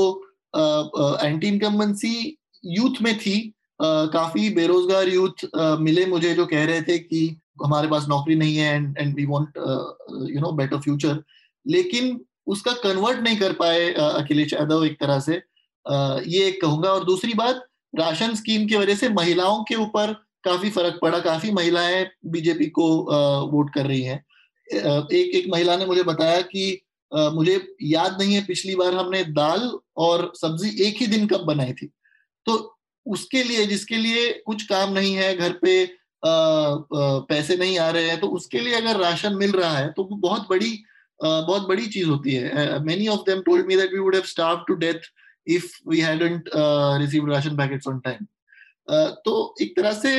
एंटी इनकम्बेंसी यूथ में थी आ, काफ़ी बेरोजगार यूथ आ, मिले मुझे जो कह रहे थे कि हमारे पास नौकरी नहीं है and and we want you know better future लेकिन उसका कन्वर्ट नहीं कर पाए अखिलेश यादव एक तरह से। आ, ये एक कहूँगा। और दूसरी बात राशन स्कीम की वजह से महिलाओं के ऊपर काफ़ी फ़र्क पड़ा। काफ़ी महिलाएँ बीजेपी को वोट कर रही हैं। एक एक महिला ने मुझे बताया कि मुझे याद नहीं है पिछली बार हमने दाल और सब्ज़ी एक ही दिन कब बनाई थी। तो उसके लिए जिसके लिए कुछ काम नहीं है घर पे आ, पैसे नहीं आ रहे हैं तो उसके लिए अगर राशन मिल रहा है तो बहुत बड़ी बहुत बड़ी चीज़ होती है। Many of them told me that we would have starve to death if we hadn't received ration packets on time तो एक तरह से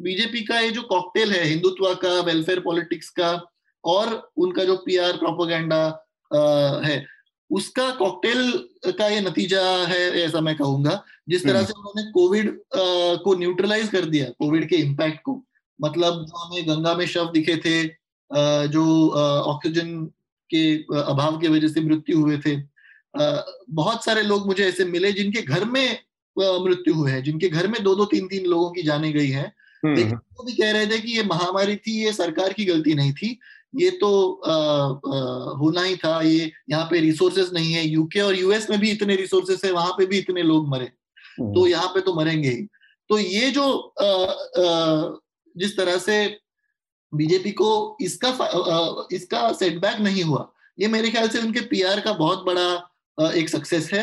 बीजेपी का ये जो कॉकटेल है हिंदुत्व का वेलफेयर पॉलिटिक्स का और उनका जो पीआर प्रोपोगेंडा है उसका कॉकटेल का ये नतीजा है ऐसा मैं कहूँगा जिस तरह हम्म। से उन्होंने कोविड को न्यूट्रलाइज कर दिया कोविड के इम्पैक्ट को मतलब जो हमें गंगा में शव दिखे थे जो ऑक्सीजन के अभाव की वजह से मृत्यु हुए थे बहुत सारे लोग मुझे ऐसे मिले जिनके घर में मृत्यु हुए हैं जिनके घर में दो दो तीन तीन लोगों की जाने गई है हम्म, लेकिन। वो भी कह रहे थे कि ये महामारी थी ये सरकार की गलती नहीं थी ये तो आ, आ, होना ही था ये यहाँ पे रिसोर्सेस नहीं है यूके और यूएस में भी इतने रिसोर्सेस है वहाँ पे भी इतने लोग मरे तो हम्म। यहाँ पे तो मरेंगे ही तो ये जो आ, आ, जिस तरह से बीजेपी को इसका आ, इसका सेटबैक नहीं हुआ ये मेरे ख्याल से उनके पीआर का बहुत बड़ा एक सक्सेस है।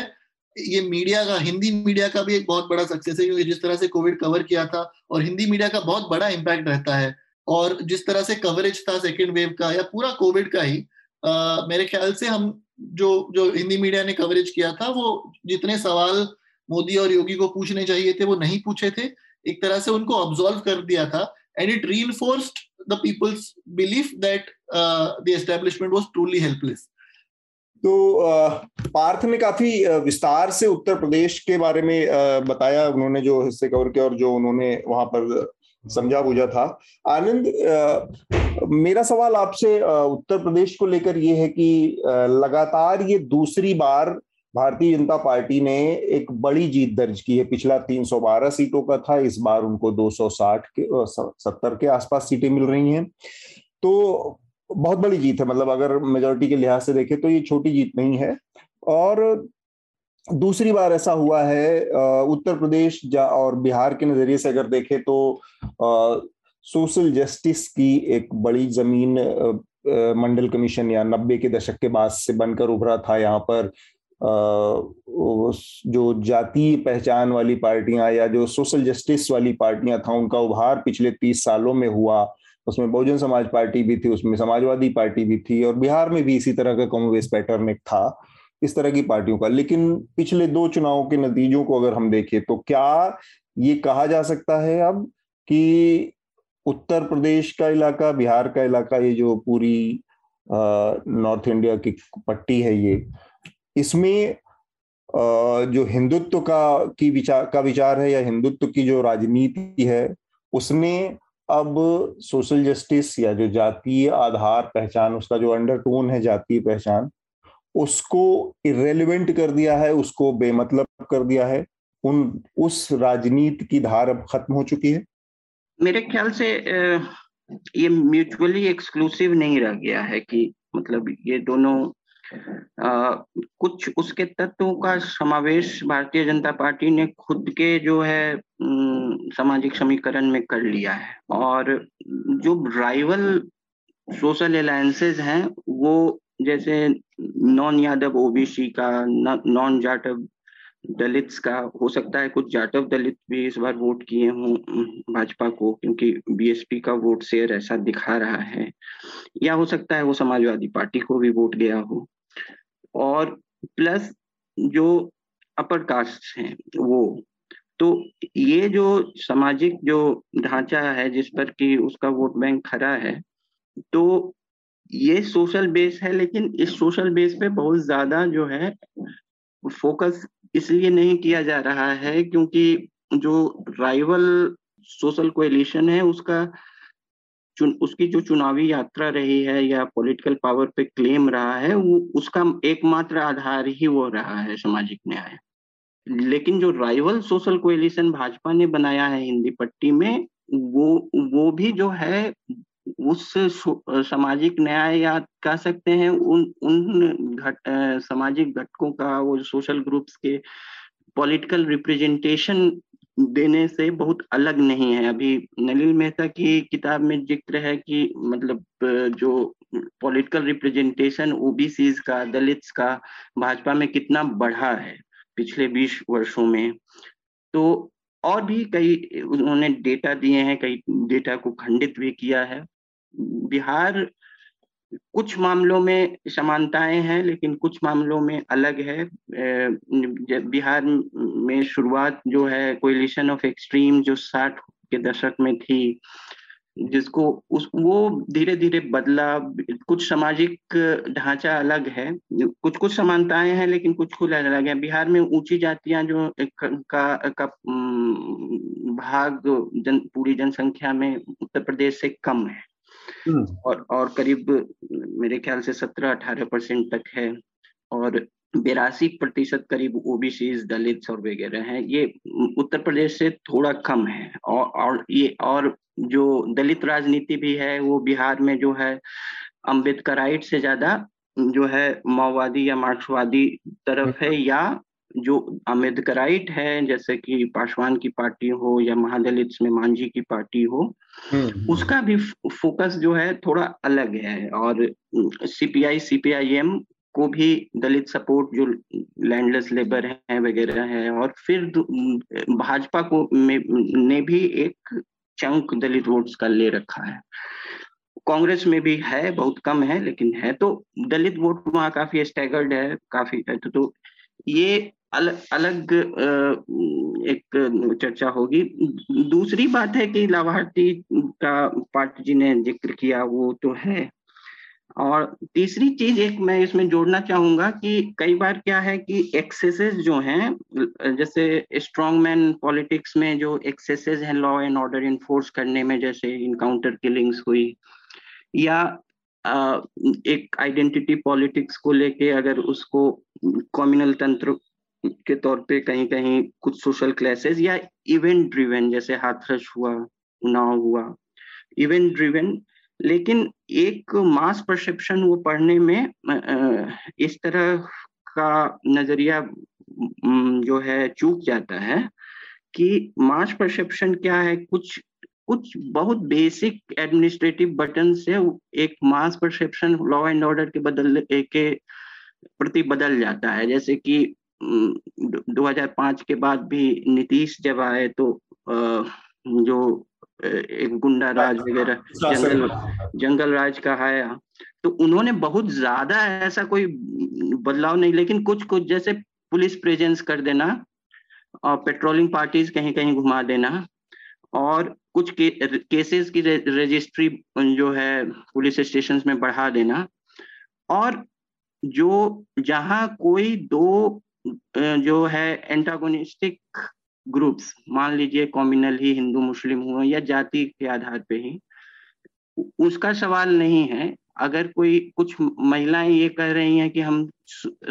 ये मीडिया का हिंदी मीडिया का भी एक बहुत बड़ा सक्सेस है क्योंकि जिस तरह से कोविड कवर किया था और हिंदी मीडिया का बहुत बड़ा इम्पैक्ट रहता है और जिस तरह से कवरेज था सेकेंड वेव का या पूरा कोविड का ही आ, मेरे ख्याल से हम जो जो हिंदी मीडिया ने कवरेज किया था वो जितने सवाल मोदी और योगी को पूछने चाहिए थे वो नहीं पूछे थे। एक तरह से उनको ऑब्जॉल्व कर दिया था and it re the people's belief that the establishment was truly helpless तो पार्थ ने काफ़ी विस्तार से उत्तर प्रदेश के बारे में बताया उन्होंने जो हिस्से कवर किया और जो उन्होंने वहाँ पर समझा बुझा था। आनंद मेरा सवाल आपसे उत्तर प्रदेश को लेकर ये है कि लगातार ये दूसरी बार भारतीय जनता पार्टी ने एक बड़ी जीत दर्ज की है। पिछला 312 सीटों का था, इस बार उनको 260 के सत्तर के आसपास सीटें मिल रही हैं। तो बहुत बड़ी जीत है मतलब अगर मेजोरिटी के लिहाज से देखें तो ये छोटी जीत नहीं है। और दूसरी बार ऐसा हुआ है उत्तर प्रदेश और बिहार के नज़रिए से अगर देखें तो सोशल जस्टिस की एक बड़ी ज़मीन मंडल कमीशन या नब्बे के दशक के बाद से बनकर उभरा था। यहाँ पर जो जातीय पहचान वाली पार्टियाँ या जो सोशल जस्टिस वाली पार्टियाँ था, उनका उभार पिछले तीस सालों में हुआ। उसमें बहुजन समाज पार्टी भी थी, उसमें समाजवादी पार्टी भी थी और बिहार में भी इसी तरह का कॉन्ग्रेस पैटर्न एक था, इस तरह की पार्टियों का। लेकिन पिछले दो चुनावों के नतीजों को अगर हम देखें तो क्या ये कहा जा सकता है अब कि उत्तर प्रदेश का इलाका, बिहार का इलाका, ये जो पूरी नॉर्थ इंडिया की पट्टी है ये, इसमें जो हिंदुत्व का, की विचार, का विचार है या हिंदुत्व की जो राजनीति है, उसने अब सोशल जस्टिस या जो जातीय आधार पहचान, उसका जो अंडरटोन है जातीय पहचान, उसको इरेलीवेंट कर दिया है, उसको बेमतलब कर दिया है, उन, उस राजनीति की धार अब खत्म हो चुकी है। मेरे ख्याल से ये म्यूचुअली एक्सक्लूसिव नहीं रह गया है कि मतलब ये दोनों आ, कुछ उसके तत्वों का समावेश भारतीय जनता पार्टी ने खुद के जो है सामाजिक समीकरण में कर लिया है। और जो राइवल सोशल अलायंसेज हैं वो जैसे नॉन यादव ओबीसी का नॉन जाटव दलित्स का हो सकता है कुछ जाटव दलित भी इस बार वोट किए हों भाजपा को क्योंकि बीएसपी का वोट शेयर ऐसा दिखा रहा है। या हो सकता है वो समाजवादी पार्टी को भी वोट गया हो। और प्लस जो अपर कास्ट हैं, वो तो ये जो सामाजिक जो ढांचा है, जिस पर कि उसका वोट बैंक खड़ा है तो ये सोशल बेस है, लेकिन इस सोशल बेस पे बहुत ज़्यादा जो है फोकस इसलिए नहीं किया जा रहा है, क्योंकि जो राइवल सोशल कोएलिशन है, उसका चुन, उसकी जो चुनावी यात्रा रही है या पॉलिटिकल पावर पे क्लेम रहा है, वो उसका एकमात्र आधार ही वो रहा है सामाजिक न्याय। लेकिन जो राइवल सोशल कोएलिशन भाजपा ने बनाया है हिंदी पट्टी में, वो वो भी जो है, उस सामाजिक न्याय या कह सकते हैं, उन उन घट सामाजिक घटकों का, वो सोशल ग्रुप्स के पॉलिटिकल रिप्रेजेंटेशन देने से बहुत अलग नहीं है। अभी नलिल मेहता की किताब में ज़िक्र है कि मतलब जो पॉलिटिकल रिप्रेजेंटेशन ओबीसी का दलित का भाजपा में कितना बढ़ा है पिछले 20 वर्षों में तो और भी कई उन्होंने डेटा दिए हैं, कई डेटा को खंडित भी किया है। बिहार कुछ मामलों में समानताएँ हैं लेकिन कुछ मामलों में अलग है। बिहार में शुरुआत जो है कोलिशन ऑफ़ एक्सट्रीम जो साठ के दशक में थी जिसको उस वो धीरे धीरे बदला कुछ सामाजिक ढांचा अलग है। कुछ कुछ समानताएँ हैं लेकिन कुछ कुछ अलग है। बिहार में ऊँची जातियाँ जो का, का भाग जन पूरी जनसंख्या में उत्तर प्रदेश से कम है। और और करीब मेरे ख्याल से सत्रह अठारह परसेंट तक है और बेरासी प्रतिशत करीब ओबीसी दलित और वगैरह हैं। ये उत्तर प्रदेश से थोड़ा कम है और और ये और जो दलित राजनीति भी है वो बिहार में जो है अम्बेडकराइट से ज़्यादा जो है माओवादी या मार्क्सवादी तरफ़ है या जो अम्बेडकराइट है जैसे कि पासवान की पार्टी हो या महादलित में मांझी की पार्टी हो हम्म। उसका भी फोकस जो है थोड़ा अलग है और सीपीआई सीपीआईएम को भी दलित सपोर्ट जो लैंडलेस लेबर है वगैरह है और फिर भाजपा को ने भी एक चंक दलित वोट्स का ले रखा है कांग्रेस में भी है बहुत कम है लेकिन है तो दलित वोट वहाँ काफ़ी स्टैगर्ड है काफ़ी है तो, तो ये अलग अलग एक चर्चा होगी। दूसरी बात है कि लाभार्थी का पार्टी जी ने ज़िक्र किया वो तो है। और तीसरी चीज़ एक मैं इसमें जोड़ना चाहूँगा कि कई बार क्या है कि एक्सेसेस जो हैं, जैसे स्ट्रॉन्ग मैन पॉलिटिक्स में जो एक्सेसेस हैं लॉ एंड ऑर्डर इन्फोर्स करने में, जैसे इनकाउंटर किलिंग्स हुई, या एक आइडेंटिटी पॉलिटिक्स को लेके अगर उसको कॉम्युनल तंत्र के तौर पे कहीं कहीं कुछ सोशल क्लासेस या इवेंट ड्रिवन जैसे हाथरस हुआ, उनाव हुआ इवेंट ड्रिवेन लेकिन एक मास परसेप्शन वो पढ़ने में इस तरह का नज़रिया जो है, चूक जाता है कि मास परसेप्शन क्या है, कुछ कुछ बहुत बेसिक एडमिनिस्ट्रेटिव बटन से एक mass perception law and order के बदल के प्रति बदल जाता है। जैसे कि 2005 के बाद भी नीतीश जब आए तो जो एक गुंडा राज वगैरह जंगल जंगल राज का है तो उन्होंने बहुत ज़्यादा ऐसा कोई बदलाव नहीं लेकिन कुछ कुछ जैसे पुलिस प्रेजेंस कर देना और पेट्रोलिंग पार्टीज़ कहीं कहीं घुमा देना और कुछ के, केसेस की रजिस्ट्री जो है पुलिस स्टेशन में बढ़ा देना। और जो जहाँ कोई दो जो है एंटागोनिस्टिक ग्रुप्स मान लीजिए कॉम्युनल ही हिंदू मुस्लिम हुआ या जाति के आधार पे ही उसका सवाल नहीं है। अगर कोई कुछ महिलाएँ ये कह रही हैं कि हम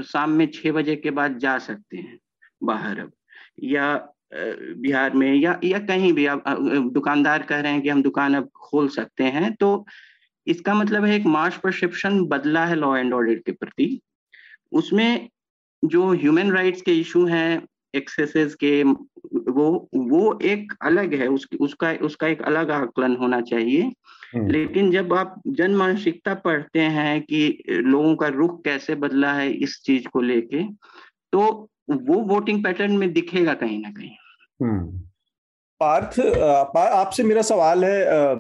शाम में छह बजे के बाद जा सकते हैं बाहर अब या बिहार में या या कहीं भी अब दुकानदार कह रहे हैं कि हम दुकान अब खोल सकते हैं तो इसका मतलब है एक मार्च परसेप्शन बदला है लॉ एंड ऑर्डर के प्रति उसमें जो ह्यूमन राइट्स के इशू हैं एक्सेसेस के वो वो एक अलग है उस, उसका उसका एक अलग आकलन होना चाहिए हम्म। लेकिन जब आप जन मानसिकता पढ़ते हैं कि लोगों का रुख कैसे बदला है इस चीज़ को लेके तो वो वोटिंग पैटर्न में दिखेगा कहीं ना कहीं। पार्थ आपसे मेरा सवाल है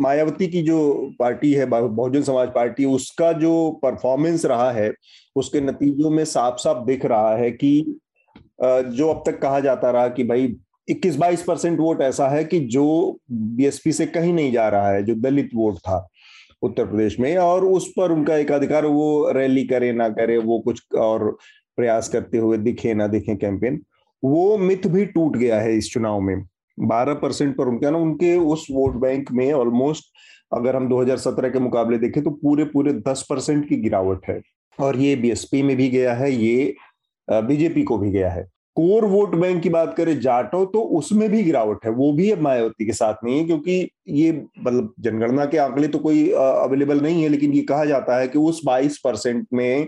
मायावती की जो पार्टी है बहुजन समाज पार्टी, उसका जो परफॉर्मेंस रहा है, उसके नतीजों में साफ़ साफ़ दिख रहा है कि जो अब तक कहा जाता रहा कि भाई 21-22 परसेंट वोट ऐसा है कि जो बीएसपी से कहीं नहीं जा रहा है, जो दलित वोट था उत्तर प्रदेश में, और उस पर उनका एक अधिकार, वो रैली करे ना करे, वो कुछ और प्रयास करते हुए दिखे ना दिखे कैंपेन। वो मिथ भी टूट गया है इस चुनाव में। 12 परसेंट पर उनके ना, उनके उस वोट बैंक में ऑलमोस्ट अगर हम 2017 के मुकाबले देखें तो पूरे पूरे 10 परसेंट की गिरावट है। और ये बीएसपी में भी गया है, ये बीजेपी को भी गया है। कोर वोट बैंक की बात करें, जाटो तो उसमें भी गिरावट है। वो भी अब मायावती के साथ नहीं है, क्योंकि ये मतलब जनगणना के आंकड़े तो कोई अवेलेबल नहीं है, लेकिन ये कहा जाता है कि उस 22 परसेंट में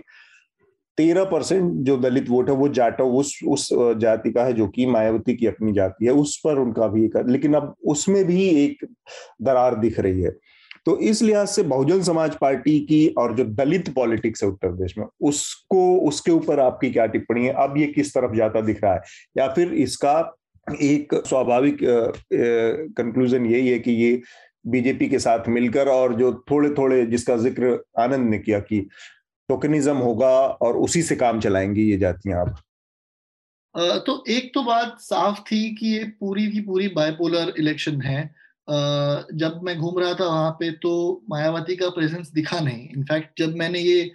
तेरह परसेंट जो दलित वोट है, वो जाटो उस उस जाति का है, जो कि मायावती की अपनी जाति है, उस पर उनका भी एक, लेकिन अब उसमें भी एक दरार दिख रही है। तो इस लिहाज से बहुजन समाज पार्टी की और जो दलित पॉलिटिक्स है उत्तर प्रदेश में, उसको, उसके ऊपर आपकी क्या टिप्पणी है? अब ये किस तरफ़ जाता दिख रहा है? या फिर इसका एक स्वाभाविक कंक्लूजन यही है कि ये बीजेपी के साथ मिलकर और जो थोड़े थोड़े जिसका ज़िक्र आनंद ने किया कि टोकनिज्म होगा और उसी से काम चलाएँगी ये जातियाँ आप तो एक तो बात साफ़ थी कि ये पूरी की पूरी बायपोलर इलेक्शन है। जब मैं घूम रहा था वहाँ पे तो मायावती का प्रेजेंस दिखा नहीं। इनफैक्ट जब मैंने ये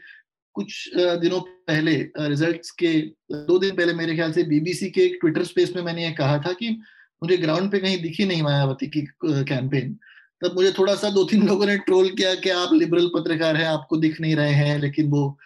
कुछ दिनों पहले रिजल्ट्स के, दो दिन पहले मेरे ख्याल से बीबीसी के एक ट्विटर स्पेस में मैंने ये कहा था कि मुझे ग्राउंड पे कहीं दिखी नहीं मायावती की कैंपेन तब मुझे थोड़ा सा दो तीन लोगों ने ट्रोल किया कि आप लिबरल पत्रकार हैं आपको दिख नहीं रहे हैं लेकिन वो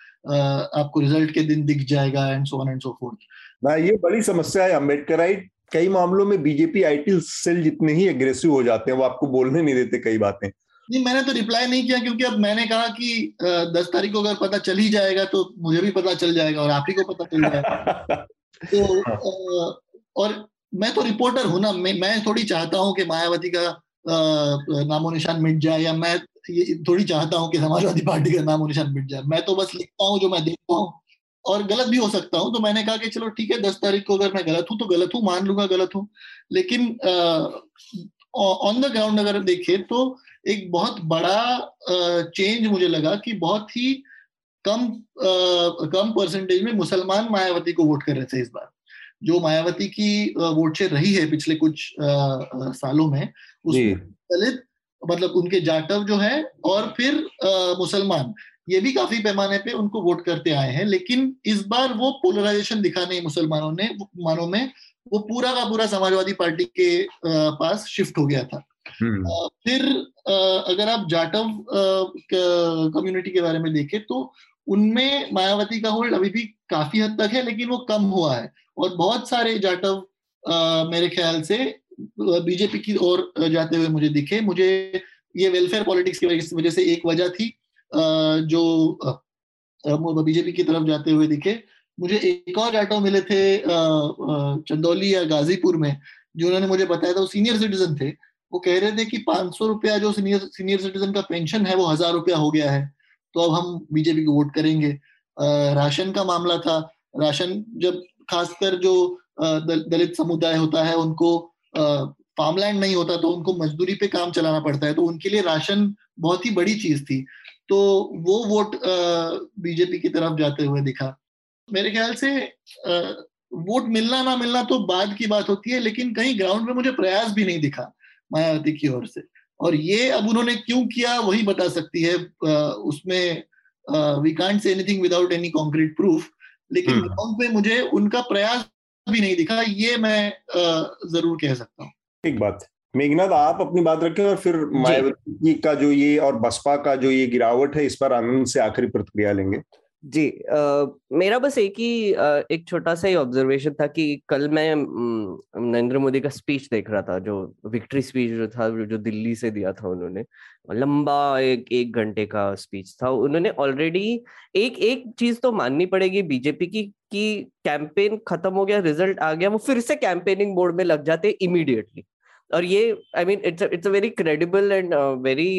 आपको रिज़ल्ट के दिन दिख जाएगा and so on and so forth ना ये बड़ी समस्या है अम्बेडकराइट कई मामलों में बीजेपी आईटी सेल जितने ही एग्रेसिव हो जाते हैं वो आपको बोलने नहीं देते कई बातें। नहीं मैंने तो रिप्लाई नहीं किया क्योंकि अब मैंने कहा कि दस तारीख को अगर पता चल ही जाएगा तो मुझे भी पता चल जाएगा और आप ही को पता चल जाएगा। तो और मैं तो रिपोर्टर हूँ ना मैं, मैं थोड़ी चाहता हूँ कि मायावती का नामो निशान मिट जाए या मैं ये थोड़ी चाहता हूँ कि समाजवादी पार्टी का नामो निशान मिट जाए। मैं तो बस लिखता हूँ जो मैं देखता हूँ। और गलत भी हो सकता हूँ। तो मैंने कहा कि चलो ठीक है दस तारीख को अगर मैं गलत हूँ तो गलत हूँ मान लूँगा गलत हूँ। लेकिन ऑन द ग्राउंड अगर देखें तो एक बहुत बड़ा चेंज मुझे लगा कि बहुत ही कम आ, कम परसेंटेज में मुसलमान मायावती को वोट कर रहे थे इस बार। जो मायावती की वोट शेयर रही है पिछले कुछ आ, सालों में उसमें दलित मतलब उनके जाटव जो है और फिर मुसलमान। ये भी काफ़ी पैमाने पे उनको वोट करते आए हैं लेकिन इस बार वो पोलराइजेशन दिखा नहीं मुसलमानों ने मानों में वो पूरा का पूरा समाजवादी पार्टी के पास शिफ्ट हो गया था। हम्म। फिर अगर आप जाटव कम्युनिटी के बारे में देखें तो उनमें मायावती का होल्ड अभी भी काफ़ी हद तक है लेकिन वो कम हुआ है। और बहुत सारे जाटव मेरे ख्याल से बीजेपी की ओर जाते हुए मुझे दिखे। मुझे ये वेलफेयर पॉलिटिक्स की वजह से एक वजह थी जो बीजेपी की तरफ़ जाते हुए दिखे। मुझे एक और ऑटो मिले थे चंदौली या गाजीपुर में, जो उन्होंने मुझे बताया था, वो सीनियर सिटीजन थे। वो कह रहे थे कि पाँच सौ रुपया जो सीनियर सीनियर सिटीजन का पेंशन है, वो हज़ार रुपया हो गया है। तो अब हम बीजेपी को वोट करेंगे। राशन का मामला था। राशन जब खासकर जो दलित समुदाय होता है, उनको फार्मलैंड नहीं होता तो उनको मजदूरी पे काम चलाना पड़ता है तो उनके लिए राशन बहुत ही बड़ी चीज़ थी। तो वो वोट बीजेपी की तरफ़ जाते हुए दिखा। मेरे ख्याल से वोट मिलना ना मिलना तो बाद की बात होती है लेकिन कहीं ग्राउंड में मुझे प्रयास भी नहीं दिखा मायावती की ओर से। और ये अब उन्होंने क्यों किया वही बता सकती है उसमें we can't say anything without any concrete proof लेकिन ग्राउंड हम्म। पे मुझे उनका प्रयास भी नहीं दिखा ये मैं ज़रूर कह सकता हूँ। एक बात मेघनाथ आप अपनी बात रखें और फिर मायावती का जो ये और बसपा का जो ये गिरावट है इस पर आनंद से आखिरी प्रतिक्रिया लेंगे। जी आ, मेरा बस एक ही आ, एक छोटा सा ही ऑब्जर्वेशन था कि कल मैं नरेंद्र मोदी का स्पीच देख रहा था जो विक्ट्री स्पीच जो था जो दिल्ली से दिया था उन्होंने। लंबा एक एक घंटे का स्पीच था। उन्होंने ऑलरेडी एक एक चीज़ तो माननी पड़ेगी बीजेपी की कि कैंपेन खत्म हो गया रिज़ल्ट आ गया, वो फिर से कैंपेनिंग बोर्ड में लग जाते इमीडिएटली और ये I mean it's it's a very credible and very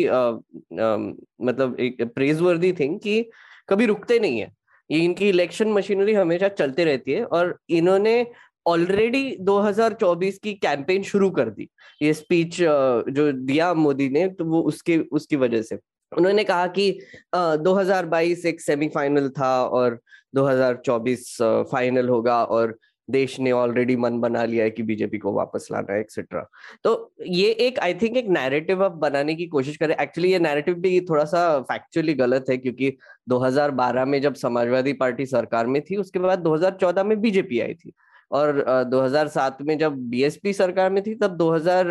मतलब एक प्रेज वर्दी थिंग कि कभी रुकते नहीं है। ये इनकी इलेक्शन मशीनरी हमेशा चलते रहती है और इन्होंने ऑलरेडी 2024 की कैंपेन शुरू कर दी। ये स्पीच जो दिया मोदी ने तो वो उसके, उसकी वजह से। उन्होंने कहा कि 2022 एक सेमीफाइनल था और 2024 फाइनल होगा और देश ने ऑलरेडी मन बना लिया है कि बीजेपी को वापस लाना है एक्सेट्रा तो ये एक आई थिंक एक नैरेटिव अब बनाने की कोशिश करें. एक्चुअली ये नैरेटिव भी थोड़ा सा फैक्चुअली गलत है क्योंकि 2012 में जब समाजवादी पार्टी सरकार में थी, उसके बाद 2014 में बीजेपी आई थी. और 2007 में जब बीएसपी सरकार में थी, तब 2000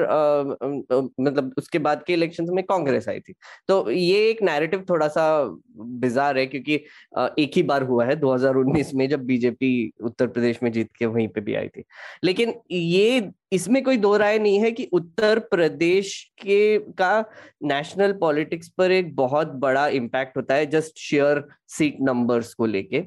मतलब उसके बाद के इलेक्शंस में कांग्रेस आई थी। तो ये एक नैरेटिव थोड़ा सा बिजार है क्योंकि एक ही बार हुआ है 2019 में जब बीजेपी उत्तर प्रदेश में जीत के वहीं पे भी आई थी। लेकिन ये, इसमें कोई दो राय नहीं है कि उत्तर प्रदेश के, का नेशनल पॉलिटिक्स पर एक बहुत बड़ा इम्पैक्ट होता है जस्ट शेयर सीट नंबर्स को लेके।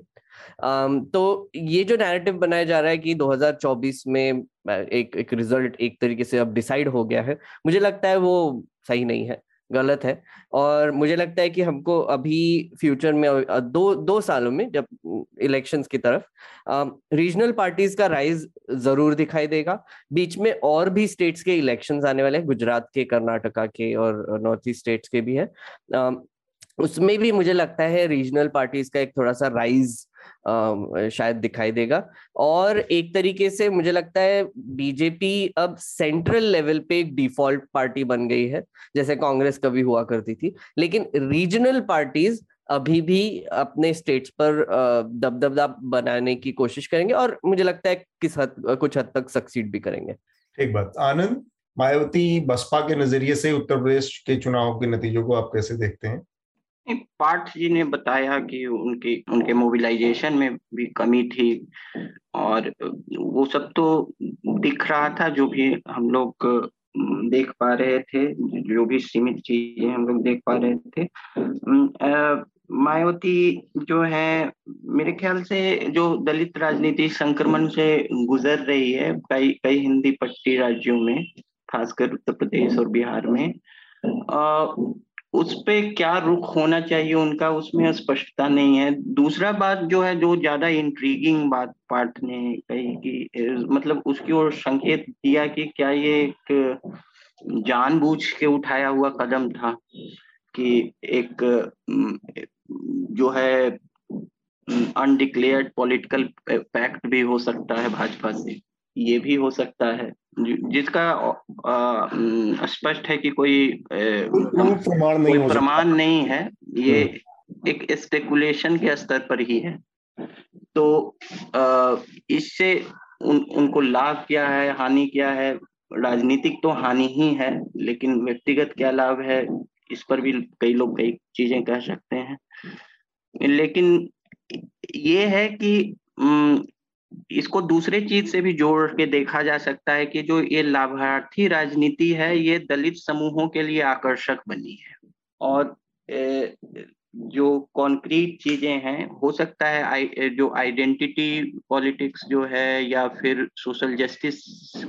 तो ये जो नैरेटिव बनाया जा रहा है कि 2024 में एक एक रिज़ल्ट एक तरीके से अब डिसाइड हो गया है, मुझे लगता है वो सही नहीं है, गलत है। और मुझे लगता है कि हमको अभी फ्यूचर में दो दो सालों में जब इलेक्शंस की तरफ़ रीजनल पार्टीज़ का राइज ज़रूर दिखाई देगा। बीच में और भी स्टेट्स के इलेक्शंस आने वाले हैं, गुजरात के, कर्नाटका के और नॉर्थ ईस्ट स्टेट्स के भी है। उसमें भी मुझे लगता है रीजनल पार्टीज़ का एक थोड़ा सा राइज शायद दिखाई देगा। और एक तरीके से मुझे लगता है बीजेपी अब सेंट्रल लेवल पे एक डिफ़ॉल्ट पार्टी बन गई है, जैसे कांग्रेस कभी हुआ करती थी। लेकिन रीजनल पार्टीज़ अभी भी अपने स्टेट्स पर दबदबा बनाने की कोशिश करेंगे और मुझे लगता है किस हद, कुछ हद तक सक्सीड भी करेंगे। ठीक बात। आनंद, मायावती बसपा के नज़रिए से उत्तर प्रदेश के चुनाव के नतीजों को आप कैसे देखते हैं? पाठ जी ने बताया कि उनके उनके मोबिलाइजेशन में भी कमी थी और वो सब तो दिख रहा था जो भी हम लोग देख पा रहे थे, जो भी सीमित चीज़ें हम लोग देख पा रहे थे। मायावती जो है, मेरे ख्याल से जो दलित राजनीति संक्रमण से गुजर रही है, कई कई हिंदी पट्टी राज्यों में, खासकर उत्तर प्रदेश और बिहार में उस पे क्या रुख होना चाहिए उनका, उसमें स्पष्टता नहीं है। दूसरा बात जो है, जो ज़्यादा इंट्रीगिंग बात पार्ट ने कही कि मतलब उसकी ओर संकेत दिया कि क्या ये एक जानबूझ के उठाया हुआ कदम था कि एक जो है अनडिक्लेयर्ड पॉलिटिकल पैक्ट भी हो सकता है भाजपा से। ये भी हो सकता है। जिसका स्पष्ट है कि कोई प्रमाण नहीं कोई प्रमाण नहीं है ये हम्म। एक स्पेकुलेशन के स्तर पर ही है। तो इससे उन, उनको लाभ क्या है हानि क्या है? राजनीतिक तो हानि ही है लेकिन व्यक्तिगत क्या लाभ है इस पर भी कई लोग कई चीज़ें कह सकते हैं। लेकिन ये है कि इसको दूसरे चीज़ से भी जोड़ के देखा जा सकता है कि जो ये लाभार्थी राजनीति है, ये दलित समूहों के लिए आकर्षक बनी है। और जो कॉन्क्रीट चीज़ें हैं, हो सकता है जो आइडेंटिटी पॉलिटिक्स जो है या फिर सोशल जस्टिस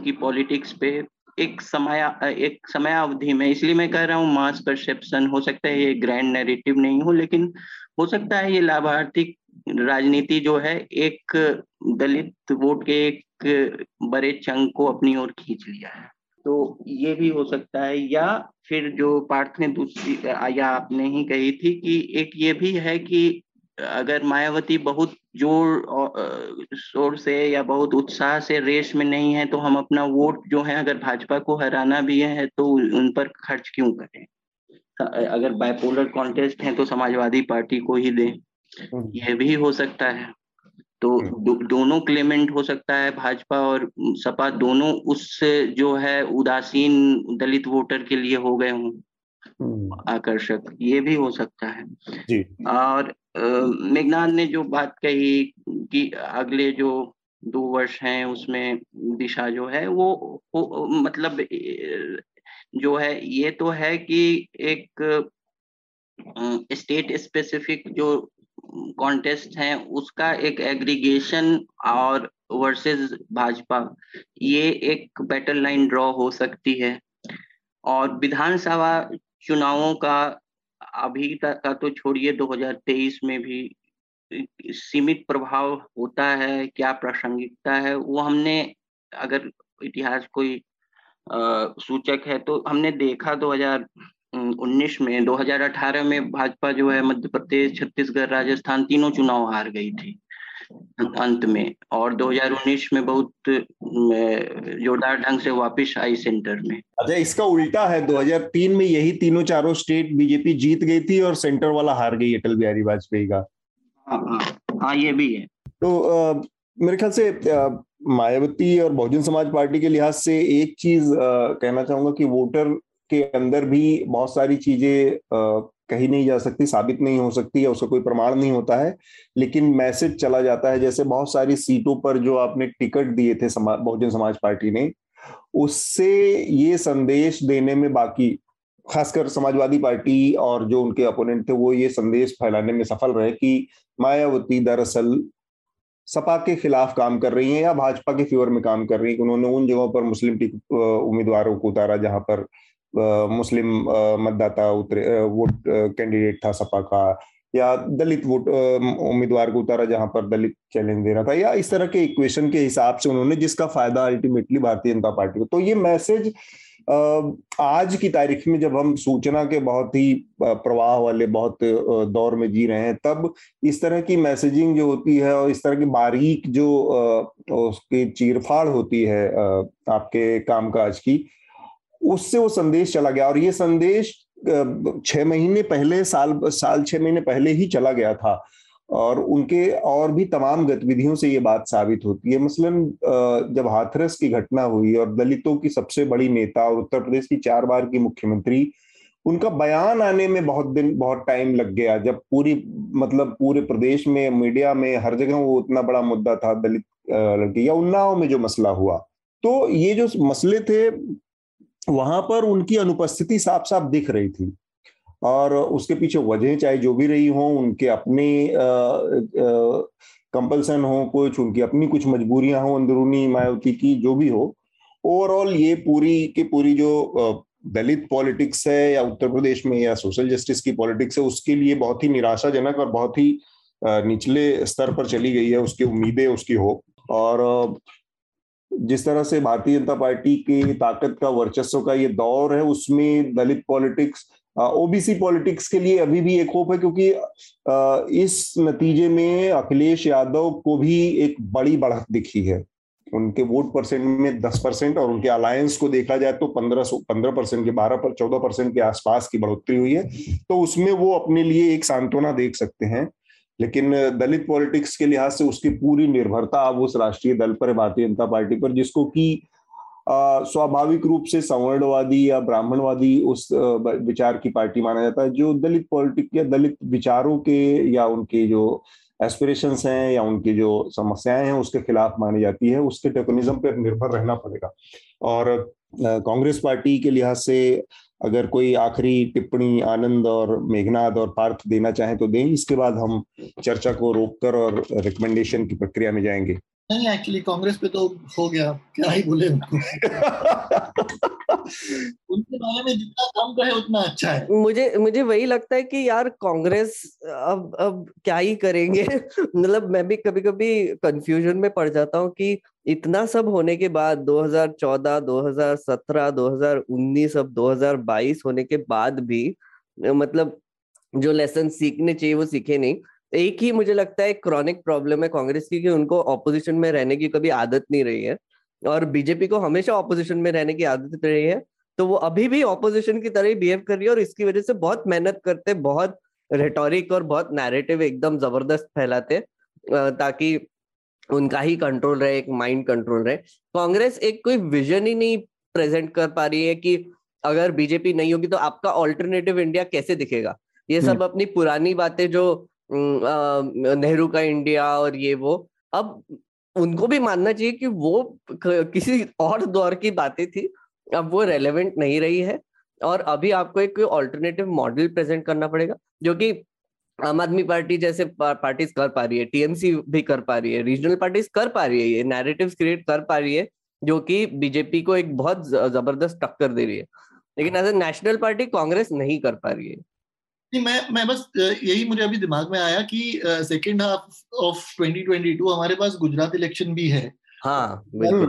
की पॉलिटिक्स पे एक समय एक समय अवधि में, इसलिए मैं कह रहा हूँ मास परसेप्शन, हो सकता है ये ग्रैंड नैरेटिव नहीं हो, लेकिन हो सकता है ये लाभार्थी राजनीति जो है, एक दलित वोट के एक बड़े चंग को अपनी ओर खींच लिया है। तो ये भी हो सकता है, या फिर जो पार्थ ने दूसरी, या आपने ही कही थी कि एक ये भी है कि अगर मायावती बहुत ज़ोर शोर से या बहुत उत्साह से रेस में नहीं है तो हम अपना वोट जो है, अगर भाजपा को हराना भी है तो उन पर खर्च क्यों करें? अगर बायपोलर कॉन्टेस्ट है तो समाजवादी पार्टी को ही दें। हम्म। ये भी हो सकता है तो हम्म। दो, दोनों क्लेमेंट हो सकता है भाजपा और सपा दोनों उससे जो है उदासीन दलित वोटर के लिए हो गए हों हम्म। आकर्षक ये भी हो सकता है जी। और मेघनाथ ने जो बात कही कि अगले जो दो वर्ष हैं उसमें दिशा जो है वो, वो मतलब जो है ये तो है कि एक स्टेट स्पेसिफिक जो कॉन्टेस्ट हैं, उसका एक एग्रीगेशन और वर्सेस भाजपा, ये एक बैटल लाइन ड्रॉ हो सकती है। और विधानसभा चुनावों का अभी तक का तो छोड़िए 2023 में भी सीमित प्रभाव होता है, क्या प्रासंगिकता है, वो हमने अगर इतिहास कोई सूचक है तो हमने देखा 2000 उन्नीस में 2018 में भाजपा जो है मध्य प्रदेश छत्तीसगढ़ राजस्थान तीनों चुनाव हार गई थी अंत में। और 2019 में बहुत जोरदार ढंग से वापस आई सेंटर में। अच्छा इसका उल्टा है 2003 में यही तीनों चारों स्टेट बीजेपी जीत गई थी और सेंटर वाला हार गई अटल बिहारी वाजपेयी का। हाँ हाँ हाँ ये भी है। तो आ, मेरे ख्याल से आ, मायावती और बहुजन समाज पार्टी के लिहाज से एक चीज़ कहना चाहूँगा कि वोटर के अंदर भी बहुत सारी चीज़ें कही नहीं जा सकती, साबित नहीं हो सकती या उसका कोई प्रमाण नहीं होता है। लेकिन मैसेज चला जाता है, जैसे बहुत सारी सीटों पर जो आपने टिकट दिए थे बहुजन समाज पार्टी ने, उससे ये संदेश देने में बाकी, खासकर समाजवादी पार्टी और जो उनके अपोनेंट थे, वो ये संदेश फैलाने में सफल रहे कि मायावती दरअसल सपा के खिलाफ काम कर रही है या भाजपा के फेवर में काम कर रही है। उन्होंने उन जगहों पर मुस्लिम उम्मीदवारों को उतारा जहाँ पर मुस्लिम मतदाता उतरे वोट कैंडिडेट था सपा का, या दलित वोट उम्मीदवार को उतारा जहाँ पर दलित चैलेंज दे रहा था, या इस तरह के इक्वेशन के हिसाब से उन्होंने जिसका फ़ायदा अल्टीमेटली भारतीय जनता पार्टी को। तो ये मैसेज आज की तारीख में जब हम सूचना के बहुत ही प्रवाह वाले बहुत दौर में जी रहे हैं, तब इस तरह की मैसेजिंग जो होती है और इस तरह की बारीक जो उसकी चीरफाड़ होती है आपके कामकाज की उससे वो संदेश चला गया। और ये संदेश छह महीने पहले, साल साल छह महीने पहले ही चला गया था। और उनके और भी तमाम गतिविधियों से ये बात साबित होती है। मसलन जब हाथरस की घटना हुई और दलितों की सबसे बड़ी नेता और उत्तर प्रदेश की चार बार की मुख्यमंत्री, उनका बयान आने में बहुत दिन, बहुत टाइम लग गया। जब पूरी मतलब पूरे प्रदेश में, मीडिया में, हर जगह वो उतना बड़ा मुद्दा था दलित लड़की, या उन्नाव में जो मसला हुआ। तो ये जो मसले थे वहाँ पर उनकी अनुपस्थिति साफ़ साफ़ दिख रही थी। और उसके पीछे वजह चाहे जो भी रही हो, उनके अपने कंपल्सन हो, कुछ, उनकी अपनी कुछ मजबूरियाँ हो, अंदरूनी मायावती की, जो भी हो ओवरऑल ये पूरी की पूरी जो दलित पॉलिटिक्स है या उत्तर प्रदेश में या सोशल जस्टिस की पॉलिटिक्स है, उसके लिए बहुत ही निराशाजनक और बहुत ही निचले स्तर पर चली गई है, उसकी उम्मीदें, उसकी हो और जिस तरह से भारतीय जनता पार्टी की ताकत का, वर्चस्व का ये दौर है, उसमें दलित पॉलिटिक्स ओबीसी पॉलिटिक्स के लिए अभी भी एक होप है क्योंकि इस नतीजे में अखिलेश यादव को भी एक बड़ी बढ़त दिखी है। उनके वोट परसेंट में दस परसेंट और उनके अलायंस को देखा जाए तो पंद्रह पंद्रह परसेंट के, बारह पर, चौदह परसेंट के आसपास की बढ़ोतरी हुई है। तो उसमें वो अपने लिए एक सांत्वना देख सकते हैं। लेकिन दलित पॉलिटिक्स के लिहाज से उसकी पूरी निर्भरता अब उस राष्ट्रीय दल पर भारतीय जनता पार्टी पर, जिसको कि स्वाभाविक रूप से संवर्णवादी या ब्राह्मणवादी उस विचार की पार्टी माना जाता है। जो दलित पॉलिटिक या दलित विचारों के या उनके जो एस्पिरेशंस हैं या उनकी जो समस्याएँ हैं, उसके खिलाफ मानी जाती है। उसके टेकोनिज्म पर निर्भर रहना पड़ेगा। और कांग्रेस पार्टी के लिहाज से अगर कोई आखिरी टिप्पणी, आनंद और मेघनाद और पार्थ देना चाहे तो दें। इसके बाद हम चर्चा को रोककर और रिकमेंडेशन की प्रक्रिया में जाएँगे। नहीं एक्चुअली कांग्रेस पे तो हो गया। क्या ही बोले उनको। उनके बारे में जितना कम कहे उतना अच्छा है। मुझे मुझे वही लगता है कि यार कांग्रेस अब अब क्या ही करेंगे? मतलब मैं भी कभी कभी कंफ्यूजन में पड़ जाता हूँ कि इतना सब होने के बाद 2014, 2017, 2019 अब 2022 होने के बाद भी मतलब जो लेसन सीखने चाहिए वो सीखे नहीं। एक ही मुझे लगता है क्रॉनिक प्रॉब्लम है कांग्रेस की कि उनको ऑपोजिशन में रहने की कभी आदत नहीं रही है। और बीजेपी को हमेशा ऑपोजिशन में रहने की आदत रही है। तो वो अभी भी ऑपोजिशन की तरह ही बिहेव कर रही है और इसकी वजह से बहुत मेहनत करते बहुत रेटोरिक और बहुत नैरेटिव एकदम ज़बरदस्त फैलाते ताकि उनका ही कंट्रोल रहे एक माइंड कंट्रोल रहे। कांग्रेस एक कोई विजन ही नहीं प्रेजेंट कर पा रही है कि अगर बीजेपी नहीं होगी तो आपका ऑल्टरनेटिव इंडिया कैसे दिखेगा? ये सब हम्म। अपनी पुरानी बातें जो नेहरू का इंडिया और ये वो। अब उनको भी मानना चाहिए कि वो किसी और दौर की बातें थी, अब वो रेलेवेंट नहीं रही है और अभी आपको एक ऑल्टरनेटिव मॉडल प्रेजेंट करना पड़ेगा, जो कि आम आदमी पार्टी जैसे पार्टीज़ कर पा रही है टीएमसी भी कर पा रही है रीजनल पार्टीज़ कर पा रही है, ये नैरेटिव क्रिएट कर पा रही है, जो कि बीजेपी को एक बहुत ज़बरदस्त टक्कर दे रही है। लेकिन as a national party Congress नहीं कर पा रही है। नहीं मैं मैं बस यही मुझे अभी दिमाग में आया कि सेकेंड हाफ़ ऑफ़ 2022 हमारे पास गुजरात इलेक्शन भी है। हाँ बिल्कुल।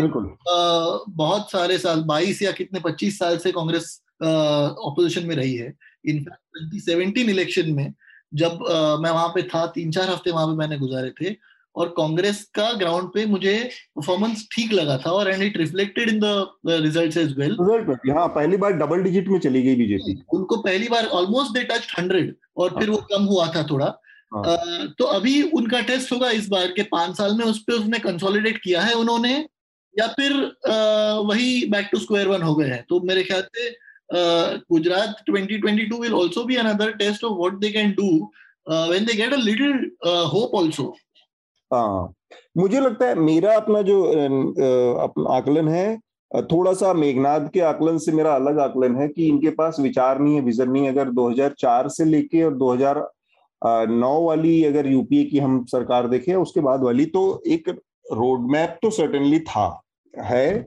बिल्कुल. आ, बहुत सारे साल 22 या कितने 25 साल से कांग्रेस ऑपोजिशन में रही है। इनफैक्ट 2017 इलेक्शन में जब आ, मैं वहाँ पे था तीन चार हफ़्ते वहाँ पे मैंने गुजारे थे और कांग्रेस का ग्राउंड पे मुझे परफॉर्मेंस ठीक लगा था और and it reflected in the results as well result हाँ पहली बार डबल डिजिट में चली गई बीजेपी उनको पहली बार ऑलमोस्ट दे टच 100 और फिर वो हाँ। कम हुआ था थोड़ा। हाँ. तो अभी उनका टेस्ट होगा इस बार के पाँच साल में उस पर उसने कंसोलिडेट किया है उन्होंने या फिर वही बैक टू स्क्वायर वन हो गए हैं। तो मेरे ख्याल से Gujarat 2022 will also be another test of what they can do when they get a little hope also हाँ। मुझे लगता है मेरा अपना जो अपना आकलन है थोड़ा सा मेघनाथ के आकलन से मेरा अलग आकलन है कि इनके पास विचार नहीं है, विजन नहीं अगर 2004 से लेके और 2009 वाली अगर यूपीए की हम सरकार देखें, उसके बाद वाली तो एक रोडमैप तो सर्टेनली था, है।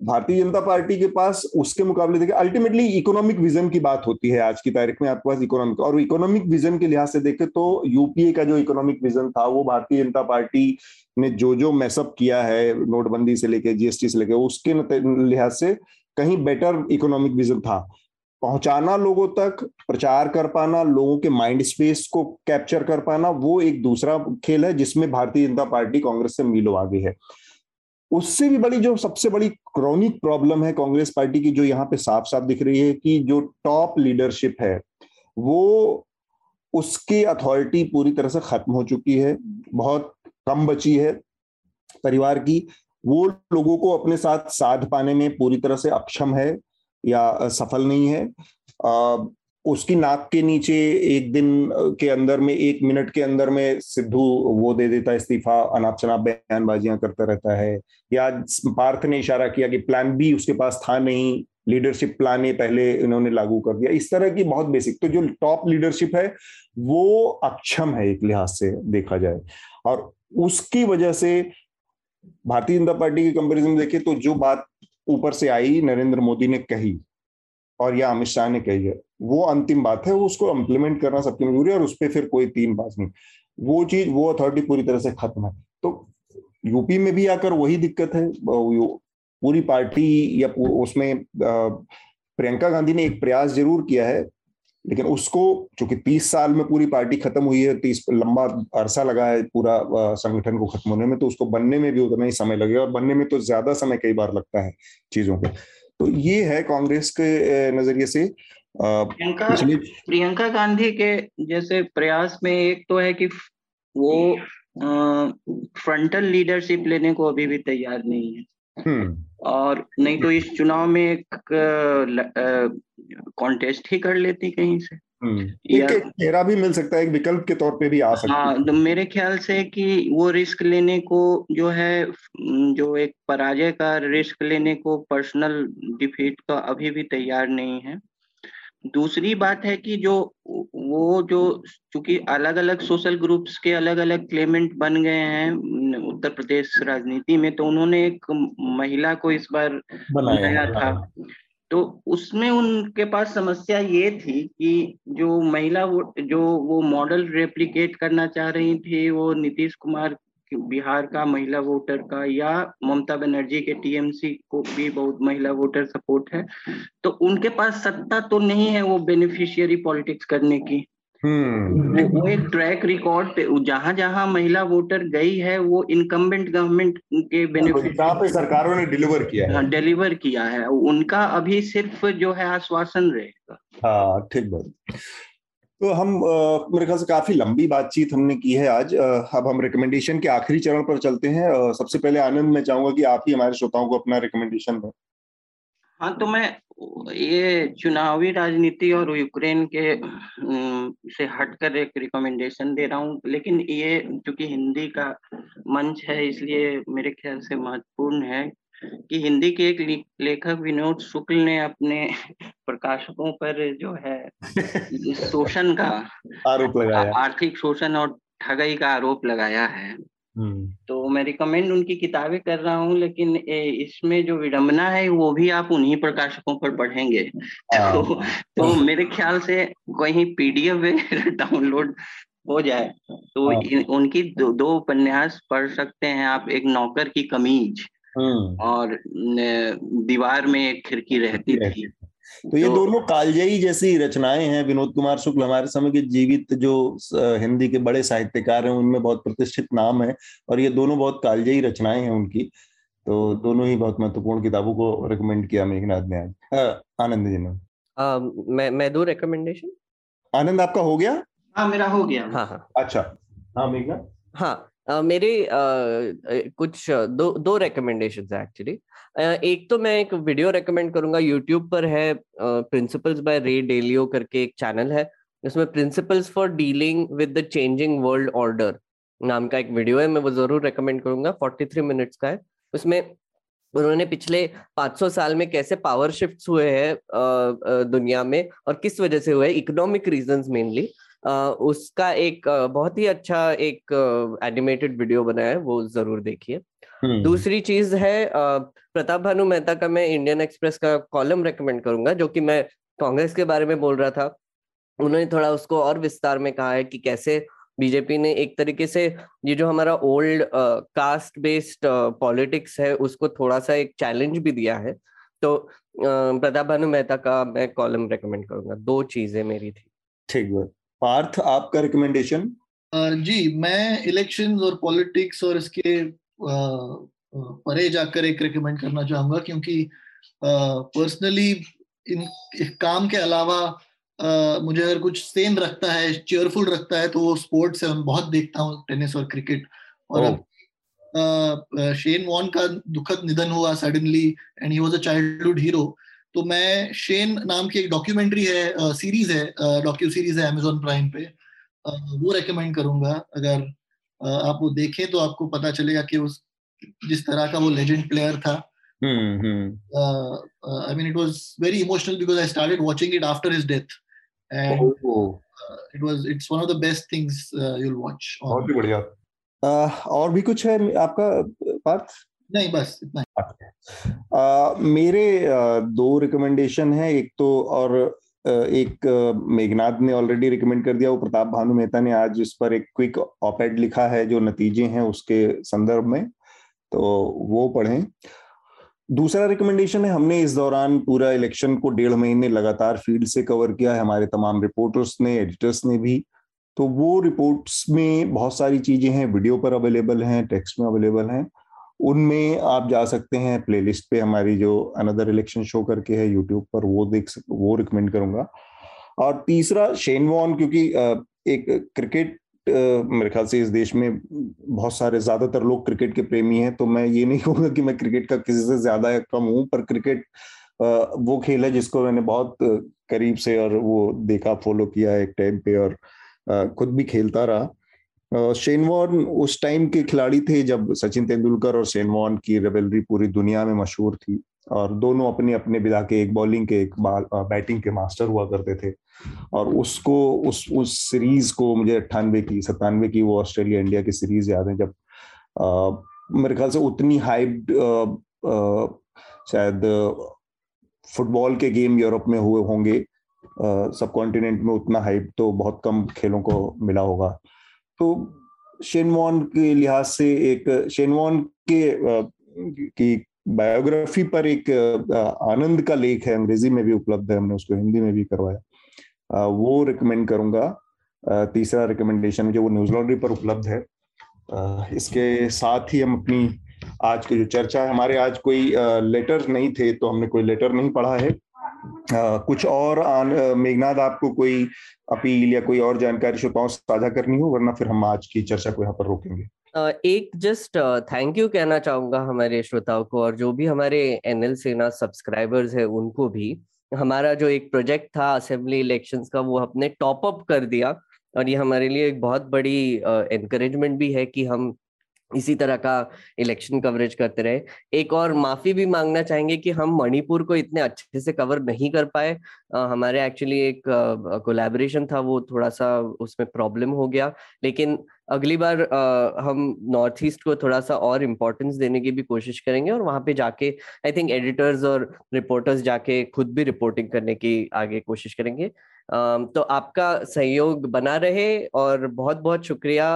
भारतीय जनता पार्टी के पास उसके मुकाबले, देखिए अल्टीमेटली इकोनॉमिक विजन की बात होती है आज की तारीख में, आपके पास इकोनॉमिक और इकोनॉमिक विजन के लिहाज से देखें तो यूपीए का जो इकोनॉमिक विजन था, वो भारतीय जनता पार्टी ने जो जो मैसअप किया है, नोटबंदी से लेके जीएसटी से लेके, उसके लिहाज से कहीं बेटर इकोनॉमिक विजन था। पहुंचाना लोगों तक, प्रचार कर पाना, लोगों के माइंड स्पेस को कैप्चर कर पाना, वो एक दूसरा खेल है, जिसमें भारतीय जनता पार्टी कांग्रेस से मीलो आगे है। उससे भी बड़ी जो सबसे बड़ी क्रॉनिक प्रॉब्लम है कांग्रेस पार्टी की, जो यहाँ पे साफ़ साफ़ दिख रही है कि जो टॉप लीडरशिप है, वो उसकी अथॉरिटी पूरी तरह से खत्म हो चुकी है, बहुत कम बची है परिवार की। वो लोगों को अपने साथ साध पाने में पूरी तरह से अक्षम है या सफल नहीं है। उसकी नाक के नीचे एक दिन के अंदर में, एक मिनट के अंदर में सिद्धू वो दे देता इस्तीफा अनाप शनाप बयानबाजियाँ करता रहता है। या पार्थ ने इशारा किया कि प्लान बी उसके पास था नहीं लीडरशिप प्लान ए पहले इन्होंने लागू कर दिया। इस तरह की बहुत बेसिक तो जो टॉप लीडरशिप है, वो अक्षम है एक लिहाज से देखा जाए। और उसकी वजह से भारतीय जनता पार्टी के कंपेरिजन देखें तो जो बात ऊपर से आई, नरेंद्र मोदी ने कही, और या अमित शाह ने कही है वो अंतिम बात है, उसको इम्प्लीमेंट करना सबकी मजबूरी है और उस पर फिर कोई तीन बात नहीं। वो चीज़, वो अथॉरिटी पूरी तरह से खत्म है। तो यूपी में भी आकर वही दिक्कत है पूरी पार्टी या उसमें प्रियंका गांधी ने एक प्रयास ज़रूर किया है, लेकिन उसको, चूँकि तीस साल में पूरी पार्टी खत्म हुई है, तीस, लंबा अरसा लगा है पूरा संगठन को खत्म होने में तो उसको बनने में भी उतना ही समय लगेगा और बनने में तो ज़्यादा समय कई बार लगता है चीज़ों के तो ये है कांग्रेस के नज़रिए से। प्रियंका प्रियंका गांधी के जैसे प्रयास में एक तो है कि वो फ्रंटल लीडरशिप लेने को अभी भी तैयार नहीं है हम्म। और नहीं तो इस चुनाव में एक कॉन्टेस्ट ही कर लेती कहीं से हम्म। चेहरा भी मिल सकता है एक विकल्प के तौर पे भी आ सकता हाँ तो मेरे ख्याल से कि वो रिस्क लेने को जो है जो एक पराजय का रिस्क लेने को पर्सनल डिफीट का अभी भी तैयार नहीं है दूसरी बात है कि जो वो जो चूँकि अलग अलग सोशल ग्रुप्स के अलग अलग क्लेमेंट बन गए हैं उत्तर प्रदेश राजनीति में तो उन्होंने एक महिला को इस बार बनाया था। तो उसमें उनके पास समस्या ये थी कि जो महिला वो जो वो मॉडल रेप्लिकेट करना चाह रही थी वो नीतीश कुमार बिहार का महिला वोटर का या ममता बनर्जी के टीएमसी को भी बहुत महिला वोटर सपोर्ट है। तो उनके पास सत्ता तो नहीं है वो बेनिफिशियरी पॉलिटिक्स करने की। हम्म। वो एक ट्रैक रिकॉर्ड पे जहाँ जहाँ महिला वोटर गई है वो इनकम्बेंट गवर्नमेंट के बेनिफिट पे सरकारों ने डिलीवर किया है। डिलीवर हाँ, किया है। उनका अभी सिर्फ़ जो है आश्वासन रहेगा। हाँ ठीक बात। तो हम मेरे ख्याल से काफ़ी लंबी बातचीत हमने की है आज। अब हम रिकमेंडेशन के आखिरी चरण पर चलते हैं। सबसे पहले आनंद, मैं चाहूँगा कि आप ही हमारे श्रोताओं को अपना रिकमेंडेशन दें। हाँ तो मैं, ये चुनावी राजनीति और यूक्रेन के से हटकर एक रिकमेंडेशन दे रहा हूँ। लेकिन ये, चूँकि हिंदी का मंच है, इसलिए मेरे ख्याल से महत्वपूर्ण है। कि हिंदी के एक लेखक विनोद शुक्ल ने अपने प्रकाशकों पर जो है शोषण का आरोप लगाया आर्थिक शोषण और ठगई का आरोप लगाया है हम्म। तो मैं रिकमेंड उनकी किताबें कर रहा हूँ लेकिन इसमें जो विडंबना है वो भी आप उन्हीं प्रकाशकों पर पढ़ेंगे हाँ। तो, तो मेरे ख्याल से कहीं पीडीएफ डाउनलोड हो जाए तो हाँ। उनकी दो, दो उपन्यास पढ़ सकते हैं आप एक नौकर की कमीज। और दीवार में एक खिड़की रहती थी। तो ये तो, दोनों कालजयी जैसी रचनाएँ हैं विनोद कुमार शुक्ल हमारे समय के जीवित जो हिंदी के बड़े साहित्यकार हैं उनमें बहुत प्रतिष्ठित नाम है और ये दोनों बहुत कालजयी रचनाएँ हैं उनकी। तो दोनों ही बहुत महत्वपूर्ण किताबों को रिकमेंड किया मेघनाथ ने आज। आनंद जी ने मैं मैं दो रिकमेंडेशन आनंद आपका हो गया? हाँ मेरा हो गया। हाँ हाँ। अच्छा। हाँ मेघनाथ? हाँ मेरे uh, कुछ दो दो रिकमेंडेशंस है एक्चुअली एक तो मैं एक वीडियो रेकमेंड करूँगा यूट्यूब पर है प्रिंसिपल्स बाय रे डेलियो करके एक चैनल है। उसमें principles for dealing with the changing world order नाम का एक वीडियो है मैं वो ज़रूर रेकमेंड करूँगा 43 मिनट्स का है। उसमें उन्होंने पिछले 500 साल में कैसे पावर शिफ्ट हुए हैं दुनिया में और किस वजह से हुए इकोनॉमिक रीजंस मेनली उसका एक बहुत ही अच्छा एक एनिमेटेड वीडियो बनाया है वो ज़रूर देखिए। हम्म। दूसरी चीज़ है प्रताप भानु मेहता का मैं इंडियन एक्सप्रेस का कॉलम रेकमेंड करूँगा जो कि मैं कांग्रेस के बारे में बोल रहा था। उन्होंने थोड़ा उसको और विस्तार में कहा है कि कैसे बीजेपी ने एक तरीके से ये जो हमारा ओल्ड कास्ट बेस्ड पॉलिटिक्स है उसको थोड़ा सा एक चैलेंज भी दिया है। तो प्रताप भानु मेहता का मैं कॉलम रेकमेंड करूँगा। दो चीज़ें मेरी थी। ठीक है पार्थ आपका रिकमेंडेशन जी मैं इलेक्शंस और पॉलिटिक्स और इसके परे जाकर एक रिकमेंड करना चाहूँगा क्योंकि पर्सनली इन काम के अलावा मुझे अगर कुछ सेम रखता है चेयरफुल रखता है तो वो स्पोर्ट्स है मैं बहुत देखता हूँ टेनिस और क्रिकेट और अब शेन वॉन का दुखद निधन हुआ suddenly and he was a childhood hero तो मैं शेन नाम की एक डॉक्यूमेंट्री है सीरीज़ है डॉक्यू सीरीज़ है अमेजोन प्राइम पे। वो रेकमेंड करूँगा। अगर आप वो देखें तो आपको पता चलेगा कि उस जिस तरह का वो लेजेंड प्लेयर था। I mean it was very emotional because I started watching it after his death and it was it's one of the best things you will watch बहुत ही बढ़िया। और भी कुछ है आपका पार्थ? नहीं बस इतना आ, मेरे दो रिकमेंडेशन है एक तो और एक मेघनाथ ने ऑलरेडी रिकमेंड कर दिया वो प्रताप भानु मेहता ने आज इस पर एक क्विक ऑपेड लिखा है जो नतीजे हैं उसके संदर्भ में तो वो पढ़ें। दूसरा रिकमेंडेशन है हमने इस दौरान पूरा इलेक्शन को डेढ़ महीने लगातार फ़ील्ड से कवर किया है हमारे तमाम रिपोर्टर्स ने एडिटर्स ने भी। तो वो रिपोर्ट्स में बहुत सारी चीज़ें हैं वीडियो पर अवेलेबल हैं टेक्स्ट में अवेलेबल हैं। उनमें आप जा सकते हैं प्लेलिस्ट पे हमारी जो अनदर इलेक्शन शो करके है यूट्यूब पर, वो देख वो रिकमेंड करूँगा। और तीसरा शेनवॉन क्योंकि एक क्रिकेट मेरे ख्याल से इस देश में बहुत सारे, ज़्यादातर लोग क्रिकेट के प्रेमी हैं तो मैं ये नहीं कहूँगा कि मैं क्रिकेट का किसी से ज़्यादा या कम हूँ, पर क्रिकेट वो खेल है जिसको मैंने बहुत करीब से और वो देखा फॉलो किया एक टाइम पे और खुद भी खेलता रहा। शेनवॉन उस टाइम के खिलाड़ी थे जब सचिन तेंदुलकर और शेनवॉन की रेवलरी पूरी दुनिया में मशहूर थी और दोनों अपने अपने बिला के एक बॉलिंग के एक बैटिंग के मास्टर हुआ करते थे। और उसको उस उस सीरीज़ को मुझे अट्ठानवे की सत्तानवे की वो ऑस्ट्रेलिया इंडिया की सीरीज़ याद है जब आ, मेरे ख्याल से उतनी हाइप शायद फुटबॉल के गेम यूरोप में हुए होंगे। सब कॉन्टिनेंट में उतना हाइप तो बहुत कम खेलों को मिला होगा। तो शेनवॉन के लिहाज से एक, शेनवॉन के की बायोग्राफी पर एक आनंद का लेख है, अंग्रेज़ी में भी उपलब्ध है, हमने उसको हिंदी में भी करवाया। वो रिकमेंड करूँगा। तीसरा रिकमेंडेशन जो वो न्यूज़ लॉन्ड्री पर उपलब्ध है। इसके साथ ही हम अपनी आज की जो चर्चा है, हमारे आज कोई लेटर नहीं थे तो हमने कोई लेटर नहीं पढ़ा है। आ, कुछ और मेघनाथ आपको कोई अपील या कोई और जानकारी श्रोताओं से साझा करनी हो? वरना फिर हम आज की चर्चा को यहाँ पर रोकेंगे। एक जस्ट थैंक यू कहना चाहूँगा हमारे श्रोताओं को और जो भी हमारे एनएल सेना सब्सक्राइबर्स है उनको भी। हमारा जो एक प्रोजेक्ट था असेंबली इलेक्शंस का वो हमने टॉप अप कर दिया और ये हमारे लिए एक बहुत बड़ी एनकरेजमेंट भी है कि हम इसी तरह का इलेक्शन कवरेज करते रहे। एक और माफ़ी भी मांगना चाहेंगे कि हम मणिपुर को इतने अच्छे से कवर नहीं कर पाए। हमारे एक्चुअली एक कोलैबोरेशन था वो थोड़ा सा उसमें प्रॉब्लम हो गया। लेकिन अगली बार आ, हम नॉर्थ ईस्ट को थोड़ा सा और इम्पोर्टेंस देने की भी कोशिश करेंगे और वहाँ पे जाके आई थिंक एडिटर्स और रिपोर्टर्स जाके खुद भी रिपोर्टिंग करने की आगे कोशिश करेंगे। तो आपका सहयोग बना रहे और बहुत बहुत शुक्रिया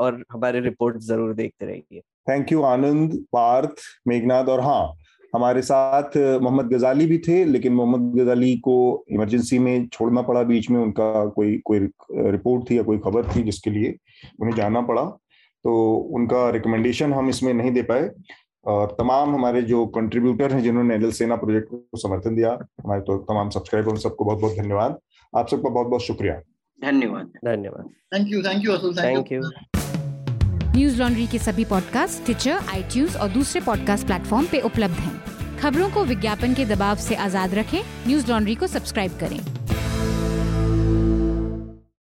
और हमारे रिपोर्ट ज़रूर देखते रहिए। थैंक यू आनंद, पार्थ मेघनाथ और हाँ हमारे साथ मोहम्मद गजाली भी थे, लेकिन मोहम्मद गजाली को इमरजेंसी में छोड़ना पड़ा बीच में, उनका कोई कोई रिपोर्ट थी या कोई खबर थी जिसके लिए उन्हें जाना पड़ा तो उनका रिकमेंडेशन हम इसमें नहीं दे पाए। और तमाम हमारे जो कंट्रीब्यूटर हैं, जिन्होंने एल सेना प्रोजेक्ट को समर्थन दिया, हमारे तो तमाम सब्सक्राइबर उन सबको बहुत बहुत धन्यवाद। आप सबका बहुत बहुत शुक्रिया। धन्यवाद। धन्यवाद। Thank you thank you Atul thank you Newslaundry के सभी पॉडकास्ट ट्विटर आई और दूसरे पॉडकास्ट प्लेटफॉर्म पे उपलब्ध हैं। खबरों को विज्ञापन के दबाव से आज़ाद रखें। न्यूज़ लॉन्ड्री को सब्सक्राइब करें।